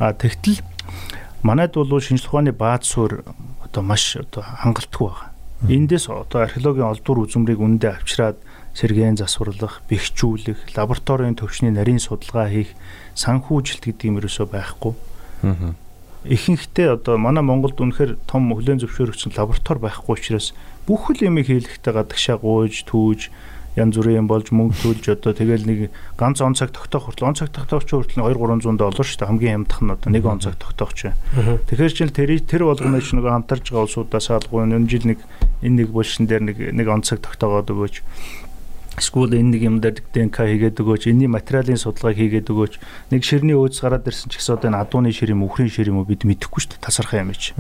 А тэгтэл манайд бол шинжлэх ухааны бааз суурь одоо маш одоо хангалтгүй байгаа. Эндээс одоо археологийн олдвор үзмрийг үндэ авчираад сэргээн засварлах, бэхжүүлэх, лабораторийн төвчний нарийн судалгаа хийх, санхүүжилт гэдэг юм ерөөсөө байхгүй. Аа. Ихэнхдээ одоо манай Монголд үнэхээр том хүлэн зөвшөөрөгчсөн лаборатори байхгүй учраас бүх л юм хийлэхдээ гадагшаа гуйж, түүж янз бүрийн юм болж мөнгө төлж одоо тэгэл нэг ганц он цаг тогтоох хүртэл он цаг тогтоох ч хүртэл 2 300 доллар шүү дээ хамгийн хямдах нь одоо нэг он цаг тогтоох ч. Тэгэхээр чинь тэр тэр болгоно ч нэг хамтарж байгаа улсуудаас алгүй энэ жил нэг энэ нэг булшин дээр нэг нэг он цаг тогтоогоод өгөөч. Эсвэл энэ нэг юм дээр ДНК хийгээд өгөөч, энэний материалын судалгааг хийгээд өгөөч. Нэг ширний өөц гараад ирсэн ч гэсэн одоо энэ адууны шир юм, үхрийн шир юм уу бид мэдэхгүй шүү дээ. Тасархай юм чи.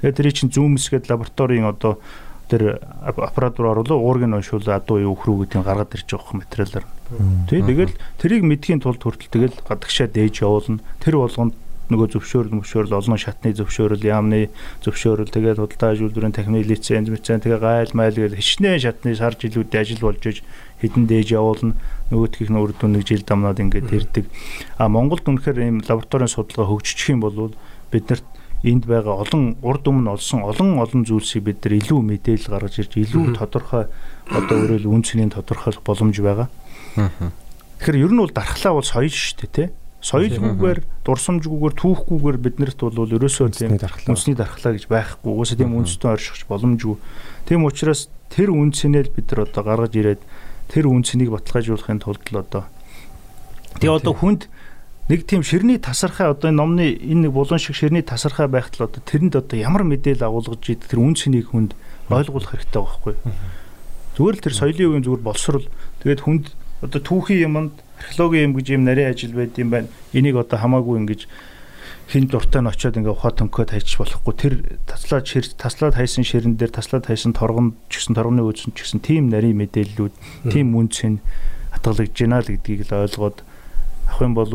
Тэгээд тэр чинь зүүмс гээд лабораторийн одоо тэр аппаратур оруулаа уургийн уншуул адуу юу өхрүү гэдгийг гаргаад ирж байгаа материалаар. Тий, тэгэл тэрийг мэдхийн тулд хүртэл тэгэл гадагшаа дээж явуулна. Тэр болгонд нөгөө зөвшөөрөл мөвшөөрөл олон шатны зөвшөөрөл яамны зөвшөөрөл тэгээд худалдаа үйлдвэрийн техник лиценз лиценз тэгээ гайл майл гэж хичнээн шатны сар жилүүдийн ажил болж иж хэдэн дээж явуулна нөгөөдгийнх нь үрдүн нэг жил дамнаад ингээд ирдэг. А Монголд үнэхээр ийм лабораторийн судалгаа хөгжиж юм бол биднэрт энд байгаа олон урд өмнө олсон олон олон зүйлсийг бид нар илүү мэдээлэл гаргаж ирж илүү тодорхой одоо өөрөөр үн цэнийн тодорхойлох боломж байгаа. Тэгэхээр ер нь бол дархлаа бол соёл шүү дээ тий. Соёлгүйгээр дурсамжгүйгээр түүхгүйгээр биднэрт бол ерөөсөө тийм үндэсний дархлаа гэж байхгүй. Уусаа тийм үндэстэн оршихч боломжгүй. Тийм учраас тэр үн цэнэл бид нар одоо гаргаж ирээд тэр үн цэнийг баталгаажуулахын тулд л одоо Тэгээ одоо хүнд нэг тийм ширний тасархай одоо энэ номны энэ нэг булан шиг ширний тасархай байхад л одоо тэрэнд одоо ямар мэдээлэл агуулгаж идэг тэр үн цэнийг хүнд ойлгуулах хэрэгтэй байхгүй. Зүгээр л тэр соёлын үеийн зүгээр боловсрол тэгээд хүнд одоо түүхийн юмд археологийн юм гэж юм нарийн ажил байд юм байна. Энийг одоо хамаагүй ингэж хин дуртай нь очиод ингээ ухаа төнкөд хайчих болохгүй тэр таслаад шир таслаад хайсан ширэн дээр таслаад хайсан торгон ч гэсэн торгоны үүсэн ч гэсэн тийм нарийн мэдээллүүд тийм үнц нь хатгалагдж байна л гэдгийг л ойлгоод авах юм бол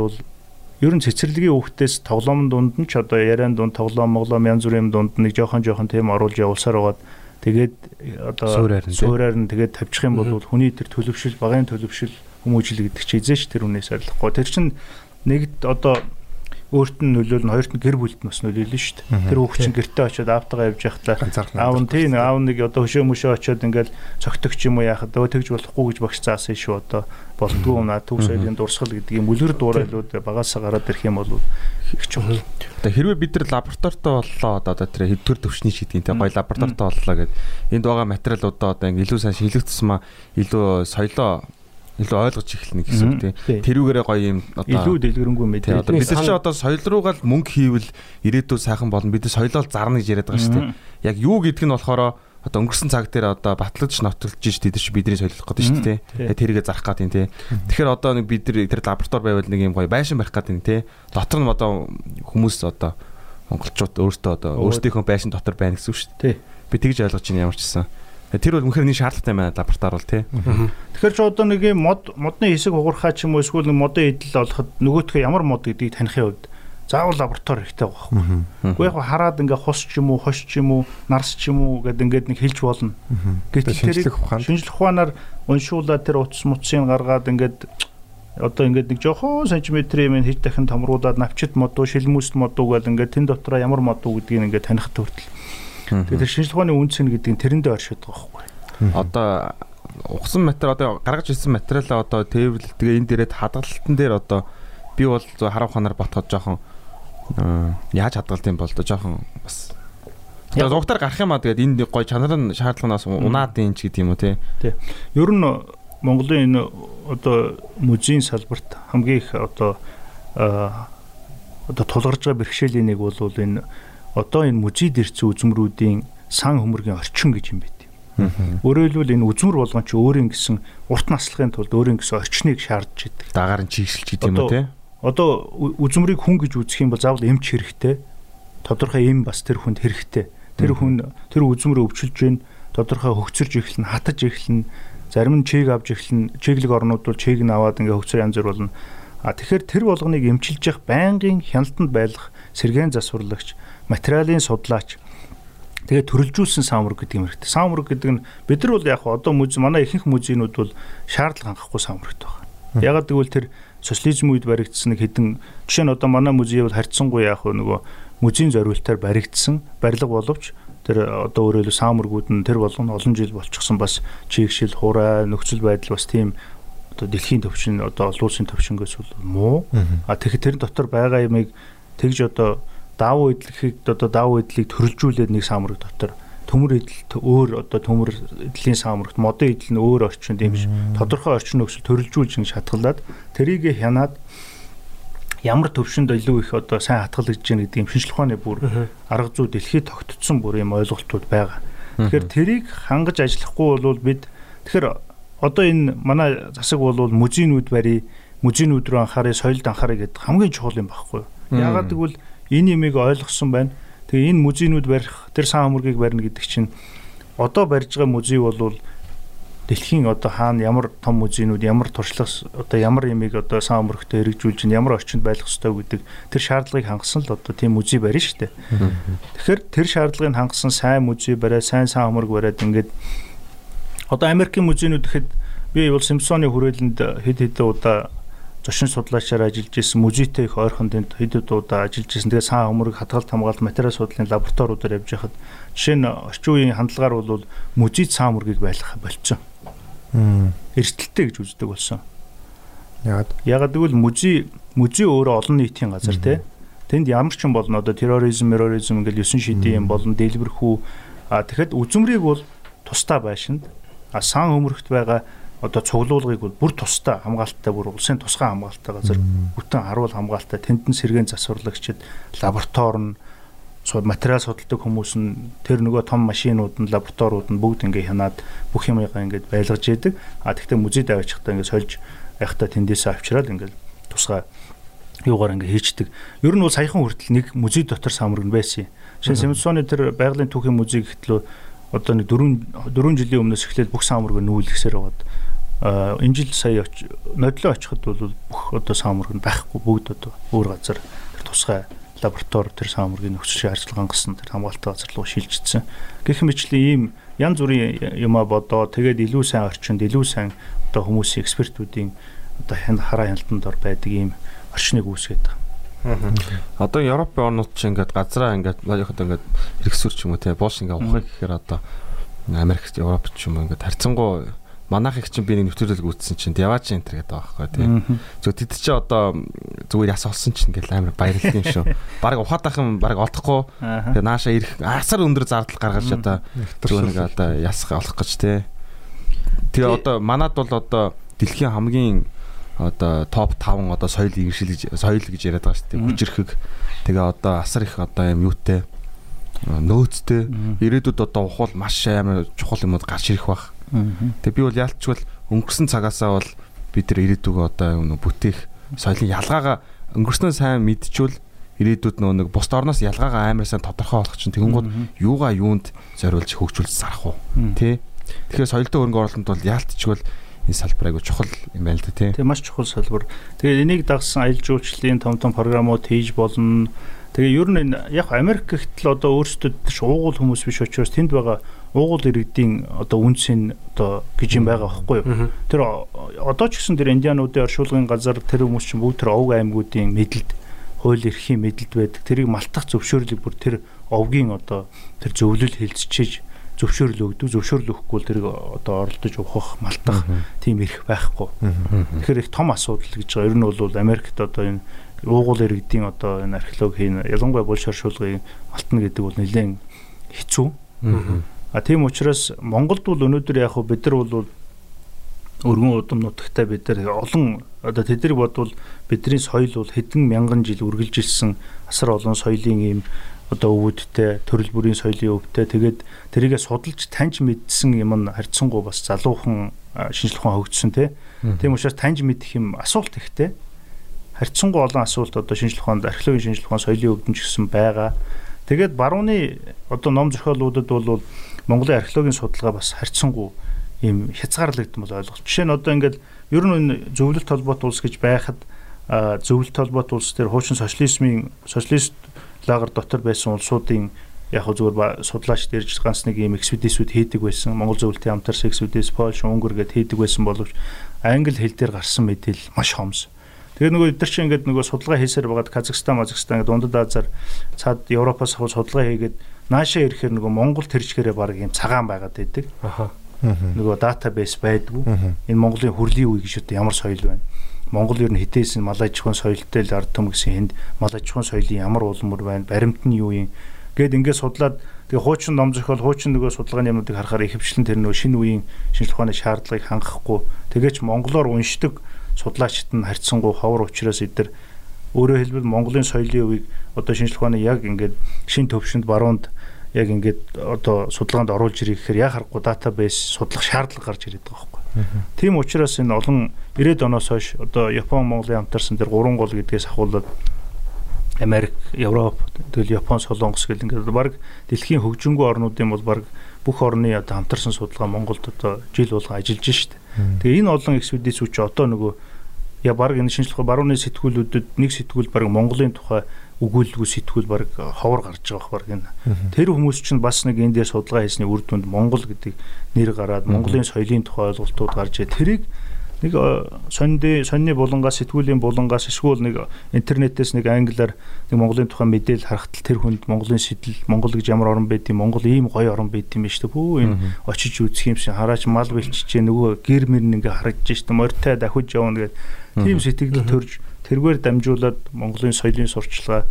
ер нь цэцэрлэгийн хүүхдээс тоглоомн дунд нь ч одоо яриан дунд тоглоом моглоом янз бүрийн дунд нэг жоохон жоохон тийм оруулж явуулсаар байгаад тэгээд одоо суураар нь тэгээд тавьчих юм бол хүний тэр төлөвшил багын төлөвшил хүмүүжил гэдэг чи эзэн ш тэр үнээс арилахгүй тэр чин нэгд одоо өөрт нь нөлөөлнө хоёрт нь гэр бүлд нь бас нөлөөлнө шүү дээ. Тэр хүүхд чинь гэртээ очиод аавтайгаа явж байхлаа аав нь тийм аав нэг одоо хөшөө мөшөө очиод ингээл цогтөгч юм уу яхад өө тэгж болохгүй гэж багш заасан шүү одоо. Болдгоо наа төв соёлын дурсгал гэдэг юм. Үлгэр дуурайлууд багасаа гараад ирэх юм бол их чухал. Одоо хэрвээ бид нар лабораторитой боллоо одоо тэр хэдвэр төвчний шийдгийн те гоё лабораторитой боллоо гэд. Энд байгаа материалуудаа одоо ингээ илүү сайн шилэгдсэн маа илүү соёлоо илүү ойлгож эхэлнэ гэсэн үг тийм. Тэрүүгээрээ гоё юм одоо илүү дэлгэрэнгүй мэдээ. Одоо бид нар чи одоо соёл руугаа л мөнгө хийвэл ирээдүйн сайхан болно. Бид соёлоо зарна гэж яриад байгаа шүү дээ. Яг юу гэдг нь болохоор одоо өнгөрсөн цаг дээр одоо батлаж нотолж иж тэд чи бидний солих гэдэг шүү дээ. Тэрийгэ зарах гэдэг тийм. Тэгэхээр одоо нэг бид нар тэр лаборатори байвал нэг юм гоё байшин барих гэдэг тийм. Дотор нь одоо хүмүүс одоо монголчууд өөртөө одоо өөрсдийнхөө байшин дотор байна гэсэн үг шүү дээ. Би тэгж ойлгож байна ямар ч гэсэн. Тэр бол мөнхөр нэг шаардлагатай байна лаборатори бол тий. Тэгэхээр ч одоо нэг юм мод модны хэсэг угуурхаа ч юм уу эсвэл нэг модын эдэл олоход нөгөөтгөө ямар мод гэдгийг таних хувьд заавал лаборатори хэрэгтэй байгаа байхгүй. Уу яг хараад ингээ хус ч юм уу, хош ч юм уу, нарс ч юм уу гэд ингээд нэг хэлж болно. Гэтэл тэрийг шинжлэх ухаанаар уншуулаад тэр утас мутсыг гаргаад ингээд одоо ингээд нэг жоохон сантиметрийн юм хийж дахин томруулаад навчит мод уу, шилмүст мод уу гэл ингээд тэн дотроо ямар мод уу гэдгийг ингээд таних төртөл Тэгэхээр тэр шинжлэх ухааны үнц нь гэдэг нь тэрэндээ оршиж байгаа байхгүй. Одоо ухсан материал одоо гаргаж ирсэн материалаа одоо тээвэрлэл тэгээ энэ дээрээ хадгалтан дээр одоо би бол харав ханаар ботход жоохон яаж хадгалт юм бол доо жоохон бас Тэгээ зургатаар гарах юм а тэгээд энэ гой чанар нь шаардлаганаас унаад ийн ч гэдэг юм уу тий. Тий. Ер нь Монголын энэ одоо музейн салбарт хамгийн их одоо одоо тулгарж байгаа бэрхшээлийн нэг бол энэ одоо энэ мужид ирсэн үзмрүүдийн сан хөмөргийн орчин гэж юм байт. Өөрөөр хэлбэл энэ үзмэр болгон чи өөрийн гэсэн урт наслахын тулд өөрийн гэсэн орчныг шаардж идэг. Дагаар нь чийгшилж гэдэг юм уу те? Одоо үзмрийг хүн гэж үзэх юм бол заавал эмч хэрэгтэй. Тодорхой эм бас тэр хүнд хэрэгтэй. Тэр хүн тэр үзмрөө өвчилж гин тодорхой хөгцөрж эхэлнэ, хатаж эхэлнэ. Зарим нь чийг авч эхэлнэ. Чиглэг орнууд бол чийг нь аваад ингээ хөгцөр янз бүр болно. А тэгэхээр тэр болгоныг эмчилж явах байнгын хяналтанд байлгах сэргээн засварлагч материалын судлаач. Тэгээд төрөлжүүлсэн саамраг гэдэг юм хэрэгтэй. Саамраг гэдэг нь бид нар бол яг одоо музей манай ихэнх музейнүүд бол шаардлага хангахгүй саамрагт байна. Ягаад гэвэл тэр социализм үед баригдсан нэг хэдэн жишээ нь одоо манай музей бол харьцангуй яг нөгөө музейн зориултаар баригдсан барилга боловч тэр одоо өөрөөр хэлбэл саамрагууд нь тэр болгоно олон жил болчихсон. Бас чигшил хураа нөхцөл байдал бас тийм одоо дэлхийн төвшин одоо олон улсын төвшингөөс бол муу. А тэгэхээр тэр дотор байгаа юмыг тэгж одоо давуу эдлэхийг одоо давуу эдлийг төрөлжүүлээд нэг самраг дотор. Төмөр эдэлт өөр одоо төмөр эдлийн самрагт модон эдэл нь өөр орчинд юм биш тодорхой орчин нөхцөл төрөлжүүлж ингэж хатгалаад тэрийг хянаад ямар төвшөнд илүү их одоо сайн хатгалж гин гэдэг юм шинжлэх ухааны бүр арга зүй дэлхийд тогтцсон бүр юм ойлголтууд байгаа. Тэгэхээр тэрийг хангаж ажиллахгүй бол бид тэгэхээр одоо энэ манай засаг бол музейнүүд барий музейнүүд рүү анхаарай соёлд анхаарай гэдэг хамгийн чухал юм байхгүй юу. Яагаад гэвэл энэ имийг ойлгосон байна. Тэгээ энэ музейнүүд барих, тэр сан хөмөргийг барина гэдэг чинь одоо барьж байгаа музей бол дэлхийн одоо хаана ямар том музейнүүд ямар туршлага одоо ямар ямиг одоо сан өмөрхтөө хэрэгжүүлж ин ямар орчинд байх ёстой гэдэг тэр шаардлагыг хангасан л одоо тийм музей барина шүү дээ. Тэгэхээр тэр шаардлагыг хангасан сайн музей бариад сайн сан өмөрг бариад ингээд одоо Америкийн музейнүүд гэхэд би бол Симпсоны хүрээлэнд хэд хэдэн удаа зочин судлаачаар ажиллаж исэн музейтэй их ойрхон тэнд хэд удаа ажиллаж исэн. Тэгээ сан өмөрг хадгалт хамгаалалт материал судлалын лабораториудаар явж байхад жишээ нь орчин үеийн хандлагаар бол музей сан өмөргийг байлгах болцсон эрсдэлтэй гэж үздэг болсон. Яагаад? Ягаад гэвэл музей музей өөрөө олон нийтийн газар тий. Тэнд ямар ч юм болно одоо терроризм, терроризм ингээл 9 шидийн юм болон дэлбэрхүү а тэгэхэд үзмрийг бол тусдаа байшинд а сан өмөрөхт байгаа одоо цуглуулгыг бол бүр тусдаа хамгаалттай бүр улсын тусгай хамгаалалттай газар бүтэн харуул хамгаалалттай тэндэн сэргээн засварлагчид лаборатори нь материал судалдаг хүмүүс нь тэр нөгөө том машинууд нь лабораториуд нь бүгд ингээ хянаад бүх юмгаа ингээд байлгаж яадаг. А тэгвэл музейд авчихтаа ингээ сольж байхдаа тэндээсээ авчираад ингээ тусгай юугаар ингээ хийчдэг. Ер нь бол саяхан хүртэл нэг музей дотор самраг нь байсан юм. Шинэ Симсоны тэр байгалийн түүхийн музей гэхтлөө одоо нэг 4 4 жилийн өмнөөс эхлээд бүх самраг нүүлгэсээр а энэ жил сая нодлоо очиход бол бүх одоо самраг нь байхгүй бүгд одоо өөр газар тусгай лаборатори тэр саамургийн нөхцөл шаардлагын гасан тэр хамгаалалтын газар руу шилжчихсэн. Гэх мэтчлэн ийм янз бүрийн юмаа бодоо тэгээд илүү сайн орчинд илүү сайн одоо хүмүүсийн экспертүүдийн одоо хараа хяналтанд ор байдаг ийм орчныг үүсгээд байгаа. Одоо Европын орнууд ч ингээд газраа ингээд яхад ингээд хэрэгсүр ч юм уу те боош ингээд ухах гэхээр одоо Америк, Европ ч юм уу ингээд харьцангуй манайх их чинь би нэг нэвтрүүлэг үүссэн чинь яваач энэ төр гэдэг байгаа байхгүй тийм. Зөв тэд чи одоо зүгээр яс олсон чинь ингээл амар баярлалаа юм шүү. Бараг ухаад ахын бараг олдохгүй. Тэгээ нааша ирэх асар өндөр зардал гаргаж одоо зүгээр нэг одоо яс олох гэж тий. Тэгээ одоо манад бол одоо дэлхийн хамгийн одоо топ 5 одоо соёл иргэншил соёл гэж яриад байгаа шүү дээ. Хүчрхэг. Тэгээ одоо асар их одоо юм юутэй нөөцтэй ирээдүйд одоо ухвал маш амар чухал юмуд гарч ирэх бах. Тэгээ би бол яалтчгүй өнгөрсөн цагаасаа бол бид нар ирээдүгөө одоо бүтээх соёлын ялгаагаа өнгөрснөө сайн мэдчихвэл ирээдүйд нөө нэг бус орноос ялгаагаа амар сайн тодорхой болох чинь тэгэнгүүт юугаа юунд зориулж хөгжүүлж зарах уу тий Тэгэхээр соёлтой хөрөнгө оруулалт бол яалтчгүй энэ салбар айгу чухал юм байна л да тий. Тэгээ маш чухал салбар. Тэгээ энийг дагсан аялал жуулчлалын том том програмууд хийж болно. Тэгээ ер нь яг Америк гэхтэл одоо өөрсдөд ч уугуул хүмүүс биш учраас тэнд байгаа уугуул иргэдийн одоо үнсийн одоо гэж юм байгаа байхгүй юу. Тэр одоо ч гэсэн тэр индиануудын оршуулгын газар тэр хүмүүс чинь бүгд тэр овг аймагуудын мэдлэлд хууль эрхийн мэдлэлд байдаг. Тэрийг малтах зөвшөөрлийг бүр тэр овгийн одоо тэр зөвлөл хэлцчихэж зөвшөөрөл өгдөг. Зөвшөөрөл өгөхгүй бол тэрийг одоо оролдож ухах, малтах тийм эрх байхгүй. Тэгэхээр их том асуудал гэж байгаа. Ер нь бол Америкт одоо энэ уугуул иргэдийн одоо энэ археологийн ялангуяа булш оршуулгыг алтна гэдэг бол нэлээд хэцүү. А тийм учраас Монголд бол өнөөдөр яг бид нар бол өргөн удам нутагтай бид нар олон одоо тэднийг бодвол бидний соёл бол хэдэн мянган жил үргэлжилсэн асар олон соёлын ийм одоо өвөдтэй төрөл бүрийн соёлын өвдтэй тэгээд тэрийгэ судалж таньж мэдсэн юм нь харьцангуй бас залуухан шинжлэх ухаан хөгжсөн тийм учраас таньж мэдэх юм асуулт ихтэй. Харьцангуй олон асуулт одоо шинжлэх ухаанд археологийн шинжлэх ухаан соёлын өвдөн ч гэсэн байгаа. Тэгээд барууны одоо ном зохиолуудад бол Монголын археологийн судалгаа бас харьцангуй ийм хязгаарлагдсан бол ойлголт. Жишээ нь одоо ингээд ер нь энэ зөвлөлт холбоот улс гэж байхад зөвлөлт холбоот улс төр хуучин социализмын социалист лагер дотор байсан улсуудын яг зүгээр судлаач дэрж ганц нэг ийм экспедисүүд хийдэг байсан. Монгол зөвлөлтийн хамтарсан экспедис, Польш, Унгар гэд хийдэг байсан боловч англи хэл дээр гарсан мэдээлэл маш хомс. Тэгээ нөгөө эдгээр чинь ингээд нөгөө судалгаа хийсээр байгаад Казахстан, Казахстан гэдэг Дундад Азар цаад Европоос хав судалгаа хийгээд наашаа ирэхээр нөгөө Монгол тэрчгээрээ баг юм цагаан байгаад байдаг. Аха. Нөгөө датабейс байдгүй. Энэ Монголын хөрлийн үе гэж үү ямар соёл байна. Монгол ер нь хитээс нь мал аж ахуйн соёлтой л ард түмгсэн хэнд мал аж ахуйн соёлын ямар улмөр байна, баримт нь юу юм. Гээд ингээд судлаад тэгээ хуучин ном зохиол, хуучин нөгөө судалгааны юмнуудыг харахаар ихэвчлэн тэр нөгөө шинэ үеийн шинжлэх ухааны шаардлагыг хангахгүй. Тэгээч монголоор уншдаг судлаачид нь харьцангуй ховор учраас эдгээр өөрөөр хэлбэл Монголын соёлын үеийг одоо шинжлэх ухааны яг ингээд шин төвшөнд баруунд яг ингээд одоо судалгаанд оруулж ирэх гэхээр яг харахгүй датабейс судлах шаардлага гарч ирээд байгаа байхгүй. Тийм учраас энэ олон 90-ад оноос хойш одоо Япон Монголын хамтарсан тэр гурван гол гэдгээс ахуулаад Америк, Европ, тэгэл Япон, Солонгос гэл ингээд баг дэлхийн хөгжингүү орнуудын бол баг бүх орны одоо хамтарсан судалгаа Монголд одоо жил болго ажиллаж штэ. Тэгээ энэ олон экспедицүүч одоо нөгөө я баг энэ шинжлэх барууны сэтгүүлүүдэд нэг сэтгүүл баг Монголын тухай өгүүлэлгүй сэтгүүл баг ховор гарч байгаа баг энэ. Тэр хүмүүс чинь бас нэг эндээ судалгаа хийсний үр дүнд Монгол гэдэг нэр гараад Монголын соёлын тухай ойлголтууд гарч ирээ. Тэрийг нэг сонды сонны булангаас сэтгүүлийн булангаас эсвэл нэг интернетээс нэг англиар нэг Монголын тухай мэдээлэл харахтал тэр хүнд Монголын сэтэл Монгол гэж ямар орн байдгийг Монгол ийм гоё орн байд юм биш үү хөө энэ очиж үзэх юм шиг хараач мал бэлчижээ нөгөө гэр мэр ингээ харагдаж штэ морьтой дахиж явна гэдэг тийм сэтгэл төрж тэргээр дамжуулаад Монголын соёлын сурчлагаа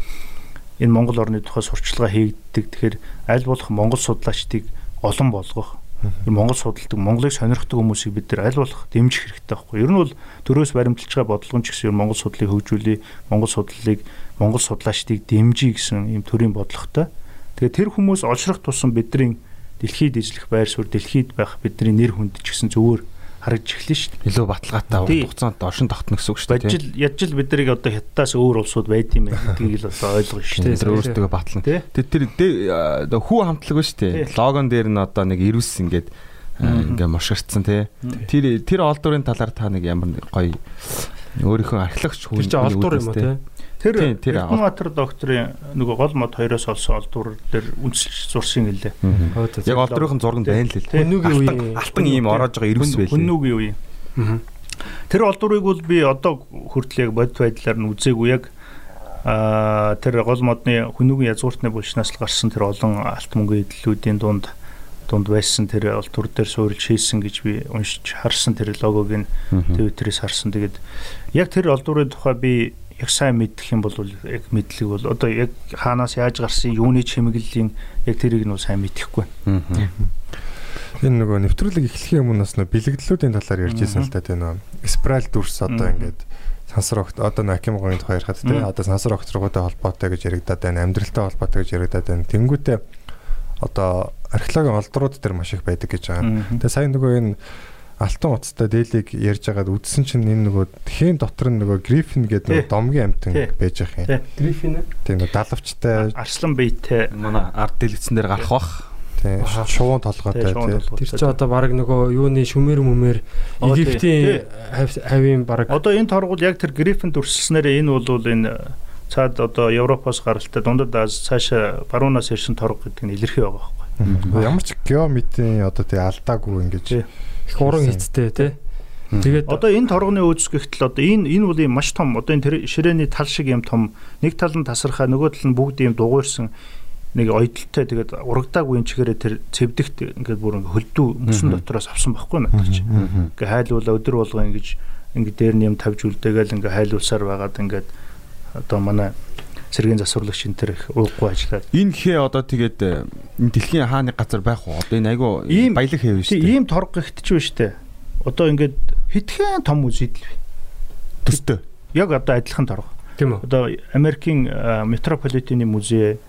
энэ Монгол орны тухай сурчлагаа хийгддэг тэгэхээр аль болох Монгол судлаачдыг олон болгох Монгол судалдаг, Монголыг сонирхдаг хүмүүсийг бид нар аль болох дэмжих хэрэгтэй байхгүй. Ер нь бол төрөөс баримталж байгаа бодлогон ч гэсэн Монгол судлалыг хөгжүүлээ, Монгол судлалыг Монгол судлаачдыг дэмжиж гэсэн ийм төрлийн бодлоготой. Тэгээ тэр хүмүүс олшрох тусам бидний дэлхийд ижлэх байр суурь, дэлхийд байх бидний нэр хүнд ч гэсэн зөвөр харагдж эхлэн шүү дээ. Илүү баталгаатай урт хугацаанд оршин тогтно гэсэн үг шүү дээ. Бажил ядчил биднийг одоо хятадаас өөр улсууд байд юм байна гэдгийг л одоо ойлгоно шүү дээ. Тэр өөртөө батлана. Тэр тэр хүү хамтлаг ба шүү дээ. Логон дээр нь одоо нэг ирүүс ингээд ингээ мошгирцсан тий. Тэр тэр олдурын талаар та нэг ямар гоё өөрийнхөө археологч хүн чинь олдур юм уу тий. Тэр Эрдэнэбаатар докторийн нөгөө гол мод хоёроос олсон олдуур дээр үнсэлж зурсан гэлээ. Яг олдурын зураг байна л л. Хүнүүгийн үеийн алтан ийм ороож байгаа ирүүс байлээ. Хүнүүгийн үеийн. Тэр олдуурыг бол би одоо хүртэл яг бодит байдлаар нь үзээгүй яг а тэр гол модны хүнүүгийн язгууртны булчнаас л гарсан тэр олон алт мөнгө эдлүүдийн дунд дунд байсан тэр олдур дээр суурилж хийсэн гэж би уншиж харсан тэр логог нь Твиттерээс харсан. Тэгээд яг тэр олдурын тухай би яг сайн мэдэх юм бол яг мэдлэг бол одоо яг хаанаас яаж гарсан юуны чимэглэлийн яг тэрийг нь сайн мэдэхгүй. Энэ нөгөө нэвтрүүлэг эхлэхийн өмнө бас нөгөө бэлэгдлүүдийн талаар ярьж байсан л та тийм нөгөө спираль дүрс одоо ингээд сансар огт одоо Акимгогийн тухай ярихад тийм одоо сансар огтрогоотой холбоотой гэж яригадаад байна амьдралтай холбоотой гэж яригадаад байна. Тэнгүүтээ одоо археологийн олдрууд дээр маш их байдаг гэж байгаа. Тэгээ сая нөгөө энэ алтан утастай дээлийг ярьж байгаад үдсэн чинь энэ нөгөө хэн дотор нь нөгөө грифин гэдэг нөгөө домгийн амтан байж байгаа юм. Грифин ээ. Тийм нөгөө далавчтай арслан биетэй манай ард дэлгэцэн дээр гарах бах. Тийм шувуун толгойтой тийм. Тэр чинь одоо баг нөгөө юуны шүмэр мүмэр Египтийн хавийн баг. Одоо энэ торгуул яг тэр грифин дүрслснээр энэ бол энэ цаад одоо Европоос гаралтай дундад Аз цаашаа баруунаас ирсэн торг гэдэг нь илэрхий байгаа байхгүй. Ямар ч геометрийн одоо тий алдаагүй ингэж их уран хийцтэй тий. Тэгээд одоо энэ торгоны үүсгэхтэл одоо энэ энэ бол юм маш том. Одоо энэ ширээний тал шиг юм том. Нэг тал нь тасархаа нөгөө тал нь бүгд юм дугуйрсан нэг ойдолтой. Тэгээд урагдаагүй юм чигээрээ тэр цэвдэгт ингээд бүр ингээд хөлдөө мөсөн дотроос авсан байхгүй надад чи. Ингээ хайлуулаа өдөр болго ингэж ингээ дээр нь юм тавьж үлдээгээл ингээ хайлуулсаар байгаад ингээд одоо манай сэргийн засварлагч энэ төр их ууггүй ажиллаад. Энэ хээ одоо тэгээд энэ дэлхийн хааны газар байх уу? Одоо энэ айгу баялаг хэв шүү дээ. Ийм торг гихтэж байна шүү дээ. Одоо ингээд хитгэн том үзийдэл бай. Төстэй. Яг одоо адилхан торг. Тийм үү. Одоо Америкийн метрополитены музей,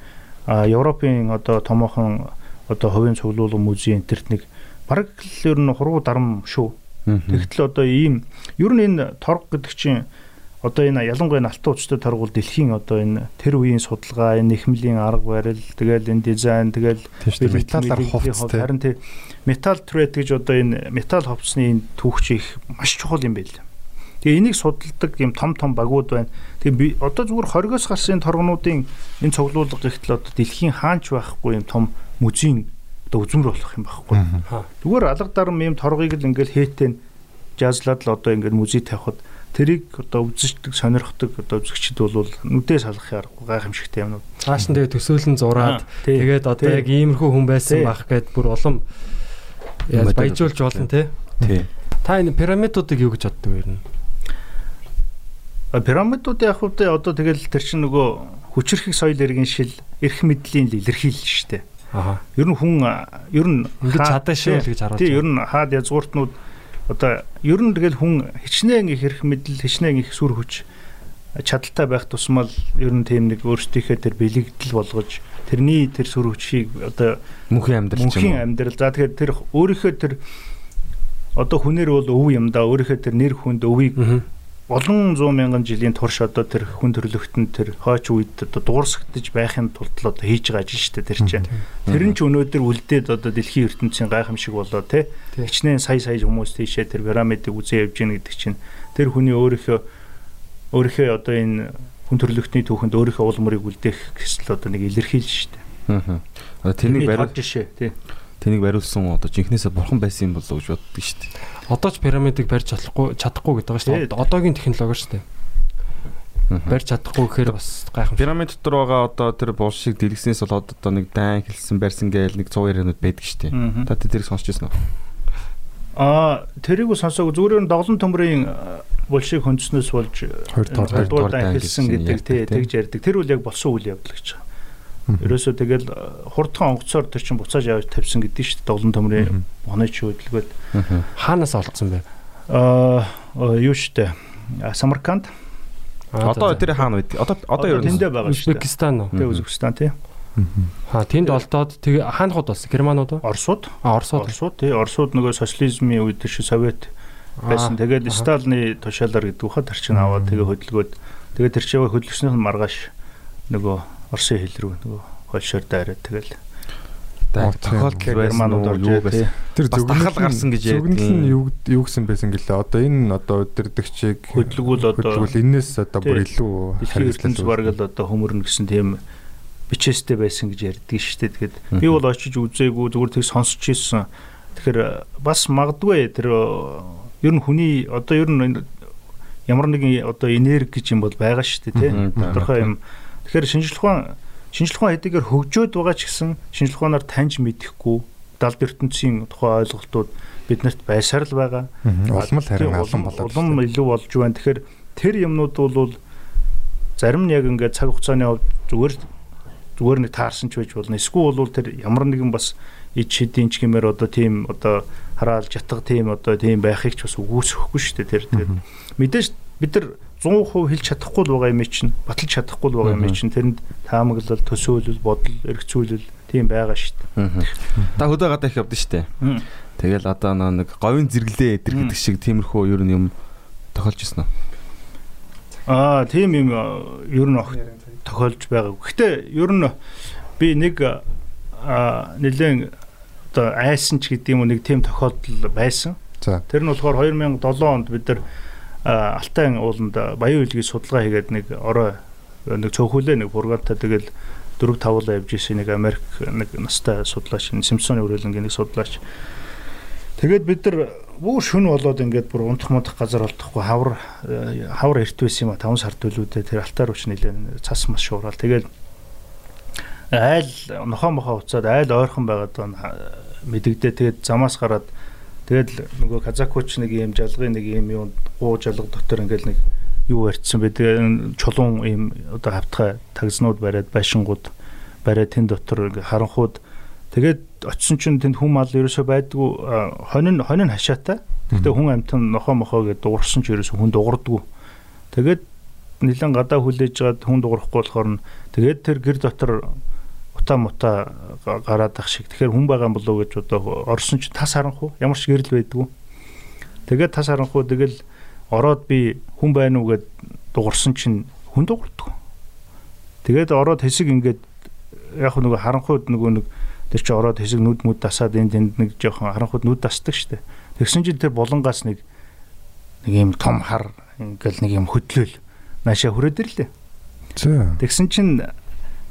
Европын одоо томоохон одоо хувийн цуглуулга музей энтерт нэг бараг л ер нь хуруу дарам шүү. Тэгтэл одоо ийм ер нь энэ торг гэдэг чинь одоо энэ ялангуяа алтан уучтай торгуул дэлхийн одоо энэ тэр үеийн судалгаа, энэ нэхмлийн арга барил, тэгэл энэ дизайн, тэгэл металлаар хувцас харин тий металл трейд гэж одоо энэ металл хувцсны түүхч их маш чухал юм байл. Тэгээ энийг судалдаг юм том том багууд байна. Тэгээ одоо зүгээр хоригоос гарсан торгонуудын энэ цуглуулга гихтэл одоо дэлхийн хаанч байхгүй юм том музейн одоо үзмэр болох юм байхгүй. Зүгээр алга дарам юм торгыг л ингээл хээтэн жазлаад л одоо ингээд музей тавихад тэрийг одоо үзэгчдэг сонирхдаг одоо үзэгчд бол нүдээ салах аргагүй гайхамшигтай юмнууд. Цааш нь тэгээ төсөөлөн зураад тэгээд одоо яг иймэрхүү хүн байсан байх гэд бүр улам баяжуулж болно те. Тий. Та энэ пирамидуудыг юу гэж боддог вэ? Пирамидууд яг хувьд одоо тэгэл тэр чинь нөгөө хүчрхэг соёл иргэн шил эрх мэдлийн илэрхийлэл шүү дээ. Аа. Ер нь хүн ер нь ингэж чадаа шүү л гэж харуулж. Тий, ер нь хаад язгууртнууд одоо ер нь тэгэл хүн хичнээн их эрх мэдэл хичнээн их сүр хүч чадaltaй байх тусмал ер нь тийм нэг өөрсдийнхээ тэр бэлэгдэл болгож тэрний тэр сүр хүчийг одоо мөнхийн амьдрал мөнхийн амьдрал. За тэгэхээр тэр өөрийнхөө тэр одоо хүнээр бол өв юм да. Өөрийнхөө тэр нэр хүнд өвийг олон зуун мянган жилийн турш одоо тэр хүн төрөлхтөнд тэр хойч үед одоо дуурсагдж байхын тулд л одоо хийж байгаа ажил шүү дээ тэр чинь. Тэр нь ч өнөөдөр үлдээд одоо дэлхийн ертөнцийн гайхамшиг болоо те. Хичнээн сая сая хүмүүс тийшээ тэр пирамидыг үзээ явж гин гэдэг чинь тэр хүний өөрийнхөө өөрийнхөө одоо энэ хүн төрөлхтний түүхэнд өөрийнхөө улмыг үлдээх гэсэл одоо нэг илэрхийлж шүү дээ. Аа. Тэрнийг бариулж тий. Тэнийг бариулсан одоо жинхнээсээ бурхан байсан юм болоо гэж боддог шүү дээ. Одоо ч пирамидыг барьж чадахгүй чадахгүй гэдэг байгаа шүү дээ. Одоогийн технологи шүү дээ. Барьж чадахгүй гэхээр бас гайхамшиг. Пирамид дотор байгаа одоо тэр булшиг дэлгэснээс болоод одоо нэг дайн хэлсэн барьсан гээл нэг 100 яриануд байдаг шүү дээ. Та тэрийг сонсч ирсэн үү? Аа тэрийг үү сонсоогүй зүгээр нь доглон төмрийн булшиг хөндөснөөс болж Хоёр дахь хоёр хоёрдугаар дахь дай хэлсэн гэдэг тэгж ярьдаг. Тэр үл яг болсон үйл явдал гэж байгаа. Ерөөсөө тэгэл э, хурдхан онгоцоор тэр чинь буцааж явж тавьсан гэдэг шүү дээ. Доглон төмрийн оны ч хөдөлгөөд Хаанаас олцсон бэ? аа э, юу шүү дээ. Самарканд Одоо тэр хаана байдаг? Одоо одоо ер нь тэндээ байгаа шүү дээ. Узбекистан уу? Тэгээ Үзбекистан тий. Ха тэнд олдоод тэгээ хаанахуд болсон? Германууд уу? Оросууд А Оросууд. Оросууд тий Оросууд нөгөө социализмын үед шиг совет байсан. Тэгээд Сталины тушаалаар гэдэг ухад тарчин аваад тэгээ хөдөлгөөд тэгээ тэр чинь хөдөлгөснөх нь маргааш нөгөө Оросын хэл рүү нөгөө Польшоор дайраад тэгэл тохиолдол байсан Германууд уу орж байсан? Тэр дахал гарсан гэж Зүгнэл нь ярьдаг. юу юу гэсэн байсан гэлээ. Одоо энэ одоо өдөрдөгчийг хөдөлгүүл одоо хөдөлгүүл энээс одоо бүр илүү ертөнц бараг л одоо хөмөрнө гэсэн тийм бичээстэй байсан гэж ярьдаг шүү дээ. Тэгээд би бол очиж үзээгүй зүгээр тийг сонсч ирсэн. Тэгэхээр бас магадгүй тэр э, ер нь хүний одоо ер нь ямар нэгэн одоо энерги гэж юм бол байгаа шүү дээ Тодорхой юм. Тэгэхээр шинжлэх ухаан шинжлэх ухаан хэдийгээр хөгжөөд байгаа ч гэсэн шинжлэх ухаанаар таньж мэдэхгүй далд ертөнцийн тухай ойлголтууд биднэрт байсаар л байгаа. улам л харин улам болоод улам илүү болж байна. Тэгэхээр тэр юмнууд бол зарим нь яг ингээд цаг хугацааны хувьд зүгээр зүгээр нэг таарсан ч байж болно. Эсвэл бол тэр ямар нэгэн бас ид шидийн ч гэмээр одоо тийм одоо хараал жатга тийм одоо тийм байхыг ч бас үгүйсэхгүй шүү дээ. Тэр тэгээд мэдээж бид нар 100% хэлж чадахгүй л байгаа юм чинь баталж чадахгүй л байгаа юм чинь тэрэнд таамаглал төсөөлөл бодол эргцүүлэл тийм байгаа шүү дээ. Та хөдөө гадаа их явдсан шүү дээ. Тэгэл одоо нэг говийн зэрэглээ эдэр гэдэг шиг тиймэрхүү ер нь юм тохиолж ирсэн үү? Аа тийм юм э, ер нь огт тохиолж байгаа. Гэхдээ ер нь би нэг аа нэлээд одоо айсан ч гэдэг юм уу нэг тийм тохиолдол байсан. За. Тэр нь болохоор 2007 онд бид нар аа, Алтай ууланд баян үйлгийн судалгаа хийгээд нэг орой нэг цөөхөлөө нэг фургаантай тэгэл 4 5 явж исэн нэг Америк нэг настай судлаач Симпсоны үрэлэнгийн нэг судлаач. Тэгээд бид нар бүр шүн болоод ингээд бүр унтах мудах газар олдохгүй хавар э, хавар эрт байсан юм а 5 сар төлөвдөө тэр алтаар ууч нэлээд цас мас шуурал тэгээд айл нохоо мохоо уцаад айл ойрхон байгаад байгаа мэдэгдээ тэгээд замаас гараад тэгээд нөгөө казакууч нэг юм жалгын нэг юм юу гуу жалга дотор ингээд нэг юу барьцсан бэ? Тэгээд чулуун юм одоо хавтгай тагзнууд бариад байшингууд бариад тэн дотор ингээд харанхууд. Тэгээд очисон чинь тэнд хүм мал ерөөсөө байдгүй хонин хонин хашаатай. Гэхдээ хүн амтан нохоо мохоо гэдэг дуурсан ч ерөөсөө хүн дуурдаггүй. Тэгээд нэлен гадаа хүлээж жаад хүн дуурахгүй болохоор нь тэгээд тэр гэр дотор утаа мута гараад ах шиг. Тэгэхээр хүн байгаа юм болов уу гэж одоо орсон ч тас харанхуу ямар ч гэрэл байдгүй. Тэгээд тас харанхуу тэгэл ороод би хүн байна уу гэд дуурсан чинь хүн дуурдаг. Тэгээд ороод хэсэг ингээд яг нөгөө харанхууд нөгөө нэг тэр чи ороод хэсэг нүд мүд дасаад энд тэнд нэг жоохон харанхууд нүд дасдаг штэ. Тэгсэн чинь тэр булангаас нэг нэг юм том хар ингээл нэг юм хөдлөөл наашаа хүрээд ирлээ. Тэгсэн чинь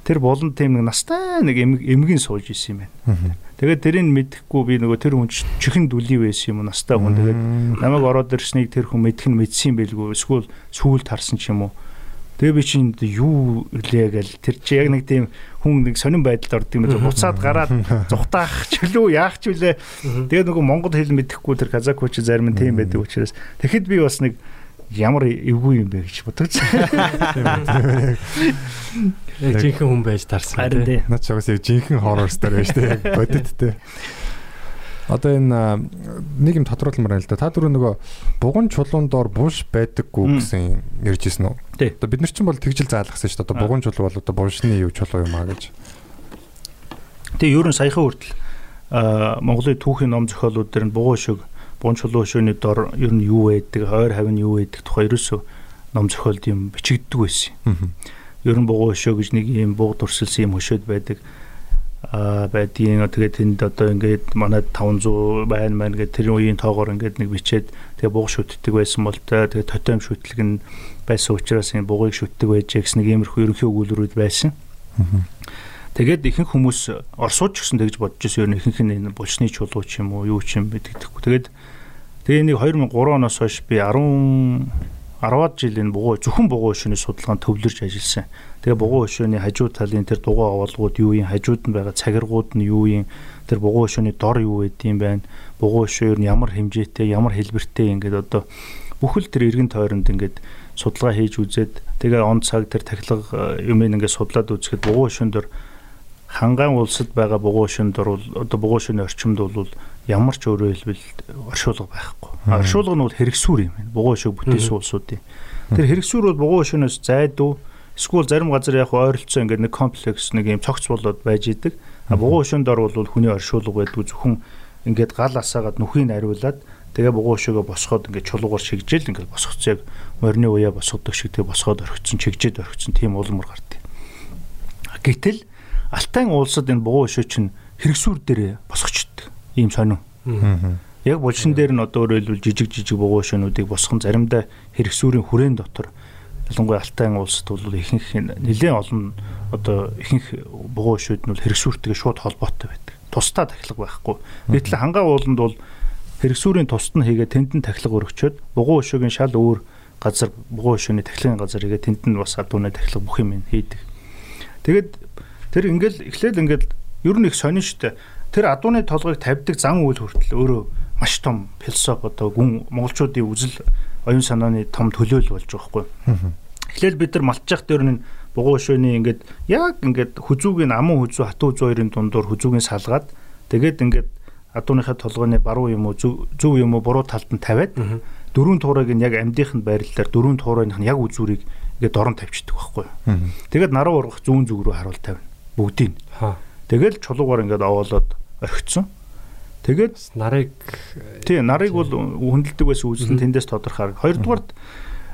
тэр булан тийм нэг настай нэг эмг- эмгэн сууж исэн юм байна. Тэгээд тэрийг мэдэхгүй би нөгөө тэр хүн чихэн дүлий байсан юм настай хүн. Тэгээд намайг ороод ирснийг тэр хүн мэдэх нь мэдсэн байлгүй. Эсвэл сүүлд харсан ч юм уу. Тэгээ би чинь юу илээ гээл тэр чи яг нэг тийм хүн нэг сонирн байдалд орд юм уу буцаад гараад зүхтаах ч үлээ яах ч үлээ. Тэгээ нөгөө монгол хэл мэдэхгүй тэр казакууч зарим нь тийм байдаг учраас. Тэгэхэд би бас нэг ямар эвгүй юм бэ гэж бодож. Яг жинхэнэ хүн байж тарсан. Харин тий. дээ. Наад чагаас яг жинхэнэ хоррор стори байж тээ яг бодит тээ. Одоо энэ нэг юм тодруулмаар байна л да. Та дөрөв нөгөө буган чулуун доор булш байдаггүй гэсэн ярьж ирсэн үү? Одоо бид нар чинь бол тэгжил заалгасан шүү дээ. Одоо буган чулуу бол одоо булшны юу чулуу юм аа гэж. Тэгээ ерөн саяхан хүртэл аа Монголын түүхийн ном зохиолууд дээр нь бугуй шиг бун чулуу хөшөөний дор ер нь юу байдаг, ойр хавь нь юу байдаг тухай ерөөсөө ном зохиолд юм бичигддэг байсан. Ер нь бугуун хөшөө гэж нэг юм бууг дурсалсан юм хөшөөд байдаг а байдгийн тэгээд тэнд одоо ингээд манай 500 байна маань гэдэг тэр үеийн тоогоор ингээд нэг бичээд тэгээ бууг шүтдэг байсан бол тэгээ тотем шүтлэг нь байсан учраас энэ буугыг шүтдэг байж гэсэн нэг иймэрхүү ерөнхий өгүүлбэрүүд байсан. Тэгээд ихэнх хүмүүс орсууд ч гэсэн тэгж бодож ирсэн ер нь ихэнх нь энэ булчны чулуу ч юм уу юу ч юм бидэгдэхгүй. Тэгээд тэгээ нэг 2003 оноос хойш би 10 10-аад жил энэ бугуу зөвхөн бугуу хөшөөний судалгаанд төвлөрж ажилласан. Тэгээ бугуу хөшөөний хажуу талын тэр дугаа оволгууд юу юм, хажууд нь байгаа цагиргууд нь юу юм, тэр бугуу хөшөөний дор юу байдığım байна. Бугуу хөшөө нь ямар хэмжээтэй, ямар хэлбэртэй ингээд одоо бүхэл тэр эргэн тойронд ингээд судалгаа хийж үзээд тэгээ он цаг тэр тахилга юмыг ингээд судлаад үзэхэд бугуу хөшөөнд дор хангаан улсад байгаа бугуу хөшөөнд бол одоо бугуу хөшөөний орчимд бол ямар ч өөрөөр хэлбэл оршуулга байхгүй. Оршуулга нь бол хэрэгсүүр юм байна. Бугуун өшөөг бүтээсэн улсуудын. Тэр хэрэгсүүр бол бугуун өшөөнөөс зайдуу эсвэл зарим газар яг ойролцоо ингээд нэг комплекс нэг юм цогц болоод байж идэг. А бугуун өшөөнд дор бол хүний оршуулга байдгүй зөвхөн ингээд гал асаагаад нүхийг ариулаад тэгээ бугуун өшөөгөө босгоод ингээд чулуугаар шигжээл ингээд босгоцоо яг морины уяа босгодог шиг тэгээ босгоод орхицсон чигжээд орхицсон тийм улмар гардаг. Гэтэл Алтайн уулсад энэ бугуун өшөө чинь хэрэгсүүр дээр босгочдөг ийм сонин. Яг булшин дээр нь одоо өөрөөр хэлбэл жижиг жижиг бугуун шөнүүдийг босгон заримдаа хэрэгсүүрийн хүрээнд дотор ялангуяа Алтай улсад бол ихэнх нэлээд олон одоо ихэнх бугуун шүүд нь бол хэрэгсүүртэйгээ шууд холбоотой байдаг. Тусдаа тахилга байхгүй. Гэтэл хангаа ууланд бол хэрэгсүүрийн тусад нь хийгээ тэнд нь тахилга өргөчөөд бугуун өшөөгийн шал өөр газар бугуун өшөөний тахилгын газар хийгээ тэнд нь бас адууны тахилга бүх юм хийдэг. Тэгээд тэр ингээл эхлээл ингээл ер нь их сонин штэ тэр адууны толгойг тавьдаг зан үйл хүртэл өөрөө маш том философи одоо гүн монголчуудын үзэл оюун санааны том төлөөл болж байгаа хгүй. Эхлээл бид нар малтчих дээр нь бугуун өшөөний ингээд яг ингээд хүзүүгийн аман хүзүү хатуу хүзүү хоёрын дундуур хүзүүгийн салгаад тэгээд ингээд адууныхаа толгойн баруун юм уу зөв юм уу буруу талд нь тавиад дөрвөн туурайг нь яг амьдынханд байрлалаар дөрвөн туурайных нь яг үзүүрийг ингээд дорон тавьчихдаг байхгүй. Тэгээд наруу ургах зүүн зүг рүү харуул тавина. Бүгдийг. Тэгэл чулуугаар ингээд овоолоод орхицсон. Тэгээд нарыг тий нарыг бол хүндэлдэг байсан үзэл нь тэндээс тодорхой. Хоёрдугаард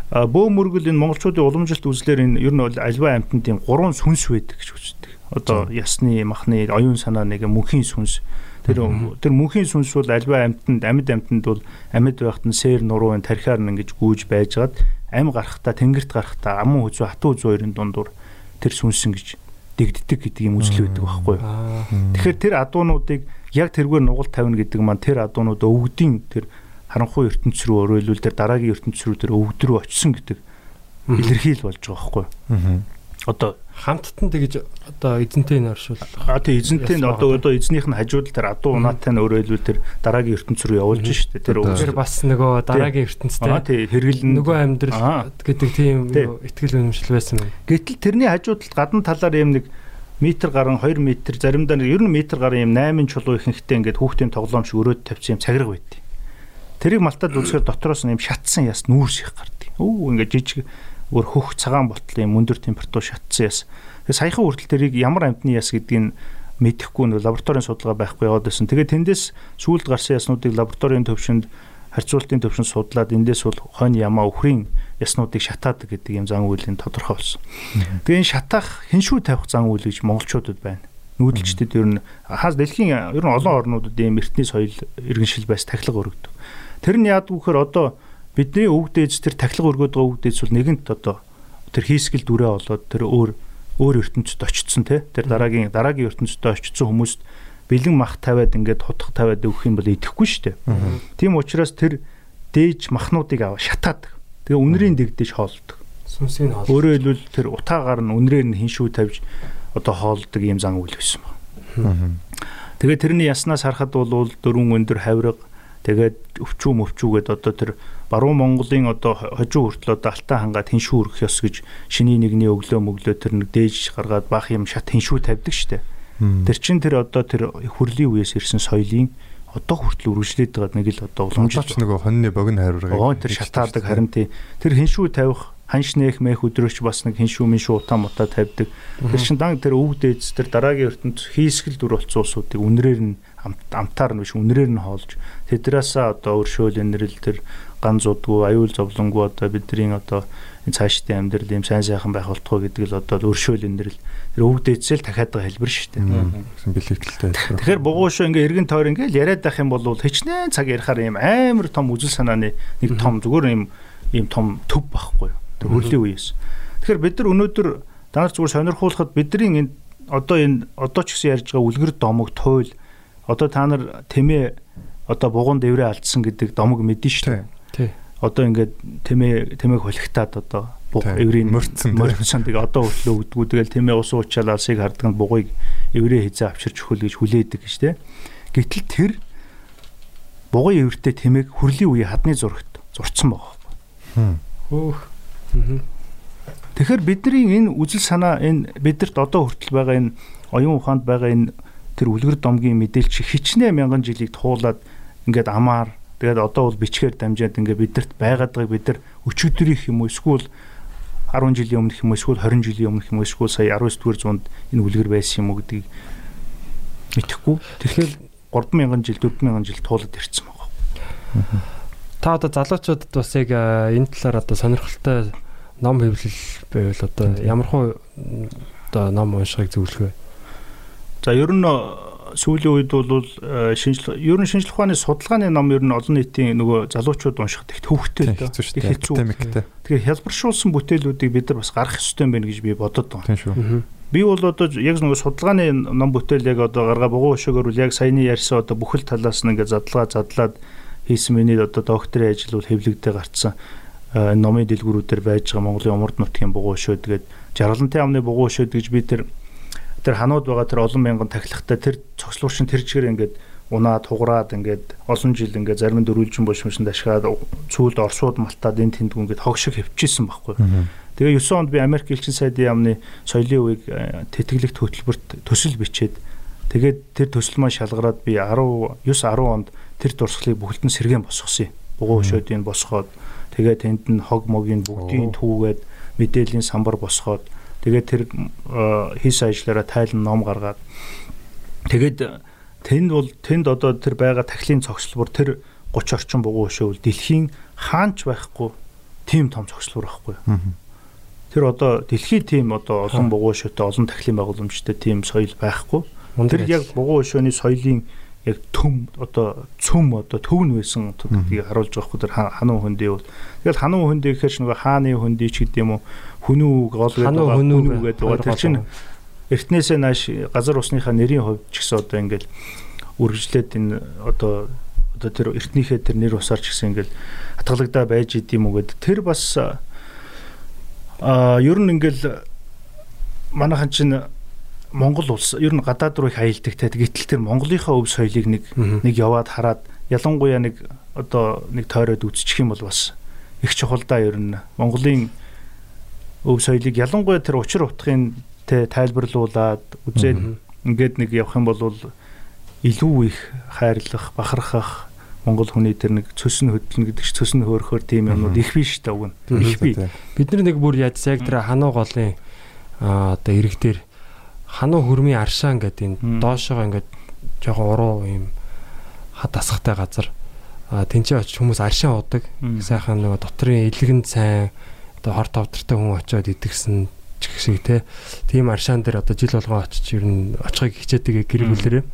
бөө мөргөл энэ монголчуудын уламжилт үзлэр энэ ер нь бол альва тийм гурван сүнс байдаг гэж үздэг. Одоо ясны, махны, оюун санаа нэг мөнхийн сүнс. Тэр тэр мөнхийн сүнс бол альва амтнд амьд амтнд бол амьд байхад нь сэр нуруу тархиар нь ингэж гүйж байжгаад ам гарахтаа тэнгэрт гарахтаа амун хүзүү хатуу хоёрын дундуур тэр сүнсэн гэж дэгддэг гэдэг юм үзэл байдаг байхгүй юу. Тэгэхээр тэр адуунуудыг яг тэргээр нугалт тавина гэдэг маань тэр адуунууд өвгдийн тэр харанхуй ертөнц рүү өөрөөлөл тэр дараагийн ертөнц рүү тэр өвгд рүү очисон гэдэг илэрхийл болж байгаа байхгүй юу. Одоо хамттан тэгж одоо эзэнтэй нь оршуул. А тий эзэнтэй нь одоо одоо эзнийх нь хажууд тэр адуу унаатай нь өөрөө илүү тэр дараагийн ертөнц рүү явуулж штэ тэр өөр бас нөгөө дараагийн ертөнцтэй. А тий хэрэглэн нөгөө амьдрал гэдэг тийм ихтгэл үнэмшил байсан юм. Гэтэл тэрний хажууд талд гадна талаар юм нэг метр гарan 2 метр заримдаа ер нь метр гарan юм 8 чулуу ихэнхтэй ингээд хүүхдийн тоглоом шиг өрөөд тавьсан юм цагираг байдیں۔ Тэрийг малтаад үзэхээр дотроос нь юм шатсан яс нүүр шиг гардаг. Өө ингээд жижиг өөр хөх цагаан ботлын мөндөр температур шатсан яс. Тэгээ саяхан хүртэл тэрийг ямар амтны яс гэдгийг мэдэхгүй нэг лабораторийн судалгаа байхгүй яваад байсан. Тэгээ тэндээс сүүлд гарсан яснуудыг лабораторийн төвшөнд харьцуултын төвшөнд судлаад эндээс бол хойно ямаа өхрийн яснуудыг шатаадаг гэдэг юм зан үйлийн тодорхой болсон. Тэгээ энэ шатаах хиншүү тавих зан үйл гэж монголчуудад байна. Нүүдэлчдэд ер нь хаас дэлхийн ер нь олон орнуудад ийм эртний соёл иргэншил байс тахилга өргөдөг. Тэр нь яадаг вөхөр одоо бидний өвөг дээж тэр тахилга өргөд байгаа өвөг дээж бол нэгэнт одоо тэр хийсгэл дүрээ болоод тэр өөр өөр ертөнцид очсон те тэр дараагийн дараагийн ертөнцид очсон хүмүүст бэлэн мах тавиад ингээд хутга тавиад өгөх юм бол идэхгүй шүү дээ. Тийм учраас тэр дээж махнуудыг аваа шатаад тэгээ үнрийн дэгдэж хоолдог. Сүнсийг хоолдог. Өөрөөр хэлбэл тэр утаагаар нь үнрээр нь хиншүү тавьж одоо хоолдог юм зан үйл байсан байна. Тэгээ тэрний яснаас харахад бол дөрвөн өндөр хавирга тэгээд өвчүү мөвчүүгээд одоо тэр баруун Монголын одоо хожуу хүртэл одоо алтаа хангаад хиншүү өргөх ёс гэж шиний нэгний өглөө мөглөө тэр нэг дээж гаргаад бах юм шат хиншүү тавьдаг штэ. Тэр чин тэр одоо тэр хүрлийн үеэс ирсэн соёлын одоо хүртэл үргэлжлээд байгаа нэг л одоо уламжлалт нөгөө хоньны богино хариургыг тэр шатаадаг харин тий. Тэр хиншүү тавих ханшнэх мэх өдрөөч бас нэг хин шүүмэн шүү утаа мутаа тавьдаг. Тэр чин дан тэр өвөг дээдс тэр дараагийн ертөнд хийсгэл дүр болсон улсуудыг үнрээр нь амтаар нь биш үнрээр нь хоолж тэдраасаа одоо өршөөл энэрл тэр ган зудгүй аюул зовлонггүй одоо бидний одоо энэ цаашдын амьдрал юм сайн сайхан байх болтгоо гэдэг л одоо өршөөл энэрл тэр өвөг дээдсэл дахиад байгаа хэлбэр шүү дээ. гэсэн бэлэгдэлтэй. Тэгэхээр бугуушоо ингээ эргэн тойр ингээл яриад байх юм бол хичнээн цаг ярихаар юм амар том үжил санааны нэг том зүгээр юм ийм том төв байхгүй юу. Тэр хөрлийн үеэс. Тэгэхээр бид нар өнөөдөр данар зүгээр сонирхуулахад бидний энэ одоо энэ одоо ч гэсэн ярьж байгаа үлгэр домог туйл одоо та нар тэмээ одоо бугуун дэврээ алдсан гэдэг домог мэдэн шүү дээ. Тий. Одоо ингээд тэмээ тэмээг холигтаад одоо буг эврийн мөрцсөн мөрцсөн тэгээ одоо хөтлөө өгдгүү тэгэл тэмээ ус уучаал алсыг харддаг бугыг эврээ хизээ авчирч өгөл гэж хүлээдэг гэж тэ. Гэтэл тэр бугын эвртэй тэмээг хөрлийн үе хадны зурагт зурцсан байгаа. Хөөх. Аа. Тэгэхээр бидний энэ үжил санаа энэ бидэрт одоо хүртэл байгаа энэ оюун ухаанд байгаа энэ тэр үлгэр домгийн мэдээлч хичнээн мянган жилийг туулаад ингээд амаар тэгээд одоо бол бичгээр дамжаад ингээд бидэрт байгаадгийг бид нар өчигдрийнх юм уу эсвэл 10 жилийн өмнөх юм уу эсвэл 20 жилийн өмнөх юм уу эсвэл сая 19 дугаар зуунд энэ үлгэр байсан юм уу гэдгийг мэдэхгүй. Тэгэхээр 3000 жил 4000 жил туулаад ирсэн байгаа. Та одоо залуучуудад бас яг а, энэ талаар одоо сонирхолтой ном хэвлэл байвал одоо ямар хуу одоо ном уншихыг зөвлөх вэ? За ер нь э, сүүлийн үед бол э, шинжлэх ер нь шинжлэх ухааны судалгааны ном ер нь олон нийтийн нөгөө залуучууд уншихад их төвхтэй л доо. хэцүү. Тэгэхээр хялбаршуулсан бүтээлүүдийг бид нар бас гаргах ёстой юм байна гэж би бодод байна. Тийм шүү. Би бол одоо яг нөгөө судалгааны ном бүтээл яг одоо гаргаа бугуун өшөөгөр үл яг саяны ярьсан одоо бүхэл талаас нь ингээд задлаа задлаад хийсэн миний одоо докторийн ажил бол хэвлэгдээ гарцсан э, энэ номын дэлгүүрүүдээр байж байгаа Монголын умард нутгийн бугуун өшөөд тэгээд жаргалантай амны бугуун өшөөд гэж би тэр тэр ханууд байгаа тэр олон мянган тахилгатай тэр цогцлуурчин тэр чигээр ингээд унаад хугараад ингээд олон жил ингээд зарим нь дөрвөлжин бошмошинд ашигаад цүүлд орсууд малтаад энэ тэндгүй ингээд хог шиг хөвчихсэн байхгүй. Тэгээ 9 онд би Америк элчин сайдын яамны соёлын үеийг э, тэтгэлэгт хөтөлбөрт төсөл бичээд тэгээд тэр төсөл маань шалгараад би 10 9 10 онд тэр дурсгалыг бүгд нь сэргэн босгосон юм. Бугуун өшөөдийг босгоод тэгээд тэнд нь хог могийн бүгдийн түүгээд мэдээллийн самбар босгоод тэгээд тэр э, хийсэн ажлаараа тайлан ном гаргаад. Тэгээд тэнд бол тэнд одоо тэр байгаа тахлын цогцлбор тэр 30 орчим бугуун өшөөвөл дэлхийн хаанч байхгүй тийм том цогцлбор байхгүй. Тэр одоо дэлхийн тийм одоо олон бугуун өшөөтэй олон тахлын байгууламжтай тийм соёл байхгүй. Тэр яг бугуун өшөөний соёлын яг төм одоо цөм одоо төв нь байсан гэдгийг харуулж байгаа хгүй тэр ха- хануу хөндий бол. Тэгэл хануу хөндий гэхээр ч нөгөө хааны хөндий ч гэдэг юм уу хүнүү гол гэдэг Хануу байгаа, хүнүү хүнүү гэдэг тэр чинь эртнээсээ нааш газар усныхаа нэрийн хувьд ч гэсэн одоо ингээл үргэлжлээд энэ одоо одоо тэр эртнийхээ тэр нэр усаар ч гэсэн ингээл хатгалагдаа байж идэм үү гэдэг. Тэр бас а ер нь ингээл манайхан чинь Монгол улс ер нь гадаад руу их аялдаг те гэтэл тэр Монголынхаа өв соёлыг нэг нэг яваад хараад ялангуяа нэг одоо нэг тойроод үзчих юм бол бас их чухал да ер нь. Монголын өв соёлыг ялангуяа тэр учир утгын тэ тайлбарлуулад үзээд ингээд нэг явах юм бол илүү их хайрлах, бахархах Монгол хүний тэр нэг цөсөн хөдлөн гэдэг чи цөсөн хөөрөхөр тийм юмнууд их биш та уг нь. Их би. Бид нар нэг бүр яаж яг тэр хануу голын аа одоо ирэг дээр хануу хөрмийн аршаан гэдэг энэ доошоо ингээд жоохон уруу юм хад асахтай газар тэнцээ очиж хүмүүс аршаан удаг сайхан нөгөө дотрын илгэнд сайн одоо хор товдортой хүн очиод идэгсэн ч гэх шиг те. Тийм аршаан дээр одоо жил болгон очиж ер нь очихыг хичээдэг гэр бүлэрээ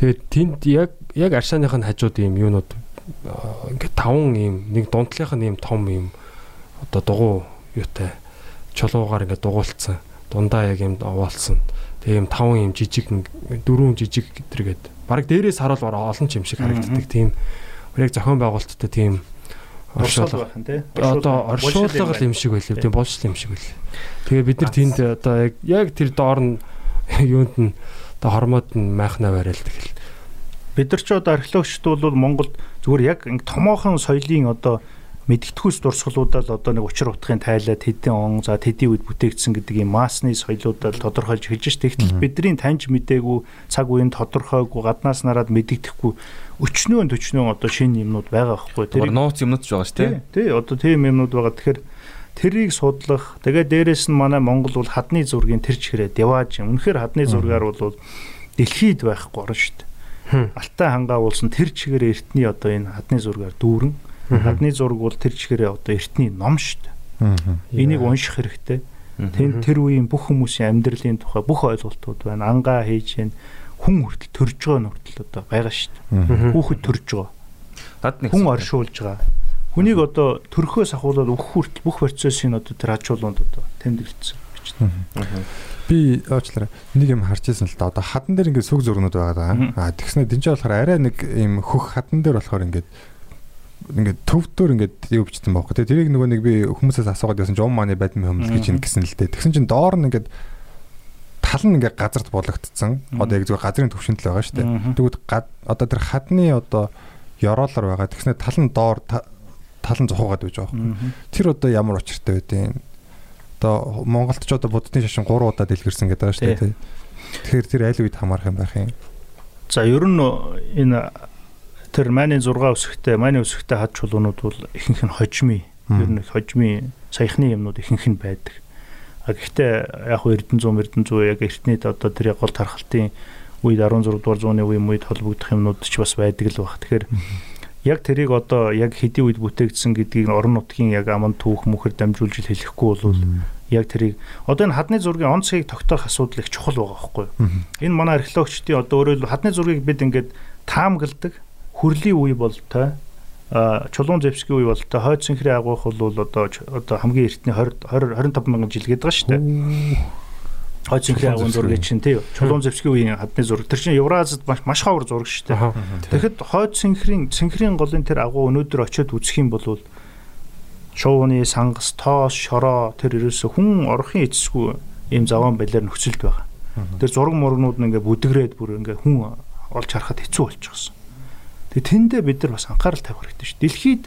тэгээд тэнд яг яг аршааных нь хажууд юм юунууд аа, ингээд таван юм нэг дундлынх нь юм том юм одоо дугуй юутай чулуугаар ингээд дугуулцсан. Дундаа яг юм овоолсон. Тэгээ юм таван юм жижиг дөрвөн жижиг гэтэргээд баг дээрээс харуул олон ч юм шиг харагддаг тийм. Яг зохион байгуулалттай тийм Оршуул байх нь тий. одоо оршуулга. юм шиг байлээ. Тийм болшил юм шиг байлээ. Тэгээ бид нар тэнд одоо яг яг тэр доор нь [LAUGHS] юунд нь одоо хормоод нь майхнаа барайл тэгэл. Бид нар ч одоо археологчд бол Монголд зүгээр яг томоохон соёлын одоо мэдгэдэггүйс дурсгалуудаа л одоо нэг учир утгын тайлаад хэдэн он за тэдийн үед бүтээгдсэн гэдэг юм маасны соёлуудаа л тодорхойлж хэлж штэ. Тэгтэл бидний таньж мдээгүй цаг үеийн тодорхойгүй гаднаас нараад мэдэгдэхгүй өчнөө төчнөө одоо шинэ юмнууд байгаа байхгүй. Тэр нууц юмнууд ч байгаа шүү тий. дээ. Тий, одоо тийм юмнууд байгаа. Тэгэхээр тэрийг судлах. Тэгээ дээрэс нь манай Монгол бол хадны зургийн тэр чигээрээ деваж. Үнэхээр хадны зургаар бол дэлхийд байхгүй орно шүү дээ. Алтай хангаа уулсан тэр чигээрээ эртний одоо энэ хадны зургаар дүүрэн. Хадны зураг бол тэр чигээрээ одоо эртний ном шүү дээ. Энийг унших хэрэгтэй. Тэн тэр үеийн бүх хүмүүсийн амьдралын тухай бүх ойлголтууд байна. Ангаа хийж гэн хүн хүртэл төрж байгаа нь хүртэл одоо байгаа шүү дээ. Хүүхэд төрж байгаа. Над нэг Хүн оршуулж байгаа. Хүнийг одоо төрхөөс ахуулаад өөх хүртэл бүх процессыг одоо тэр ачууланд одоо тэмдэглэсэн. Би аачлаарай. Нэг юм харж ирсэн л да. Одоо хадан дээр ингээд сүг зурнууд байгаа даа. Аа тэгснэ дэнчээ болохоор арай нэг юм хөх хадан дээр болохоор ингээд ингээд төвдөр ингээд юу бичсэн байхгүй. Тэгээ тэрийг нөгөө нэг би хүмүүсээс асуугаад байсан чинь ум мааны бадмин хөмөл гэж юм гисэн л дээ. Тэгсэн чинь доор нь ингээд тал нь ингээд газарт болгогдсон. Одоо яг зүгээр газрын төвшөнд л байгаа шүү дээ. Тэгвэл одоо тэр хадны одоо ёроолоор байгаа. Тэгснэ тал нь доор тал нь зохиогаад байж байгаа байхгүй. Тэр одоо ямар учиртай байдیں۔ Одоо Монголд ч одоо буддын шашин 3 удаа дэлгэрсэн гэдэг байгаа шүү дээ. Тэгэхээр тэр аль үед хамаарах юм байх юм? За ер нь энэ тэр майны 6 өсөхтэй, майны өсөхтэй хад чулуунууд бол ихэнх нь хожмын. Ер нь хожмын саяхны юмнууд ихэнх нь байдаг. Гэхдээ яг хөө Эрдэнэзүү Эрдэнэзүү яг эртний одоо тэр гол тархалтын үед 16 дугаар зууны үеийн үед холбогдох юмнууд ч бас байдаг л баг. Тэгэхээр яг тэрийг одоо яг хэдийн үед бүтээгдсэн гэдгийг орон нутгийн яг аман түүх мөхөр дамжуулж хэлэхгүй бол яг тэрийг одоо энэ хадны зургийн онцгийг тогтоох асуудал их чухал байгаа байхгүй юу? Энэ манай археологчдын одоо өөрөөр хадны зургийг бид ингээд таамагладаг хүрлийн үе бол той а чулуун зевсгийн үе бол той хойд синхрийн агуулх бол одоо одоо хамгийн эртний 20 20 25 мянган жил гээд байгаа шүү дээ. Хойд синхрийн агуун зургийг чинь тий чулуун зевсгийн үеийн хадны зураг тэр чинь Евразид маш маш ховор зураг шүү дээ. Тэгэхэд хойд синхрийн синхрийн голын тэр агуу өнөөдөр очиод үзэх юм бол шууны сангас тоос шороо тэр ерөөсө хүн орохын эцсгүй ийм заван байлаар нөхцөлд байгаа. Тэр зураг мургнууд нь ингээ бүдгрээд бүр ингээ хүн олж харахад хэцүү болчихсон. Тэгээ тэндээ бид нар бас анхаарал тавих хэрэгтэй шүү. Дэлхийд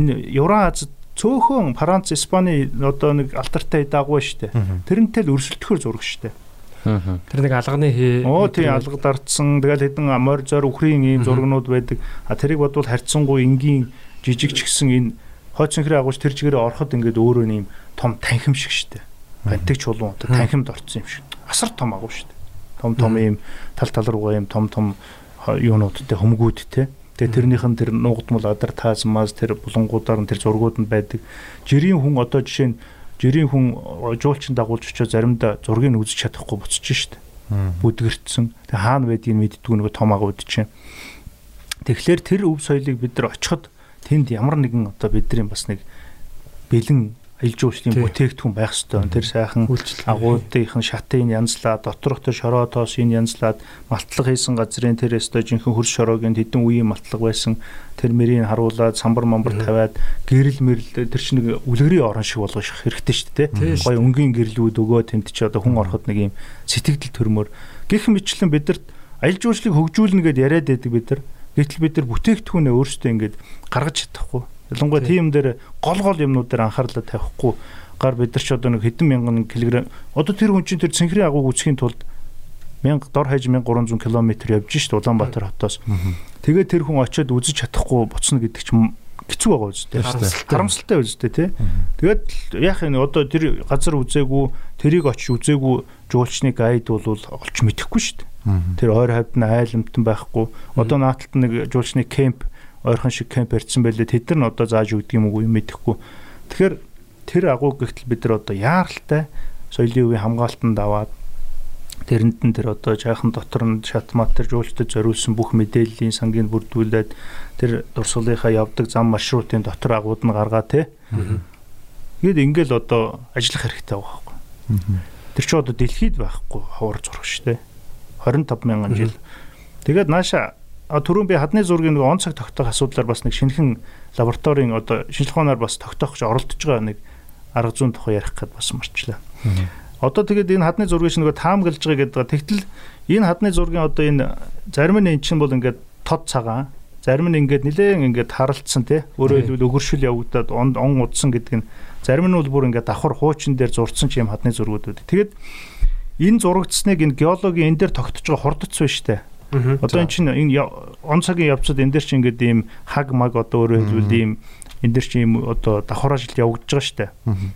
энэ Евразид цөөхөн Франц, Испани одоо нэг алтартай дагуу шүү дээ. Тэрнтэй л өрсөлдөхөр зураг шүү дээ. Тэр нэг алганы хээ. Оо тийм алга дартсан. Тэгэл хэдэн морь зор үхрийн ийм зургнууд байдаг. А тэрийг бодвол харьцангуй энгийн жижиг ч гэсэн энэ хойд цэнхрээ агуулж тэр чигээрээ ороход ингээд өөрөө нэм том танхим шиг шүү дээ. Бантик чулуун одоо танхимд орсон юм шиг. Асар том агуу шүү дээ. Том том ийм тал тал руугаа ийм том том юунуудтай хөмгүүдтэй. Тэгээ тэрнийх нь тэр нуугдмал адар таазмаас тэр булангуудаар нь тэр зургууд нь байдаг. Жирийн хүн одоо жишээ нь жирийн хүн жуулчин дагуулж очиж заримдаа зургийг үзэж чадахгүй буцаж штт. Бүдгэртсэн. Тэгээ хаана байдгийг мэддгүй нөгөө том агууд чинь. Тэгэхээр тэр өв соёлыг бид нар очиход тэнд ямар нэгэн одоо бидний бас нэг бэлэн аялал жуулчлалын бүтээгдэхүүн байх ёстой. Тэр сайхан агуудынхын шатын янзлаад, доторх тэр шороотоос энэ янзлаад, малтлаг хийсэн газрын тэр өстой жинхэнэ хөрс шороогийн хэдэн үеийн малтлаг байсан. Тэр мэрийг харуулад, самбар мамбар тавиад, гэрэл мэрэл тэр чинь нэг үлгэрийн орон шиг болгох хэрэгтэй шүү дээ. Гой өнгийн гэрлүүд өгөө тэнд чи одоо хүн ороход нэг юм сэтгэл төрмөр. Гэх мэтлэн бидэрт аялал жуулчлалыг хөгжүүлнэ гэдээ яриад байдаг бид нар. Гэтэл бид нар бүтээгдэхүүнээ өөрсдөө ингэж гаргаж чадахгүй Ялангуяа тийм дээр гол гол юмнууд дээр анхаарлаа тавихгүй гар бид нар ч одоо нэг хэдэн мянган килограмм одоо тэр хүн чинь тэр цэнхрийн агууг үсгийн тулд 1000 дор хаяж 1300 км явж шít Улаанбаатар хотоос. Тэгээ тэр хүн очиод үзэж чадахгүй буцна гэдэг чинь хэцүү байгаа үстэй. Харамсалтай үстэй тий. Тэгээд яах юм одоо тэр газар үзээгүй тэрийг очиж үзээгүй жуулчны гайд бол олж мэдэхгүй дээ. Тэр ойр хавьд нь айлмтан байхгүй. Одоо нааталт нэг жуулчны кемп ойрхон шиг кемп барьсан байлээ. Тэд нар одоо зааж өгдөг юм уу мэдэхгүй. Тэгэхээр тэр агуу гихтэл бид нар одоо яаралтай соёлын үеийн хамгаалтанд аваад тэрэнд нь тэр одоо жаахан дотор нь шат матер жуулчдад зориулсан бүх мэдээллийн сангийн бүрдүүлээд тэр дурсгалынхаа явдаг зам маршрутын дотор агууд нь гаргаа те. Ингээд ингээл одоо ажиллах хэрэгтэй байгаа байхгүй. Тэр чи одоо дэлхийд байхгүй ховор зурх штэ. 25 мянган жил. Тэгээд нааша түрүүн би хадны зургийн нэг он цаг тогтоох асуудлаар бас нэг шинэхэн лабораторийн одоо шинжлэх ухаанаар бас тогтоох гэж оролдож байгаа нэг арга зүйн тухай ярих гээд бас марчлаа. Одоо тэгээд энэ хадны зургийг чинь нөгөө таамаглаж байгаа гэдэг. Тэгтэл энэ хадны зургийн одоо энэ зарим нь эн чинь бол ингээд тод цагаан, зарим нь ингээд нилээн ингээд харалтсан тий. Өөрөөр хэлбэл өгөршил явагдаад он он удсан гэдэг нь зарим нь бол бүр ингээд давхар хуучин дээр зурцсан ч юм хадны зургууд үү. Тэгээд энэ зурагдсныг энэ геологийн энэ дээр тогтож байгаа хурдц байна штэ Одоо эн чинь энэ он цагийн явцад энэ дээр чинь ингээд ийм хаг маг одоо өөрөөр хэлбэл ийм энэ дээр чинь ийм одоо давхар ажилт явагдаж байгаа штэ.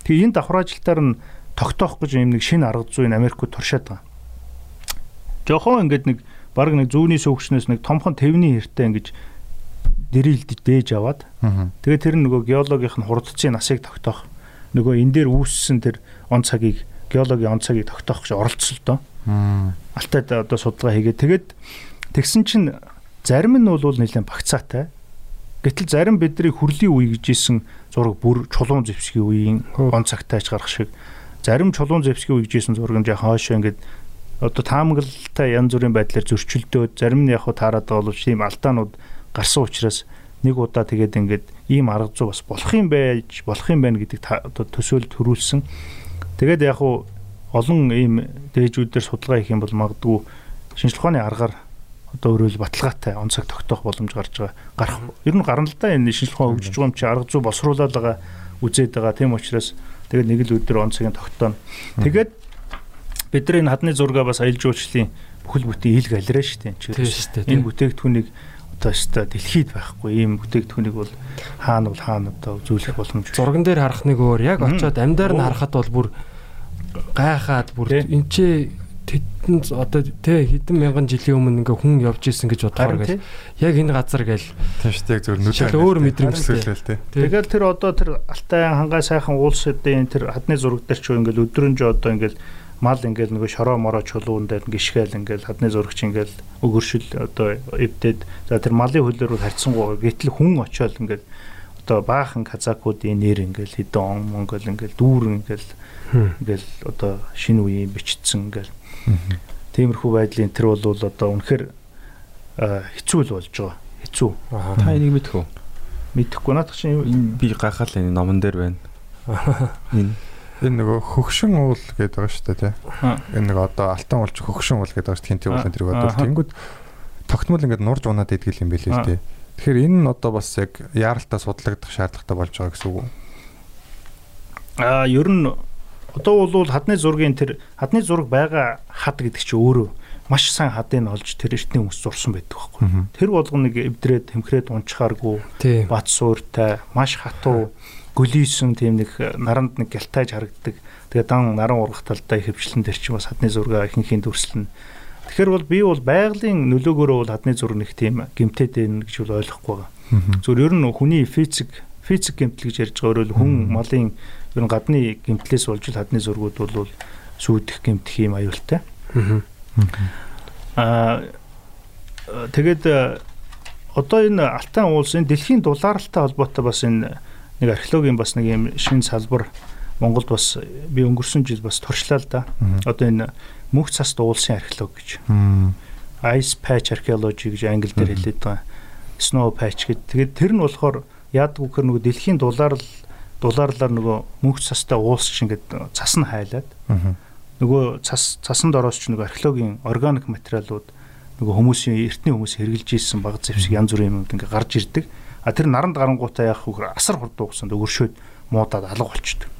Тэгээ энэ давхар ажилтаар нь тогтоох гэж ийм нэг шинэ арга зүйн Америкт туршаад байгаа. Жохон ингээд нэг баг нэг зүүнний сөвгчнөөс нэг томхон тэвний хэртэй ингэж дэрэлд дээж аваад тэгээ тэр нөгөө геологийнх нь хурдцын насыг тогтоох. Нөгөө энэ дээр үүссэн тэр он цагийг геологийн он цагийг тогтоох гэж оролцсон л доо. Алтайд одоо судалгаа хийгээд тэгээд тэгсэн чинь зарим нь бол нэлээд багцаатай. Гэтэл зарим бидний хүрлийн үе гэж исэн зураг бүр чулуун зэвсгийн үеийн он цагтайч гарах шиг зарим чулуун зэвсгийн үе гэж исэн зураг нь яг хаашаа ингээд одоо таамаглалтай янз бүрийн байдлаар зөрчилдөөд зарим нь яг хуу таарад боловч тийм алдаанууд гарсан учраас нэг удаа тэгээд ингээд ийм арга зүй бас болох юм байж болох юм байна гэдэг одоо төсөөл төрүүлсэн. Тэгээд яг хуу олон ийм дээжүүдээр судалгаа хийх юм бол магадгүй шинжлэх ухааны аргаар одоо өөрөөр баталгаатай онцог тогтоох боломж гарч байгаа. Гарах ер нь гарна л да энэ шинжлэх ухаан хөгжиж байгаа юм чи арга зүй боловсруулаад байгаа үзээд байгаа. Тийм учраас тэгээд нэг л өдөр онцгийн тогтооно. Тэгээд бид нар энэ хадны зургаа бас аялал жуулчлалын бүхэл бүтэн ил галерей шүү дээ. Тийм шүү дээ. Энэ бүтээгдэхүүнийг одоо өстой дэлхийд байхгүй ийм бүтээгдэхүүнийг бол хаана бол хаана одоо зүйлэх боломж зурган дээр харах нэг өөр яг очиод амьдаар нь харахад бол бүр гайхаад бүр энэ чи тэдэн з- одоо тэ хэдэн мянган жилийн өмнө ингээ хүн явж исэн гэж бодохоор тий. яг энэ газар гэл Тийм шүү дээ зөв нүдээр өөр мэдрэмж төсөөлөл тий. тий. Тэгээд тэр одоо тэр алтай хангай сайхан уулсуудын тэр хадны зураг дээр ч ингээл өдрөнж одоо ингээл мал ингээл нөгөө шороо мороо чулуун дээр гიშгээл ингээл хадны зурагч ингээл өгөршил одоо эвдээд за тэр малын хөлөөр бол харьцангуй гэтэл хүн очиод ингээл одоо баахан казакуудын нэр ингээл хэдэн он монгол ингээл дүүрэн ингээл ингээл одоо шинэ үеийн бичсэн ингээл. Тиймэрхүү байдлын тэр бол одоо үнэхээр хэцүү л болж байгаа. Хэцүү. Та энийг мэдэх үү? мэдэхгүй. Надад чинь Энэ би гайхал энэ номон дээр байна. Энэ. Энэ нөгөө хөгшин уул гэдэг байгаа шүү дээ тий. Энэ нөгөө одоо алтан уулч хөгшин уул гэдэг байгаа шүү тэнти уулын тэр бодвол Аа. тэнгүүд тогтмол ингээд нурж унаад идэгэл юм билээ л тий. Тэгэхээр энэ нь одоо бас яг яаралтай судлагдах шаардлагатай болж байгаа гэсэн үг үү? А ер нь одоо бол хадны зургийн тэр хадны зураг байгаа хад гэдэг чинь өөрөө маш сайн хадыг олж тэр эртний хүмүүс зурсан байдаг байхгүй. Тэр болгон нэг эвдрээд тэмхрээд унчхааргүй бат сууртай маш хатуу гөлийсэн тийм нэг наранд нэг гялтайж харагддаг. Тэгээ дан наран ургах талдаа хөвчлэн дээр чинь бас хадны зураг ихэнхийн дүрслэн. Тэгэхээр бол би бол байгалийн нөлөөгөөрөө бол хадны зураг нэг тийм гимтэд байна гэж бол ойлгохгүй байгаа. Зүгээр ер нь хүний физик физик гэмтэл гэж ярьж байгаа өөрөөр хүн малын ер нь гадны гэмтлээс болж л хадны зургууд бол сүйдэх гэмтэх юм аюултай. Аа тэгээд э, одоо энэ Алтан уулс энэ дэлхийн дулаалтай холбоотой бас энэ нэг археологийн бас нэг юм шин салбар Монголд бас би өнгөрсөн жил бас туршлаа л да. Одоо энэ мөнх цаст уулсын археолог гэж ice patch archaeology гэж англи дээр хэлээд байгаа. Snow patch гэдэг. Тэгээд тэр нь болохоор яадаг вөхөр нөгөө дэлхийн дулаар дулаарлаар нөгөө мөнх цастай уус чинь ингээд цас нь хайлаад нөгөө цас цасанд ороос ч нөгөө археологийн органик материалууд нөгөө хүмүүсийн эртний хүмүүс хэрглэж ийсэн баг зэвсэг янз бүрийн юмуд ингээ гарч ирдэг. А тэр наранд гарангуудаа яах вэ? Асар хурдуугсанд өршөөд муудаад алга болчдөг.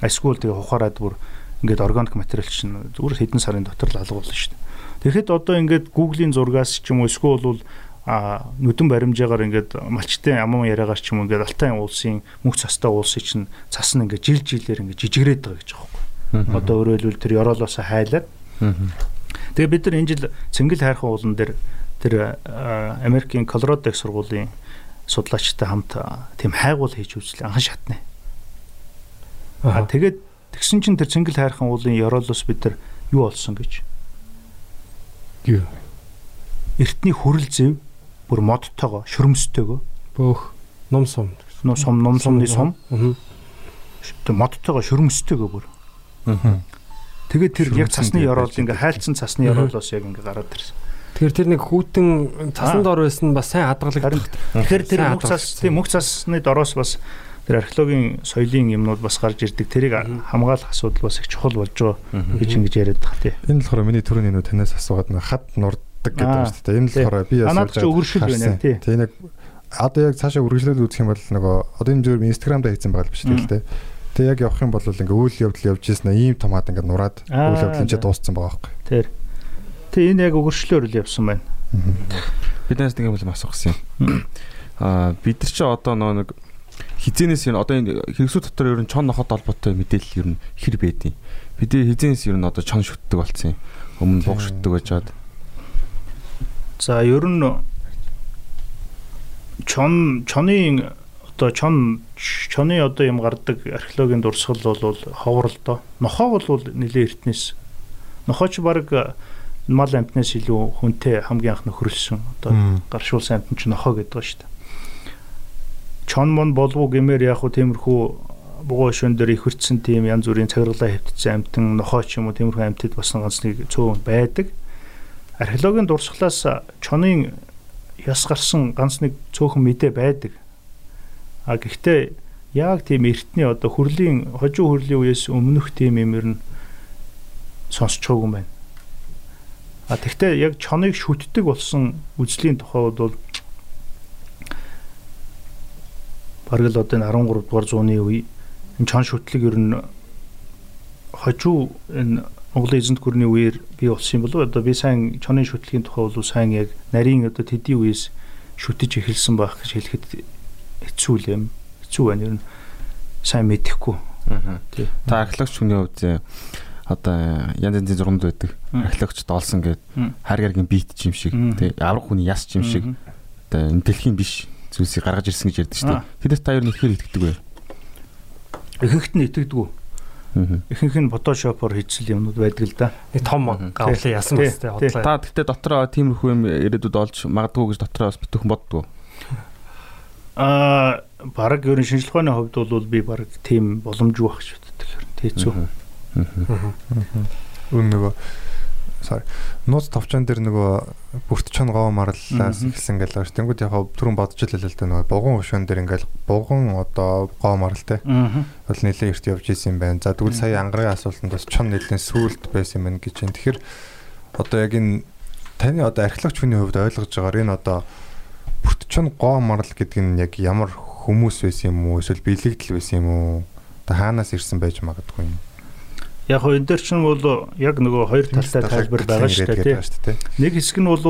Эсвэл тэгээ ухаарад бүр ингээд органик материал чинь зүгээр хэдэн сарын дотор л алга болно шүү дээ. Тэгэхэд одоо ингээд Google-ийн зургаас ч юм уу эсвэл бол а нүдэн баримжаагаар ингээд малчтын амун яриагаар ч юм уу ингээд Алтай уулсын мөнх цастай уулсын чинь цас нь ингээд жил жилээр ингээд жижигрээд байгаа гэж байгаа байхгүй. Одоо өөрөөр хэлбэл тэр ёроолоосоо хайлаад Тэгээ бид нар энэ жил Цэнгэл хайрхан уулан дээр тэр Америкийн Колорадо их сургуулийн судлаачтай хамт тийм хайгуул хийж үзлээ анхан шатны. Аа. тэгээд тэгсэн чинь тэр Цэнгэл хайрхан уулын ёроолоос бид нар юу олсон гэж Юу? эртний хүрэл зэв бүр модтойгоо шөрөмстэйгөө бөөх ном сум нуу сум ном сумны сум Мгм. тэр модтойгоо шөрөмстэйгөө бүр тэгээд тэр яг цасны ёроол ингээ хайлтсан цасны ёроолоос яг ингээ гараад ирсэн. Тэгэхээр тэр нэг хүүтэн цасан Аа. дор байсан бас сайн хадгалагдах. Тэгэхээр тэр мөнх цас тийм мөнх цасны дороос бас тэр археологийн соёлын юмнууд бас гарч ирдэг. Тэрийг хамгаалах асуудал бас их чухал болж байгаа гэж ингэж яриад байгаа тий. Энэ болохоор миний түрүүний нөө танаас асуугаад нэг хад нурддаг гэдэг байна шүү дээ. Энэ Тий. болохоор би асууж чи өгөршил байна, тий. Тий нэг одоо яг цаашаа үргэлжлэл үзэх юм бол нөгөө одоо энэ зүгээр инстаграмда хийсэн байгаа л биш үү те. Тэг яг явах юм бол ингээ үйл явдал явж ирсэн ийм том хаад ингээ нураад Аа, үйл явдал нь ч за. дууссан байгаа байхгүй. Тэр. Тий энэ яг өгөршлөөр л явсан байна. Биднээс нэг юм л асуусан юм. Аа бид нар чи одоо нөө нэг хизэнээс ер нь одоо энэ хэрэгсүү дотор ер нь чон нохот холбоотой мэдээлэл ер нь хэр байдیں۔ Бид хизэнээс ер нь одоо чон шүтдэг болсон юм. Өмнө бог шүтдэг байж чад. За ер нь чон чоны одоо чон чоны одоо юм гардаг археологийн дурсгал бол ховор л доо. Нохоо бол нэлээд эртнээс нохооч баг мал амтнаас илүү хүнтэй хамгийн анх нөхрөлсөн одоо гаршуулсан амтан ч нохоо гэдэг ба шүү дээ. Чон мон болов гэмээр яг хуу тиймэрхүү бугуй шөн дээр их хөрцсөн тийм янз бүрийн цагирлаа хөвтсөн амтан нохоо ч юм уу тиймэрхүү амтд бас ганц нэг цөөн байдаг. Археологийн дурсгалаас чонын яс гарсан ганц нэг цөөхөн мэдээ байдаг. А гэхдээ яг тийм эртний одоо хөрлийн хожуу хөрлийн үеэс өмнөх тийм юмэр нь сонсчоогүй юм байна. А тэгвэл яг чоныг шүтдэг болсон үзлийн тухай бол бараг л одоо энэ 13 дугаар зууны үе энэ чон шүтлэг ер нь хожуу энэ Монголын эзэнт гүрний үеэр бий болсон юм болов одоо би сайн чонын шүтлэгийн тухай бол сайн яг нарийн одоо тэдийн үеэс шүтэж эхэлсэн байх гэж хэлэхэд хэцүү л юм. Хэцүү байна ер нь. Сайн мэдэхгүй. Аа. Та археологч хүний хувьд одоо янз янзын зурганд байдаг. Археологч доолсон гэд хар гаргийн бит юм шиг тий аврах хүний яс юм шиг. Одоо энэ дэлхийн биш зүйлсийг гаргаж ирсэн гэж ярьдаг шүү дээ. Тэдэрт та ер нь ихээр итгэдэг бай. Ихэнх нь итгэдэг. Ихэнх нь фотошопоор хийцэл юмнууд байдаг л да. Нэг том гавлаа ясан бастай хотлоо. Та гэхдээ дотроо тиймэрхүү юм ирээдүйд олж магадгүй гэж дотроо бас битүүхэн боддгоо. Аа баг ерөн шинжилгээ ухааны хувьд бол би баг тийм боломжгүй байх шүү дээ. Тэгэхээр тийцүү. Үн нөгөө sorry. Нууц товчон дээр нөгөө бүрт чон гоо марлаас ихсэн гэж байна. Тэнгүүд яг түрүүн бодож илээ л дээ нөгөө бугун хөшөн дээр ингээл бугун одоо гоо марл те. Бол нэлээ эрт явж исэн юм байна. За тэгвэл сая ангаргийн асуултанд бас чон нэлээд сүулт байсан юм гэж байна. Тэгэхээр одоо яг энэ таны одоо археологч хүний хувьд ойлгож байгаагаар энэ одоо бүрт чон гоо марл гэдэг нь яг ямар хүмүүс байсан юм уу? Эсвэл бэлэгдэл байсан юм уу? Та хаанаас ирсэн байж магадгүй юм? Яг энэ дэр чинь бол яг нөгөө хоёр талтай тайлбар байгаа шүү дээ. Нэг хэсэг нь бол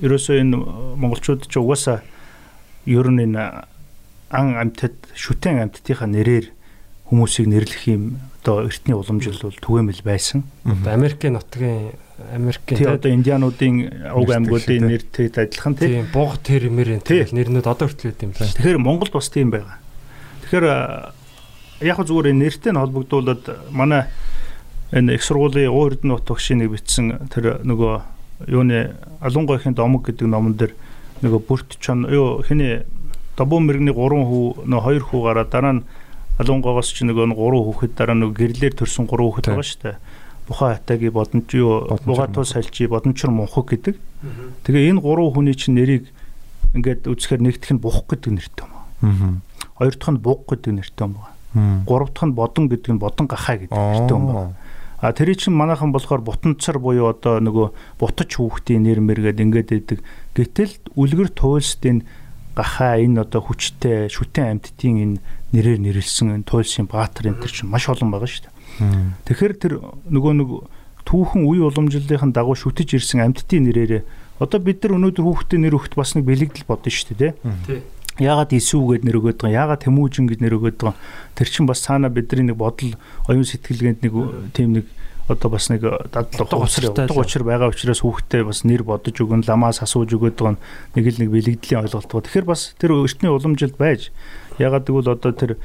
ерөөсөө энэ монголчууд ч угаасаа ер нь энэ ан амьтад шүтэн амьтдынхаа нэрээр хүмүүсийг нэрлэх юм одоо эртний уламжлал бол түгээмэл байсан. Одоо Америкийн нутгийн Америкийн тий одоо индиануудын уг аймагуудын нэртэй адилхан тий. Тийм буг тэр мэрэн тий нэрнүүд одоо хүртэл байт юм л. Тэгэхээр Монголд бас тийм байгаа. Тэгэхээр яг зүгээр нэртэй нь холбогдуулаад манай энэ их сургуулийн уу эрдэнэ нут багшийн нэг бичсэн тэр нөгөө юуны алунгойхийн домог гэдэг номон дээр нөгөө бүрт чон юу хэний добоо мэрэгний 3 хүү нөө 2 хүү гараа дараа нь алунгойгоос ч нөгөө 3 хүүхэд дараа нөгөө гэрлэр төрсэн 3 хүүхэд байгаа шүү дээ. Бухаа хатагийн бодомч юу бугаатуу сальчи бодомчор мунхаг гэдэг. Тэгээ энэ 3 хүний чинь нэрийг ингээд үзэхээр нэгдэх нь бух гэдэг нэртэй юм аа. Хоёр дахь нь буг гэдэг нэртэй юм аа. Гурав дахь нь бодон гэдэг нь бодон гахаа гэдэг нэртэй юм аа. А тэр чинь манайхан болохоор бутанцар буюу одоо нөгөө бутаж хүүхдийн нэр мэргээд ингээд идэг. Гэтэл үлгэр туйлсдын гахаа энэ одоо хүчтэй шүтэн амьтдын энэ нэрээр нэрлсэн энэ туйлсын баатар энэ төр чинь маш олон байгаа шүү дээ. Тэгэхээр тэр нөгөө нэг түүхэн үе уламжлалын дагуу шүтэж ирсэн амьтдын нэрээрээ одоо бид нар өнөөдөр хүүхдийн нэр өгт бас нэг бэлэгдэл бодно шүү дээ тий. Яагаад исүү гэд нэр өгöd байгаа, яагаад тэмүүжин гэд нэр өгöd байгаа. Тэр чинь бас цаана бидний нэг бодол, оюун сэтгэлгээнд нэг тийм нэг одоо бас нэг дадлаг хуцар утга учир байгаа учраас хүүхдээ бас нэр бодож өгөн ламаас асууж өгöd байгаа нэг л нэг бэлэгдлийн ойлголт ба. Тэгэхээр бас тэр өртний уламжилд байж ягаад гэвэл одоо тэр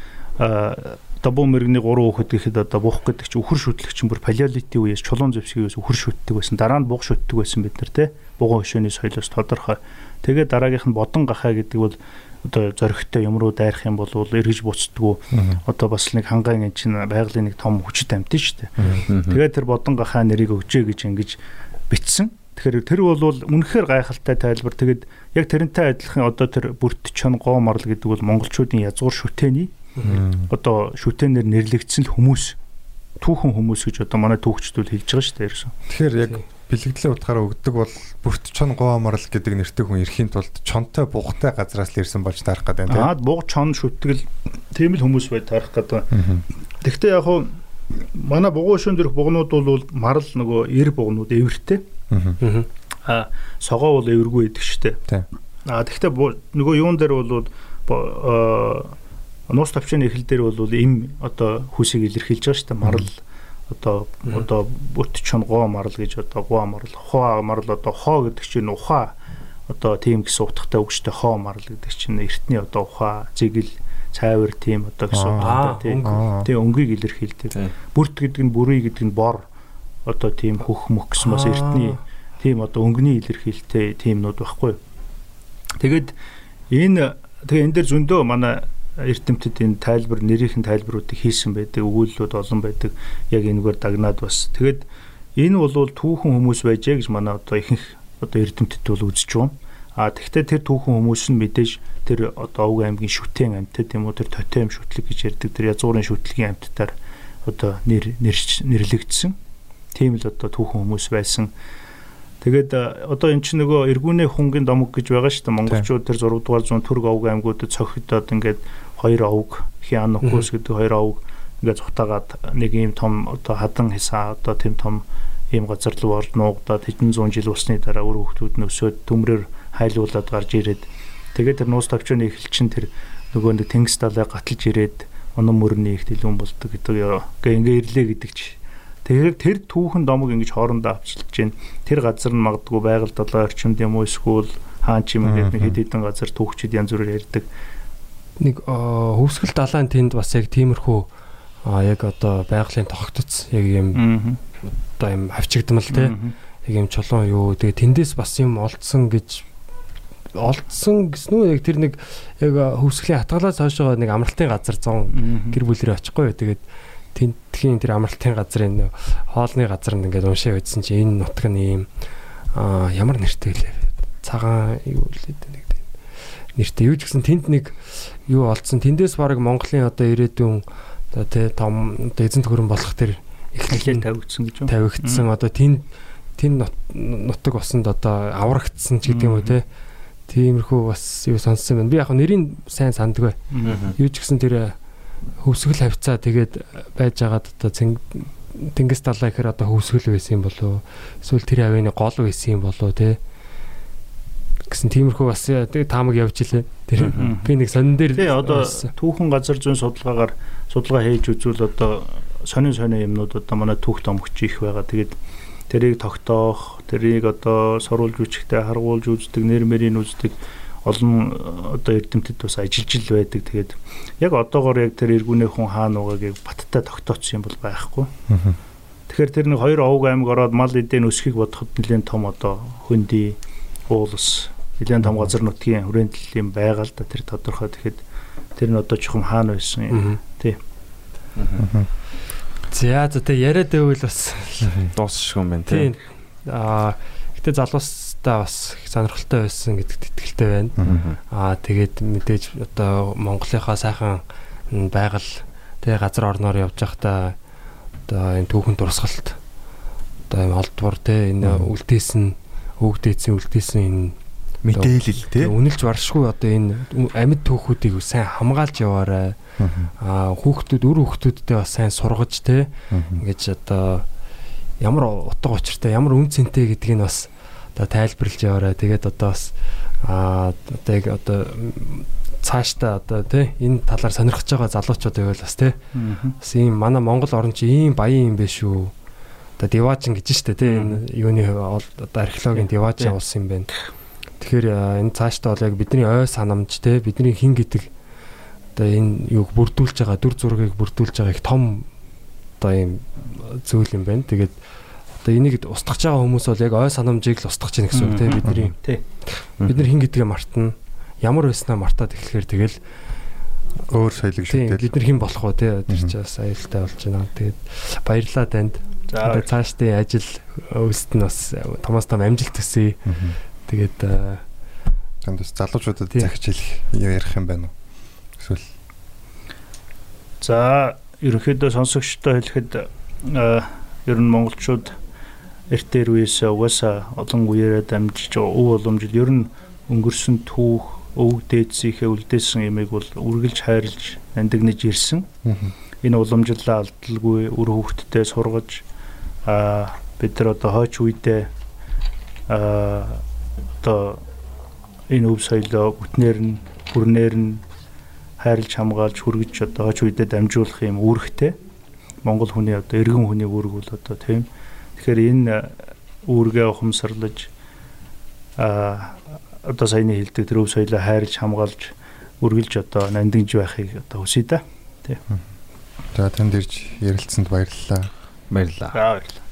добоо мэрэгний 3 хүүхэд гэхэд одоо бух гэдэг чинь үхэр шүтлэг чинь бүр палеолитийн үеэс чулуун зэвсгийн үеэс үхэр шүтдэг байсан. Дараа нь буг шүтдэг байсан бид нар те. Бугун хөшөөний соёлоос тодорхой. Тэгээд дараагийнх нь бодон гахаа гэдэг бол одоо зөрөгтэй юм руу дайрах юм бол эргэж буцдгүү одоо бас нэг хангаан эн чинь байгалийн нэг том хүчит амт нь шүү дээ. Тэгээд тэр бодон гахаа нэрийг өгчээ гэж ингэж бичсэн. Тэгэхээр тэр бол үнэхээр гайхалтай тайлбар. Тэгээд яг тэрнтэй адилхан одоо тэр бүрт чон гоо марл гэдэг бол монголчуудын язгуур шүтээний одоо шүтээнээр нэрлэгдсэн хүмүүс түүхэн хүмүүс гэж одоо манай түүхчдүүд хэлж байгаа шүү дээ ерөөсөн. Тэгэхээр яг бэлэгдлийн утгаараа өгдөг бол бүрт чон гоомарл гэдэг нэртэй хүн ирэхийн тулд чонтой бугтай газраас л ирсэн болж таарах гэдэг юм тийм. Аа буг чон шүтгэл тийм л хүмүүс бай таарах гэдэг. Тэгвэл яг хуу манай бугуун шөн дээрх бугнууд бол марл нөгөө эр бугнууд эвэртэй. А согоо бол эвэргүй байдаг штэ. Тийм. А тэгвэл бу- нөгөө юун дээр бол бо- аа, нуус тавчны эхэл дээр бол им одоо хүсийг илэрхийлж байгаа штэ. Марл одоо одоо бүт чон гоо марл гэж одоо гоо марл хоо марл одоо хоо гэдэг чинь ухаа одоо тийм гэсэн утгатай үг штэ хоо марл гэдэг чинь эртний одоо ухаа зэгэл цайвар тийм одоо гэсэн утгатай тийм тийм өнгийг илэрхийлдэг. Бүрт гэдэг нь бүрий гэдэг нь бор одоо тийм хөх мөх гэсэн бас эртний тийм одоо өнгөний илэрхийлэлтэй тиймнүүд байхгүй. юу. Тэгэд энэ тэгээ энэ дээр зөндөө манай эрдэмтэд энэ тайлбар нэрийнхэн тайлбаруудыг хийсэн байдаг, өгүүлэлүүд олон байдаг. Яг энэгээр дагнаад бас. Тэгэд энэ бол түүхэн хүмүүс байжээ гэж манай одоо ихэнх одоо эрдэмтэд бол үзэж байна. А тэгвэл тэр түүхэн хүмүүс нь мэдээж тэр одоо Овг аймгийн шүтэн амьтад юм уу тэр тотем шүтлэг гэж ярьдаг тэр язгуурын шүтлэгийн амьтдаар одоо нэр нэрлэгдсэн. Тийм л одоо түүхэн хүмүүс байсан. Тэгээд а, одоо эн чинь нөгөө эргүүний хунгийн домог гэж байгаа шүү дээ. Монголчууд тэр 6 дугаар зуун Түрк овг аймагуудад цохигдоод ингээд хоёр овг Хианукус гэдэг хоёр овг ингээд цухтагаад нэг ийм том одоо хадан хисаа одоо тийм том ийм газар руу орж нуугдаад хэдэн зуун жил усны дараа өөр хүмүүс нь өсөөд төмрөр хайлуулад гарч ирээд тэгээд тэр нуус тавчууны эхэлчин тэр нөгөө нэг тэнгис далай гаталж ирээд унан мөрний их дэлгүүн болдог гэдэг. Ингээ ингээ ирлээ гэдэг чи. Тэгэхээр тэр түүхэн домог ингэж хоорондоо авчилж чинь тэр газар нь магадгүй байгаль долоо орчинд юм уу эсвэл хаан чим гэдэг нэг хэд хэдэн газар түүхчид янз бүрээр ярьдаг. нэг хөвсгөл далайн тэнд бас яг тиймэрхүү яг одоо байгалийн тогтц яг юм одоо юм хавчигдмал те. Яг юм чулуун юу. Тэгээ тэндээс бас юм олдсон гэж олдсон гэсэн үү яг тэр нэг яг хөвсгөлийн хатгалаас хойш байгаа нэг амралтын газар зон гэр бүлэрээ очихгүй. Тэгээд тентхийн тэр амралтын газрын хоолны газар нь ингээд уншаа байдсан чи энэ нутаг нь ийм аа ямар нэртэй лээ цагаан юу лээ нэг тийм нэртэй. Юу ч гэсэн тэнд нэг юу олдсон. Тэндээс баг Монголын одоо ирээдүйн одоо тэ том одоо эзэн төхөрөн болох тэр эхлэлээ эхлэл тавигдсан гэж байна. тавигдсан. Одоо тэнд тэн нут- нутаг усанд одоо аврагдсан ч гэдэг юм уу те тиймэрхүү бас юу сонссон байна. Би яг нэрийг сайн санддаг бай юу ч гэсэн тэр хөвсгөл хавцаа тэгээд байж байгаад одоо тэнгис далай гэхэр одоо хөвсгөл байсан юм болоо эсвэл тэр авины гол байсан юм болоо те. Гэсэн тиймэрхүү бас тэгээ таамаг явж илээ. Тэр би нэг сонин дээр Тий одоо түүхэн газар зүйн судалгаагаар судалгаа хийж үзвэл одоо сонин сонин юмнууд одоо манай түүх домогч их байгаа. Тэгээд тэрийг тогтоох, тэрийг одоо соруулж үчигтэй харгуулж үздэг, нэр мэрийг үздэг олон э, одоо эрдэмтэд бас ажиллаж ил байдаг. Тэгээд яг одоогоор яг тэр эргүүний хүн хаана байгааг яг баттай тогтооцсон юм бол байхгүй. Тэгэхээр тэр нэг хоёр овг аймаг ороод мал эдэн өсхийг бодоход нэлээд том одоо хөнди уулс нэлээд том газар нутгийн хүрээндэл юм байгаа л да тэр тодорхой тэгэхэд тэр нь одоо чухам хаана байсан юм. Тий. За за тэг яриад байвал бас дуусчих юм байна тийм. аа гэтээ залуустай бас их сонирхолтой байсан гэдэгт итгэлтэй байна. Аа тэгээд мэдээж одоо Монголынхаа сайхан байгаль тэгээ газар орноор явж байхдаа одоо энэ түүхэн дурсгалт одоо юм олдвор те энэ үлдээсэн өвгдээсэн үлдээсэн энэ Мэдээлэл тий. үнэлж баршгүй одоо энэ амьд түүхүүдийг сайн хамгаалж яваарай. Аа хүүхдүүд үр хүүхдүүдтэй бас сайн сургаж те ингэж одоо ямар утга учиртай ямар үн цэнтэй гэдгийг нь бас одоо тайлбарлаж яваарай. Тэгээд одоо бас аа одоо яг одоо цаашдаа одоо тий энэ талаар сонирхож байгаа залуучууд байвал бас тий бас ийм манай Монгол орн чи ийм баян юм биш үү? Одоо диважин гэж штэ тий энэ юуны одоо археологийн диважин улс юм байна. Тэгэхээр энэ цаашдаа бол яг бидний ой санамж тий бидний хин гэдэг одоо энэ юуг бүрдүүлж байгаа дүр зургийг бүрдүүлж байгаа их том одоо ийм зүйл юм байна. Тэгээд одоо энийг устгах байгаа хүмүүс бол яг ой санамжийг л устгах чинь гэсэн үг тий бидний Тий. бид нар хин гэдгээ мартна. Ямар байснаа мартаад эхлэхээр тэгэл Өөр соёлыг тийм шүтэл. бид нар хэн болох вэ тий тэр чинь бас аюултай болж байна. Тэгээд баярлалаа танд. За цаашдын ажил өст нь бас томоос том амжилт төсөй. Тэгээд аа, Тэндээс залуучуудад Тийм. захиж хэлэх ярих юм байна уу? Эсвэл За ерөнхийдөө сонсогчтой хэлэхэд ер нь монголчууд эртээр үеэс угаасаа олон үеэрээ дамжиж өв уламжил ер нь өнгөрсөн түүх өвөг дээдсийнхээ үлдээсэн ямиг бол үргэлж хайрлж нандинаж ирсэн. Энэ уламжлалаа алдалгүй үр хөвгтдээ сургаж а бид нар одоо хойч үедээ а одоо энэ өв соёлоо бүтнээр нь бүрнээр нь хайрлж хамгаалж хүргэж одоо хойч үедээ дамжуулах юм үүрэгтэй Монгол хүний одоо эргэн хүний үүрэг бол одоо тийм тэгэхээр энэ үүргээ ухамсарлаж а одоо саяны хэлдэг тэр өв соёлоо хайрлж хамгаалж үргэлж одоо нандинж байхыг одоо хүсье да. За танд ирж ярилцсанд баярлалаа. Баярлалаа. За баярлалаа.